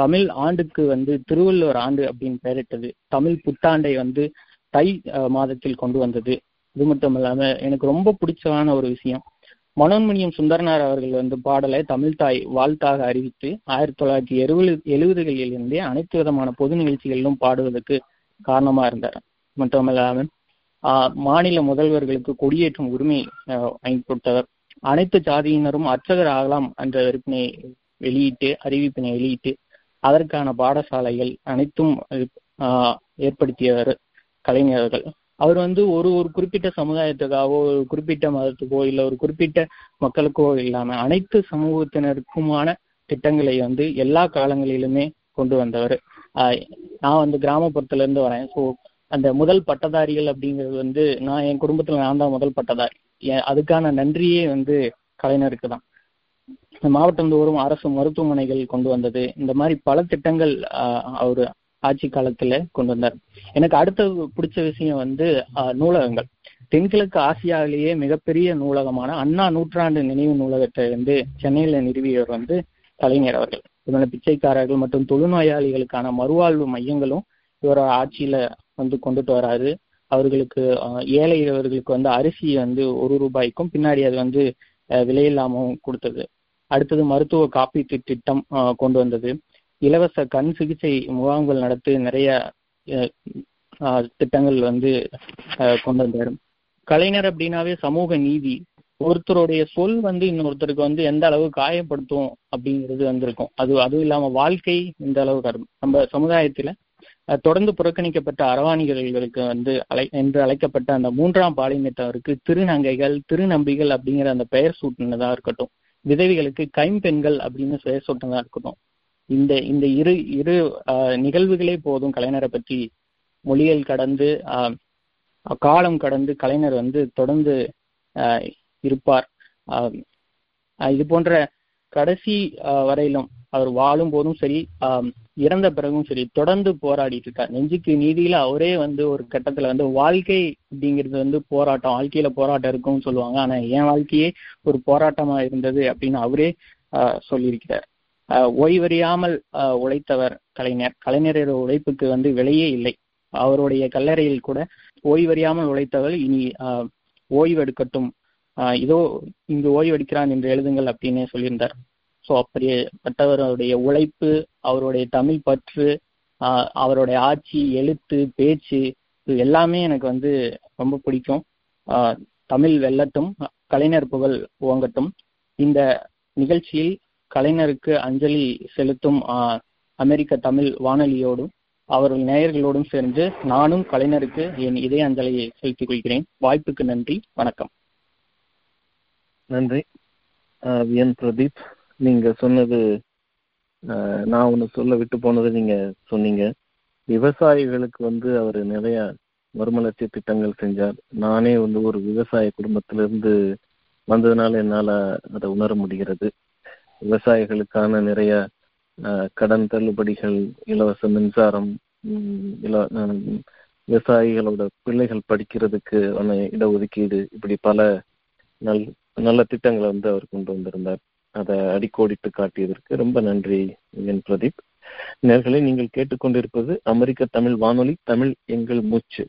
தமிழ் ஆண்டுக்கு வந்து திருவள்ளுவர் ஆண்டு அப்படின்னு பெயரிட்டது. தமிழ் புத்தாண்டை வந்து தை மாதத்தில் கொண்டு வந்தது. இது மட்டும் இல்லாம எனக்கு ரொம்ப பிடிச்சமான ஒரு விஷயம். மனோன்மணியம் சுந்தரனார் அவர்கள் வந்து பாடலை தமிழ் தாய் வாழ்த்தாக அறிவித்து ஆயிரத்தி தொள்ளாயிரத்தி எழுபது எழுபதுகளில் இருந்தே அனைத்து விதமான பொது நிகழ்ச்சிகளிலும் பாடுவதற்கு காரணமா இருந்தார். மட்டும் இல்லாமல் மாநில முதல்வர்களுக்கு கொடியேற்றும் உரிமை வாங்கி கொடுத்தவர். அனைத்து ஜாதியினரும் அர்ச்சகர் ஆகலாம் என்ற விற்பனை வெளியிட்டு அறிவிப்பினை வெளியிட்டு அதற்கான பாடசாலைகள் அனைத்தும் ஏற்படுத்தியவர் கலைஞர்கள் அவர் வந்து ஒரு ஒரு குறிப்பிட்ட சமுதாயத்துக்காகவோ ஒரு குறிப்பிட்ட மதத்துக்கோ இல்லை ஒரு குறிப்பிட்ட மக்களுக்கோ இல்லாம அனைத்து சமூகத்தினருக்குமான திட்டங்களை வந்து எல்லா காலங்களிலுமே கொண்டு வந்தவர். நான் வந்து கிராமப்புறத்துல இருந்து வரேன். ஸோ அந்த முதல் பட்டதாரிகள் அப்படிங்கிறது வந்து நான் என் குடும்பத்துல நான் தான் முதல் பட்டதாரி. அதுக்கான நன்றியே வந்து கலைஞருக்கு தான். இந்த தோறும் அரசு மருத்துவமனைகள் கொண்டு வந்தது. இந்த மாதிரி பல திட்டங்கள் அவர் ஆட்சி காலத்துல கொண்டு வந்தார். எனக்கு அடுத்த பிடிச்ச விஷயம் வந்து நூலகங்கள். தென்கிழக்கு ஆசியாவிலேயே மிகப்பெரிய நூலகமான அண்ணா நூற்றாண்டு நினைவு நூலகத்தை வந்து சென்னையில நிறுவியவர் வந்து கலைஞர் அவர்கள். இதனால பிச்சைக்காரர்கள் மற்றும் தொழுநோயாளிகளுக்கான மறுவாழ்வு மையங்களும் இவரோட ஆட்சியில வந்து கொண்டுட்டு வராரு. அவர்களுக்கு ஏழைகளுக்கு வந்து அரிசி வந்து ஒரு ரூபாய்க்கும் பின்னாடி அது வந்து விலையில்லாமவும் கொடுத்தது. அடுத்தது மருத்துவ காப்பீட்டு திட்டம் கொண்டு வந்தது. இலவச கண் சிகிச்சை முகாம்கள் நடத்தி நிறைய திட்டங்கள் வந்து கொண்டு வந்தார். கலைஞர் அப்படின்னாவே சமூக நீதி. ஒருத்தருடைய சொல் வந்து இன்னொருத்தருக்கு வந்து எந்த அளவு காயப்படுத்தும் அப்படிங்கிறது வந்திருக்கும். அது அதுவும் இல்லாம வாழ்க்கை இந்த அளவுக்கு நம்ம சமுதாயத்துல தொடர்ந்து புறக்கணிக்கப்பட்ட அரவாணிகளுக்கு வந்து அழை என்று அழைக்கப்பட்ட அந்த மூன்றாம் பாலினத்தவருக்கு திருநங்கைகள் திருநம்பிகள் அப்படிங்கிற அந்த பெயர் சூட்டினதா இருக்கட்டும். விதவிகளுக்கு கைம்பெண்கள் அப்படின்னு பெயர் சூட்டினதா இருக்கட்டும். இந்த இந்த இரு இரு நிகழ்வுகளே போதும் கலைஞரை பற்றி மொழிகள் கடந்து காலம் கடந்து கலைஞர் வந்து தொடர்ந்து இருப்பார். இது போன்ற கடைசி வரையிலும் அவர் வாழும் போதும் சரி இறந்த பிறகும் சரி தொடர்ந்து போராடிட்டு இருக்கார். நெஞ்சுக்கு நீதியில அவரே வந்து ஒரு கட்டத்துல வந்து வாழ்க்கை அப்படிங்கிறது வந்து போராட்டம் வாழ்க்கையில போராட்டம் இருக்கும்னு சொல்லுவாங்க. ஆனா என் வாழ்க்கையே ஒரு போராட்டமா இருந்தது அப்படின்னு அவரே சொல்லியிருக்கிறார். ஓய்வறியாமல் உழைத்தவர் கலைஞர். கலைஞரோட உழைப்புக்கு வந்து விலையே இல்லை. அவருடைய கல்லறையில் கூட ஓய்வறியாமல் உழைத்தவர் இனி ஓய்வெடுக்கட்டும். இதோ இங்கு ஓய்வெடுக்கிறான் என்று எழுதுங்கள் அப்படின்னே சொல்லியிருந்தார். ஸோ அப்படிப்பட்டவருடைய உழைப்பு அவருடைய தமிழ் பற்று அவருடைய ஆட்சி எழுத்து பேச்சு இது எல்லாமே எனக்கு வந்து ரொம்ப பிடிக்கும். தமிழ் வெல்லட்டும் கலைஞர் புகழ் ஓங்கட்டும். இந்த நிகழ்ச்சியில் கலைஞருக்கு அஞ்சலி செலுத்தும் அமெரிக்க தமிழ் வானொலியோடும் அவர்கள் நேயர்களோடும் சேர்ந்து நானும் கலைஞருக்கு என் இதய அஞ்சலியை செலுத்திக் கொள்கிறேன். வாய்ப்புக்கு நன்றி. வணக்கம். நன்றி. என் பிரதீப் நீங்க சொன்னது நான் ஒன்று சொல்ல விட்டு போனது நீங்க சொன்னீங்க. விவசாயிகளுக்கு வந்து அவர் நிறைய மறுமலர்ச்சி திட்டங்கள் செஞ்சார். நானே வந்து ஒரு விவசாய குடும்பத்திலிருந்து வந்ததுனால என்னால அதை உணர முடிகிறது. விவசாயிகளுக்கான நிறைய கடன் தள்ளுபடிகள் இலவச மின்சாரம் இல விவசாயிகளோட பிள்ளைகள் படிக்கிறதுக்கு ஆன இடஒதுக்கீடு இப்படி பல நல் நல்ல திட்டங்களை வந்து அவர் கொண்டு வந்திருந்தார். அதை அடிக்கோடிட்டு காட்டியதற்கு ரொம்ப நன்றி என் பிரதீப். நேர்களை நீங்கள் கேட்டுக்கொண்டிருப்பது அமெரிக்க தமிழ் வானொலி தமிழ் எங்கள் மூச்சு.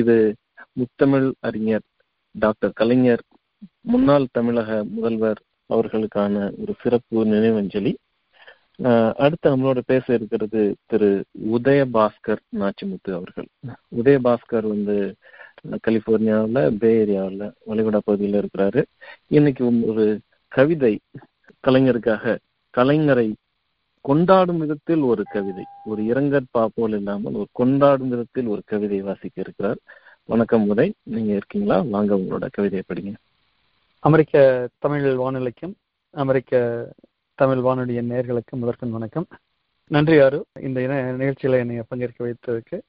இது முத்தமிழ் அறிஞர் டாக்டர் கலைஞர் முன்னாள் தமிழக முதல்வர் அவர்களுக்கான ஒரு சிறப்பு நினைவஞ்சலி. அடுத்து நம்மளோட பேச இருக்கிறது திரு உதயபாஸ்கர் நாச்சிமுத்து அவர்கள். உதயபாஸ்கர் வந்து கலிபோர்னியாவில் பே ஏரியாவில் வளைகுடா பகுதியில் இருக்கிறாரு. இன்னைக்கு ஒரு கவிதை கலைஞருக்காக கலைஞரை கொண்டாடும் விதத்தில் ஒரு கவிதை. ஒரு இரங்கற்பா போல் இல்லாமல் ஒரு கொண்டாடும் விதத்தில் ஒரு கவிதை வாசிக்க இருக்கிறார். வணக்கம் உதய் நீங்க இருக்கீங்களா? வாங்க உங்களோட கவிதையை படிங்க. அமெரிக்க தமிழ் வானொலிக்கும் அமெரிக்க தமிழ் வானொலிய நேர்களுக்கும் முதற்கண் வணக்கம். நன்றி யாரு இந்த இன- நிகழ்ச்சியில என்னை பங்கேற்க வைத்ததுக்கு.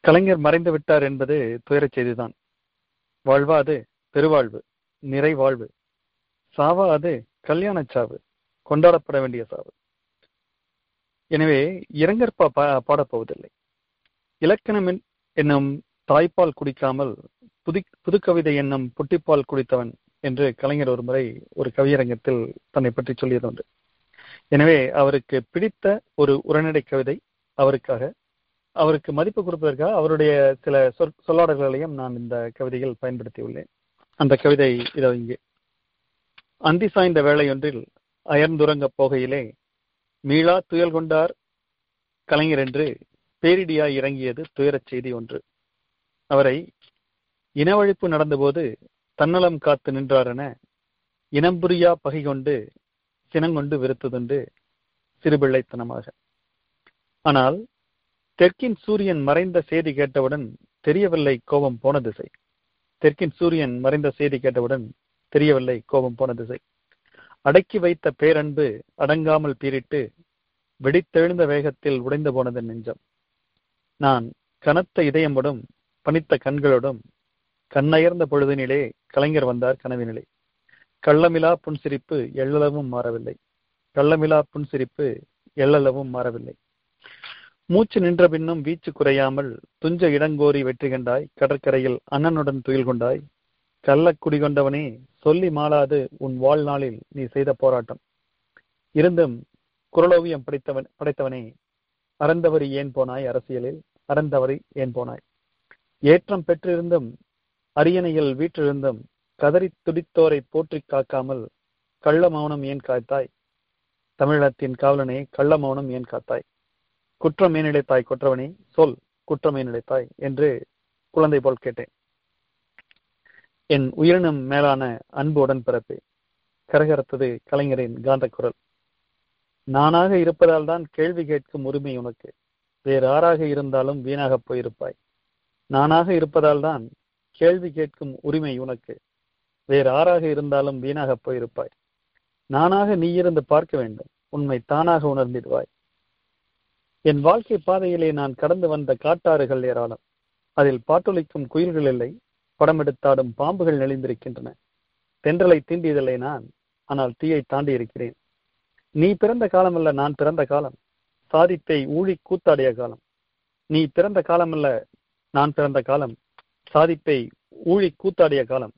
கலைஞர் மறைந்து விட்டார் என்பது துயரச் செய்திதான். வாழ்வா அது பெருவாழ்வு நிறைவாழ்வு. சாவா அது சாவு கொண்டாடப்பட வேண்டிய சாவு. எனவே இரங்கற்பா பா பாடப்போவதில்லை இலக்கணம் என்- என்னும் தாய்ப்பால் குடிக்காமல் புது புதுக்கவிதை என்னும் புட்டிப்பால் குடித்தவன் என்று கலைஞர் ஒரு முறை ஒரு கவியரங்கத்தில் தன்னை பற்றி சொல்லியது உண்டு. எனவே அவருக்கு பிடித்த ஒரு உரைநடை கவிதை அவருக்காக. அவருக்கு மதிப்பு கொடுப்பதற்காக அவருடைய சில சொற் சொல்லாடல்களையும் நான் இந்த கவிதையில் பயன்படுத்தியுள்ளேன். அந்த கவிதை இதோ இங்கே. அந்தி சாய்ந்த வேளையொன்றில் அயர்ந்துறங்கப் போகையிலே மீளா துயல் கொண்டார் கலைஞர் என்று பேரிடியாய் இறங்கியது துயரச் செய்தி ஒன்று. அவரை இனவழிப்பு நடந்தபோது தன்னலம் காத்து நின்றாரென இனம் புரியா பகை கொண்டு சினங்கொண்டு வெறுத்ததுண்டு சிறுபிள்ளைத்தனமாக. ஆனால் தெற்கின் சூரியன் மறைந்த செய்தி கேட்டவுடன் தெரியவில்லை கோபம் போன திசை. தெற்கின் சூரியன் மறைந்த செய்தி கேட்டவுடன் தெரியவில்லை கோபம் போன திசை. அடக்கி வைத்த பேரன்பு அடங்காமல் பீரிட்டு வெடித்தெழுந்த வேகத்தில் உடைந்து போனது நெஞ்சம். நான் கனத்த இதயமுடன் பனித்த கண்களோடும் கண்ணயர்ந்த பொழுதினிலே கலைஞர் வந்தார் கனவினிலே. கள்ளமிலா புன்சிரிப்பு எள்ளளவும் மாறவில்லை. கள்ளமிலா புன்சிரிப்பு எள்ளளவும் மாறவில்லை. மூச்சு நின்ற பின்னும் வீச்சு குறையாமல் துஞ்ச இடங்கோரி வெற்றி கண்டாய் கடற்கரையில் அண்ணனுடன் துயில் கொண்டாய் கள்ளக்குடி கொண்டவனே சொல்லி மாளாது உன் வாழ்நாளில் நீ செய்த போராட்டம். இருந்தும் குரலோவியம் படைத்தவன் படைத்தவனே அறந்தவரி ஏன் போனாய் அரசியலில்? அறந்தவரி ஏன் போனாய்? ஏற்றம் பெற்றிருந்தும் அரியணையில் வீற்றிருந்தும் கதறி துடித்தோரை போற்றி காக்காமல் கள்ள மௌனம் ஏன் காத்தாய் தமிழகத்தின் காவலனே கள்ள மௌனம் ஏன் காத்தாய்? குற்றம் ஏன் இழைத்தாய் கொற்றவனே? சொல் குற்றம் ஏன் என்று குழந்தை போல் கேட்டேன். என் உயிரினும் மேலான அன்பு உடன்பிறப்பே கரகரத்தது கலைஞரின் காந்த குரல் நானாக இருப்பதால் தான் கேள்வி கேட்கும் உரிமை உனக்கு. வேறு ஆறாக இருந்தாலும் வீணாக போயிருப்பாய். நானாக இருப்பதால் தான் கேள்வி கேட்கும் உரிமை உனக்கு. வேறு ஆறாக இருந்தாலும் வீணாக போயிருப்பாய். நானாக நீ இருந்து பார்க்க வேண்டும். உண்மை தானாக உணர்ந்திடுவாய். என் வாழ்க்கை பாதையிலே நான் கடந்து வந்த காட்டாறுகள் ஏராளம். அதில் பாட்டொலிக்கும் குயில்கள் இல்லை. படமெடுத்தாடும் பாம்புகள் நெளிந்திருக்கின்றன. தென்றலை தீண்டியதில்லை நான். ஆனால் தீயை தாண்டி இருக்கிறேன். நீ பிறந்த காலமல்ல நான் பிறந்த காலம். சாதிப்பை ஊழி கூத்தாடிய காலம். நீ பிறந்த காலமல்ல நான் பிறந்த காலம் சாதிப்பை ஊழி கூத்தாடிய காலம்.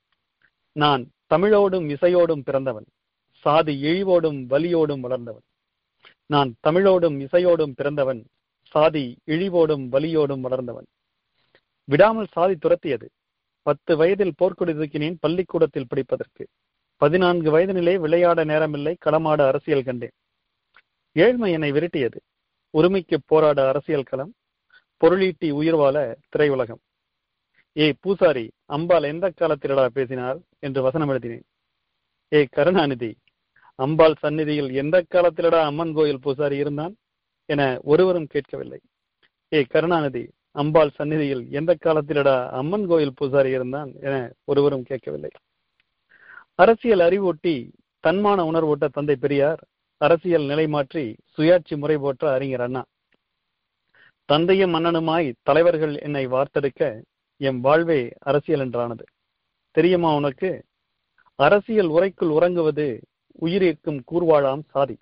நான் தமிழோடும் இசையோடும் பிறந்தவன். சாதி இழிவோடும் வலியோடும் வளர்ந்தவன். நான் தமிழோடும் இசையோடும் பிறந்தவன். சாதி இழிவோடும் வலியோடும் வளர்ந்தவன். விடாமல் சாதி துரத்தியது. பத்து வயதில் போர்க்கொடி தூக்கினேன் பள்ளிக்கூடத்தில் படிப்பதற்கு. பதினான்கு வயதினிலே விளையாட நேரமில்லை களமாட அரசியல் கண்டேன். ஏழ்மை என்னை விரட்டியது. உரிமைக்கு போராட அரசியல் களம் பொருளீட்டி உயிர்வாழ திரையுலகம். ஏ பூசாரி அம்பாள் எந்த காலத்திலடா பேசினார் என்று வசனம் எழுதினேன். ஏ கருணாநிதி அம்பாள் சந்நிதியில் எந்த காலத்திலடா அம்மன் கோயில் பூசாரி இருந்தான் என ஒருவரும் கேட்கவில்லை. ஏ கருணாநிதி அம்பாள் சந்நிதியில் எந்த காலத்திலடா அம்மன் கோயில் பூசாரி இருந்தான் என ஒருவரும் கேட்கவில்லை. அரசியல் அறிவூட்டி தன்மான உணர்வூட்ட தந்தை பெரியார் அரசியல் நிலை மாற்றி சுயாட்சி முறை போற்ற அறிஞர் அண்ணா. தந்தையும் மன்னனுமாய் தலைவர்கள் என்னை வார்த்தெடுக்க என் வாழ்வே அரசியல் என்றானது. தெரியுமா உனக்கு? அரசியல் உரைக்குள் உறங்குவது உயிரேற்கும் கூர்வாழாம் சாதி.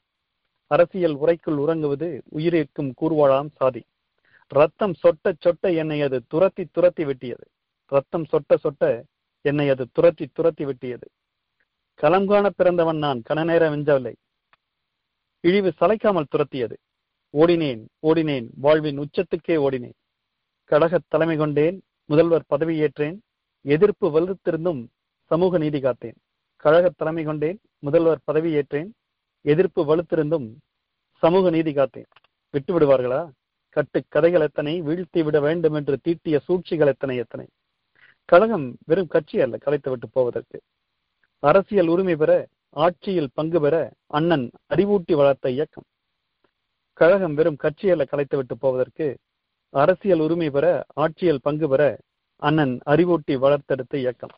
அரசியல் உரைக்குள் உறங்குவது உயிரேற்கும் கூர்வாழாம் சாதி. ரத்தம் சொட்ட சொட்ட என்னை அது துரத்தி துரத்தி வெட்டியது. ரத்தம் சொட்ட சொட்ட என்னை அது துரத்தி துரத்தி வெட்டியது. களம் காண பிறந்தவன் நான் கனநேர வெஞ்சவில்லை இழிவு சளைக்காமல் துரத்தியது. ஓடினேன் ஓடினேன். வாழ்வின் உச்சத்துக்கே ஓடினேன். கழக தலைமை கொண்டேன் முதல்வர் பதவியேற்றேன் எதிர்ப்பு வலுத்திருந்தும் சமூக நீதி காத்தேன். கழக தலைமை கொண்டேன் முதல்வர் பதவியேற்றேன் எதிர்ப்பு வலுத்திருந்தும் சமூக நீதி காத்தேன். விட்டு விடுவார்களா? கட்டு கதைகள் எத்தனை? வீழ்த்தி விட வேண்டும் என்று தீட்டிய சூழ்ச்சிகள் எத்தனை எத்தனை? கழகம் வெறும் கட்சி அல்ல கலைத்து விட்டு போவதற்கு. அரசியல் உரிமை பெற ஆட்சியில் பங்கு பெற அண்ணன் அறிவூட்டி வளர்த்த இயக்கம். கழகம் வெறும் கட்சி கலைத்துவிட்டு போவதற்கு அரசியல் உரிமை பெற ஆட்சியில் பங்கு பெற அண்ணன் அறிவூட்டி வளர்த்தெடுத்த இயக்கம்.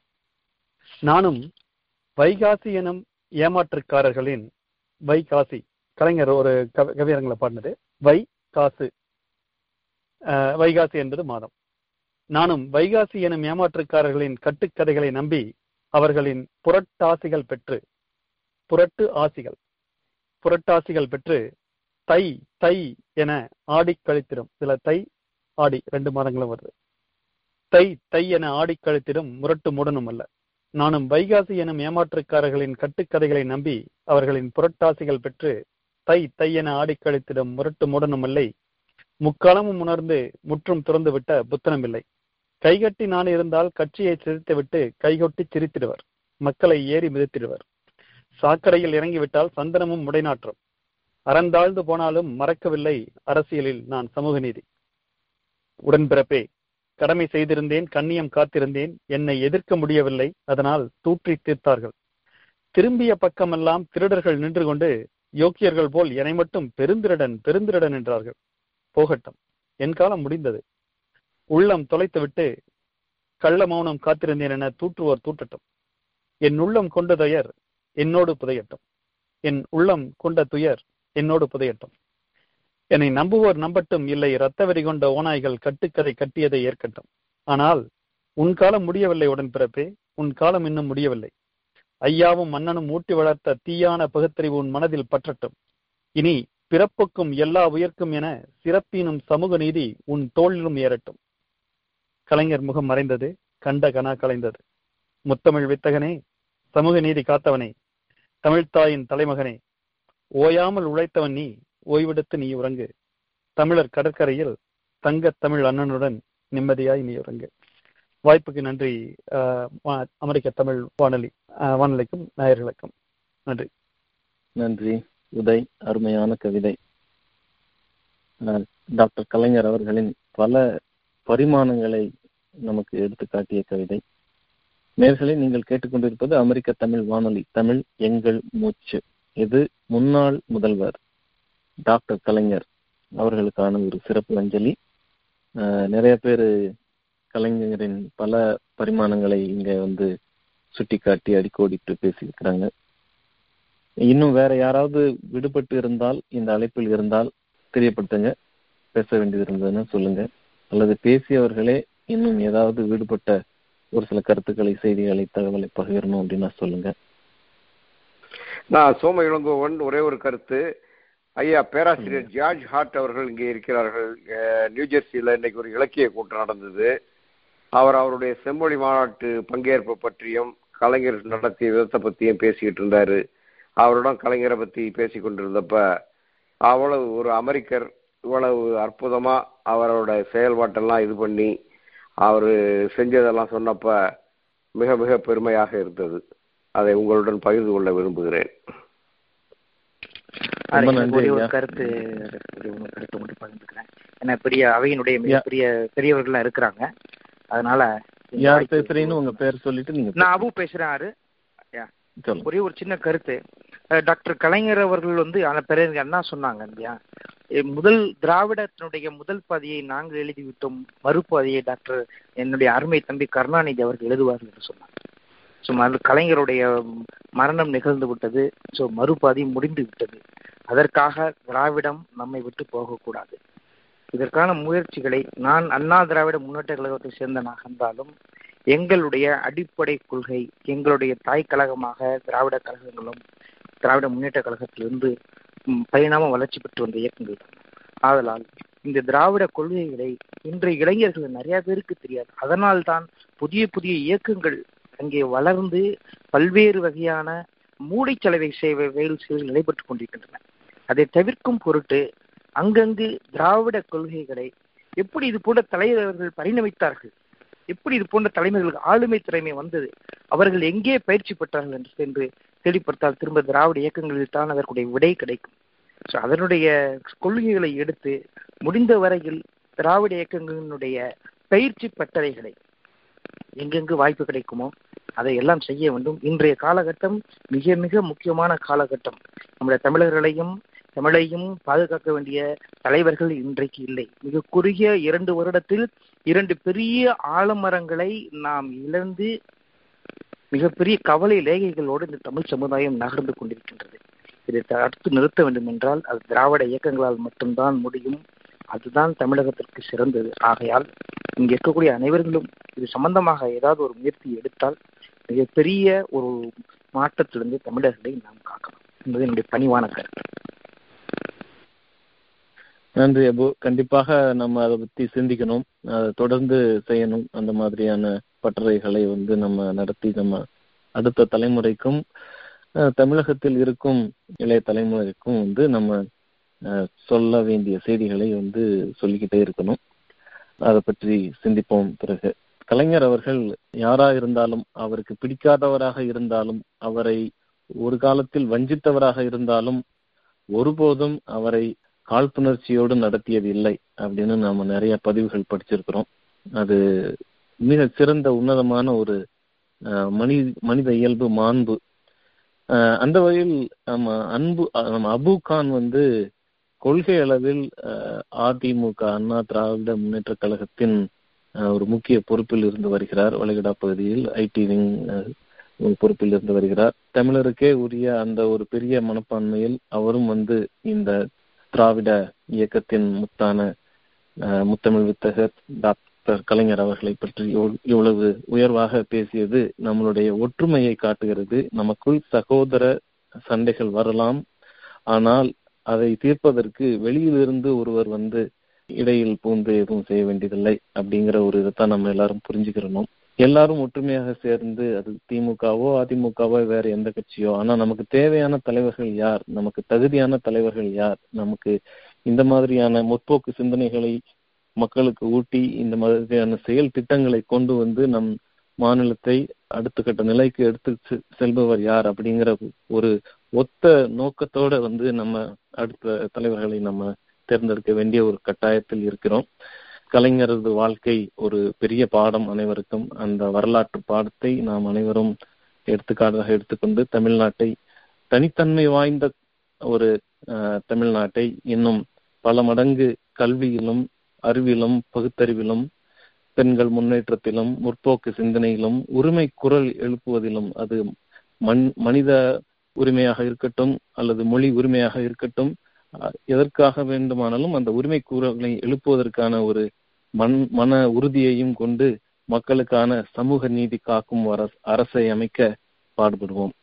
நானும் வைகாசி எனும் ஏமாற்றுக்காரர்களின் வைகாசி கலைஞர் ஒரு கவி கவியரங்களை பாடினது. வை காசு வைகாசி என்பது மாதம். நானும் வைகாசி எனும் ஏமாற்றுக்காரர்களின் கட்டுக்கதைகளை நம்பி அவர்களின் புரட்டாசிகள் பெற்று புரட்டு ஆசிகள். புரட்டாசிகள் பெற்று தை தை என ஆடி கழித்திடும். சில தை ஆடி ரெண்டு மாதங்களும் வருது. தை தை என ஆடி கழித்திடும் முரட்டு முடனும் அல்ல. நானும் வைகாசி எனும் ஏமாற்றுக்காரர்களின் கட்டுக்கதைகளை நம்பி அவர்களின் புரட்டாசிகள் பெற்று தை தை என ஆடி கழித்திடும் முரட்டு முடனும் இல்லை. முக்காலமும் உணர்ந்து முற்றும் துறந்து விட்ட புத்தனம் இல்லை. கைகட்டி நான் இருந்தால் கட்சியை சிரித்து விட்டு கைகொட்டி சிரித்திடுவர். மக்களை ஏறி மிதித்திடுவர். சாக்கடையில் இறங்கிவிட்டால் சந்தனமும் முடைநாற்றம் அறந்தாழ்ந்து போனாலும் மறக்கவில்லை அரசியலில் நான் சமூக நீதி. உடன்பிறப்பே கடமை செய்திருந்தேன் கண்ணியம் காத்திருந்தேன் என்னை எதிர்க்க முடியவில்லை அதனால் தூற்றி தீர்த்தார்கள். திரும்பிய பக்கமெல்லாம் திருடர்கள் நின்று கொண்டு யோக்கியர்கள் போல் என்னை மட்டும் பெருந்திருடன் பெருந்திருடன் என்றார்கள். போகட்டும் என் காலம் முடிந்தது. உள்ளம் தொலைத்துவிட்டு கள்ள மௌனம் காத்திருந்தேன் என தூற்றுவோர் தூட்டட்டும் என் உள்ளம் கொண்ட துயர் என்னோடு புதையட்டும். என் உள்ளம் கொண்ட துயர் என்னோடு புதையட்டும். என்னை நம்புவோர் நம்பட்டும் இல்லை இரத்த வெறி கொண்ட ஓநாய்கள் கட்டுக்கதை கட்டியதை ஏற்கட்டும். ஆனால் உன் காலம் முடியவில்லை உடன்பிறப்பே உன் காலம் இன்னும் முடியவில்லை. ஐயாவும் மன்னனும் ஊட்டி வளர்த்த தீயான பகுத்தறிவு உன் மனதில் பற்றட்டும். இனி பிறப்புக்கும் எல்லா உயர்க்கும் என சிறப்பினும் சமூக நீதி உன் தோளிலும் ஏறட்டும். கலைஞர் முகம் மறைந்தது கண்ட கனா கலைந்தது. முத்தமிழ் வித்தகனே சமூக நீதி காத்தவனே. தமிழ்த்தாயின் தலைமகனே ஓயாமல் உழைத்தவன் நீ ஓய்வெடுத்து நீ உறங்கு. தமிழர் கடற்கரையில் தங்க தமிழ் அண்ணனுடன் நிம்மதியாய் நீ உறங்கு. வாய்ப்புக்கு நன்றி அமெரிக்க தமிழ் வானொலி வானொலிக்கும் நாயர்களுக்கும். நன்றி. நன்றி. உதய் அருமையான கவிதை. டாக்டர் கலைஞர் அவர்களின் பல பரிமாணங்களை நமக்கு எடுத்து காட்டிய கவிதை. நேர்களை நீங்கள் கேட்டுக்கொண்டிருப்பது அமெரிக்க தமிழ் வானொலி தமிழ் எங்கள் மூச்சு. இது முன்னாள் முதல்வர் டாக்டர் கலைஞர் அவர்களுக்கான ஒரு சிறப்பு அஞ்சலி. நிறைய பேர் கலைஞரின் பல பரிமாணங்களை இங்க வந்து சுட்டிக்காட்டி அடிக்கோடிட்டு பேசியிருக்கிறாங்க. இன்னும் வேற யாராவது விடுபட்டு இருந்தால் இந்த அழைப்பில் இருந்தால் தெரியப்படுத்துங்க. பேச வேண்டியது இருந்ததுன்னு சொல்லுங்க. அல்லது பேசியவர்களே இன்னும் ஏதாவது விடுபட்ட ஒரு சில கருத்துக்களை செய்திகளை தகவலை பகிரணும் அப்படின்னா சொல்லுங்க. நான் சோம இளங்கோவன் ஒரே ஒரு கருத்து. ஐயா பேராசிரியர் ஜார்ஜ் ஹார்ட் அவர்கள் இங்கே இருக்கிறார்கள். நியூ ஜெர்சியில இன்னைக்கு ஒரு இலக்கிய கூட்டம் நடந்தது. அவர் அவருடைய செம்மொழி மாநாட்டு பங்கேற்பு பற்றியும் கலைஞர் நடத்திய விதத்தை பத்தியும் பேசிக்கிட்டு இருந்தாரு. அவருடன் கலைஞரை பத்தி பேசி கொண்டிருந்தப்ப அவ்வளவு ஒரு அமெரிக்கர் இவ்வளவு அற்புதமா அவரோட செயல்பாட்டெல்லாம் இது பண்ணி அவர் செஞ்சதெல்லாம் சொன்னப்ப மிக மிக பெருமையாக இருந்தது. அதை உங்களுடன் பகிர்ந்து கொள்ள விரும்புகிறேன். கருத்து கருத்து மட்டும் பகிர்ந்துக்கிறேன். ஏன்னா பெரிய அவையினுடைய மிகப்பெரிய பெரியவர்கள்லாம் இருக்கிறாங்க. அதனால யார் பேசுறீங்கன்னு உங்க பேர் சொல்லிட்டு நீங்க நான் அபு பேசுறேன் ஆறு. ஒரே ஒரு சின்ன கருத்து. டாக்டர் கலைஞர் அவர்கள் வந்து அந்த பிறகு என்ன சொன்னாங்க இல்லையா முதல் திராவிடத்தினுடைய முதல் பாதியை நாங்கள் எழுதிவிட்டோம். மறுபாதியை டாக்டர் என்னுடைய அருமை தம்பி கருணாநிதி அவர்கள் எழுதுவார்கள் என்று சொன்னாங்க. ஸோ கலைஞருடைய மரணம் நிகழ்ந்து விட்டது. ஸோ மறுபாதி முடிந்து விட்டது. அதற்காக திராவிடம் நம்மை விட்டு போகக்கூடாது. இதற்கான முயற்சிகளை நான் அண்ணா திராவிட முன்னேற்ற கழகத்தை சேர்ந்தனாக இருந்தாலும் எங்களுடைய அடிப்படை கொள்கை எங்களுடைய தாய் கழகமாக திராவிட கழகங்களும் திராவிட முன்னேற்ற கழகத்திலிருந்து பரிணாம வளர்ச்சி பெற்று வந்த இயக்கங்கள். ஆதலால் இந்த திராவிட கொள்கைகளை இன்றைய இளைஞர்கள் நிறைய பேருக்கு தெரியாது. அதனால்தான் புதிய புதிய இயக்கங்கள் அங்கே வளர்ந்து பல்வேறு வகையான மூளைச்சலவை சேவை வேலை செயல்கள் நடைபெற்றுக் கொண்டிருக்கின்றன. அதை தவிர்க்கும் பொருட்டு அங்கங்கு திராவிட கொள்கைகளை எப்படி இது போன்ற தலைவர்கள் பரிணமித்தார்கள் எப்படி இது போன்ற தலைமைகளுக்கு ஆளுமை திறமை வந்தது அவர்கள் எங்கே பயிற்சி பெற்றார்கள் என்று சென்று தேடிப்படுத்தால் திரும்ப திராவிட இயக்கங்களில் தான் அதற்குடைய விடை கிடைக்கும். ஸோ அதனுடைய கொள்கைகளை எடுத்து முடிந்த வரையில் திராவிட இயக்கங்களினுடைய பயிற்சி பட்டறைகளை எங்கெங்கு வாய்ப்பு கிடைக்குமோ அதை எல்லாம் செய்ய வேண்டும். இன்றைய காலகட்டம் மிக மிக முக்கியமான காலகட்டம். நம்முடைய தமிழர்களையும் தமிழையும் பாதுகாக்க வேண்டிய தலைவர்கள் இன்றைக்கு இல்லை. மிக குறுகிய இரண்டு வருடத்தில் இரண்டு பெரிய ஆலமரங்களை நாம் இழந்து மிகப்பெரிய கவலை லேகைகளோடு இந்த தமிழ் சமுதாயம் நகர்ந்து கொண்டிருக்கின்றது. இதை தடுத்து நிறுத்த வேண்டும் என்றால் அது திராவிட இயக்கங்களால் மட்டும்தான் முடியும். அதுதான் தமிழகத்திற்கு சிறந்தது. ஆகையால் இங்கே இருக்கக்கூடிய அனைவர்களும் இது சம்பந்தமாக ஏதாவது ஒரு முயற்சி எடுத்தால் மிகப்பெரிய ஒரு மாற்றத்திலிருந்து தமிழர்களை நாம் காக்கலாம் என்பது என்னுடைய பணிவான கருத்து. நன்றி அபு. கண்டிப்பாக நம்ம அதை பத்தி சிந்திக்கணும். அதை தொடர்ந்து செய்யணும். அந்த மாதிரியான பட்டறைகளை வந்து நம்ம நடத்தி நம்ம அடுத்த தலைமுறைக்கும் தமிழகத்தில் இருக்கும் இளைய தலைமுறைக்கும் வந்து நம்ம சொல்ல வேண்டிய செய்திகளை வந்து சொல்லிக்கிட்டே இருக்கணும். அதை பற்றி சிந்திப்போம் பிறகு. கலைஞர் அவர்கள் யாரா இருந்தாலும் அவருக்கு பிடிக்காதவராக இருந்தாலும் அவரை ஒரு காலத்தில் வஞ்சித்தவராக இருந்தாலும் ஒருபோதும் அவரை காழ்ப்புணர்ச்சியோடு நடத்தியது இல்லை அப்படின்னு நாம நிறைய பதிவுகள் படிச்சிருக்கிறோம். அது மிக சிறந்த உன்னதமான ஒரு மனி மனித இயல்பு மாண்பு. அந்த வகையில் நம்ம அன்பு நம்ம அபு கான் வந்து கொள்கை அளவில் அதிமுக அண்ணா திராவிட முன்னேற்ற கழகத்தின் ஒரு முக்கிய பொறுப்பில் இருந்து வருகிறார். வளைகுடா பகுதியில் ஐடி விங் பொறுப்பில் இருந்து வருகிறார். தமிழருக்கே உரிய அந்த ஒரு பெரிய மனப்பான்மையில் அவரும் வந்து இந்த திராவிட இயக்கத்தின் முத்தான முத்தமிழ் வித்தகர் டாக்டர் கலைஞர் அவர்களை பற்றி இவ்வளவு உயர்வாக பேசியது நம்மளுடைய ஒற்றுமையை காட்டுகிறது. நமக்குள் சகோதர சண்டைகள் வரலாம். ஆனால் அதை தீர்ப்பதற்கு வெளியிலிருந்து ஒருவர் வந்து இடையில் பூந்து எதுவும் செய்ய வேண்டியதில்லை அப்படிங்கிற ஒரு இதைத்தான் நம்ம எல்லாரும் புரிஞ்சுக்கிறணும். எல்லாரும் ஒற்றுமையாக சேர்ந்து அது திமுகவோ அதிமுகவோ வேற எந்த கட்சியோ. ஆனா நமக்கு தேவையான தலைவர்கள் யார்? நமக்கு தகுதியான தலைவர்கள் யார்? நமக்கு இந்த மாதிரியான முற்போக்கு சிந்தனைகளை மக்களுக்கு ஊட்டி இந்த மாதிரியான செயல் திட்டங்களை கொண்டு வந்து நம் மாநிலத்தை அடுத்த கட்ட நிலைக்கு எடுத்து செ- செல்பவர் யார்? அப்படிங்கிற ஒரு ஒத்த நோக்கத்தோட வந்து நம்ம அடுத்த தலைவர்களை நம்ம தேர்ந்தெடுக்க வேண்டிய ஒரு கட்டாயத்தில் இருக்கிறோம். கலைஞரது வாழ்க்கை ஒரு பெரிய பாடம் அனைவருக்கும். அந்த வரலாற்று பாடத்தை நாம் அனைவரும் எடுத்துக்காட்டாக எடுத்துக்கொண்டு தமிழ்நாட்டை தனித்தன்மை வாய்ந்த ஒரு தமிழ்நாட்டை இன்னும் பல மடங்கு கல்வியிலும் அறிவிலும் பகுத்தறிவிலும் பெண்கள் முன்னேற்றத்திலும் முற்போக்கு சிந்தனையிலும் உரிமை குரல் எழுப்புவதிலும் அது மண் மனித உரிமையாக இருக்கட்டும் அல்லது மொழி உரிமையாக இருக்கட்டும் எதற்காக வேண்டுமானாலும் அந்த உரிமை குரல்களை எழுப்புவதற்கான ஒரு மண் மன உறுதியையும் கொண்டு மக்களுக்கான சமூக நீதி காக்கும் அரசை அமைக்க பாடுபடுவோம்.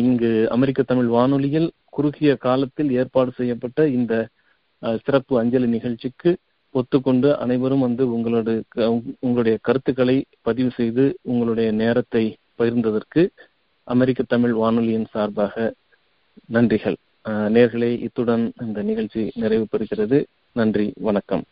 இங்கு அமெரிக்க தமிழ் வானொலியில் குறுகிய காலத்தில் ஏற்பாடு செய்யப்பட்ட இந்த சிறப்பு அஞ்சலி நிகழ்ச்சிக்கு ஒத்துக்கொண்டு அனைவரும் வந்து உங்களோட உங்களுடைய கருத்துக்களை பதிவு செய்து உங்களுடைய நேரத்தை பகிர்ந்ததற்கு அமெரிக்க தமிழ் வானொலியின் சார்பாக நன்றிகள். நேர்களே இத்துடன் இந்த நிகழ்ச்சி நிறைவு பெறுகிறது நன்றி வணக்கம்.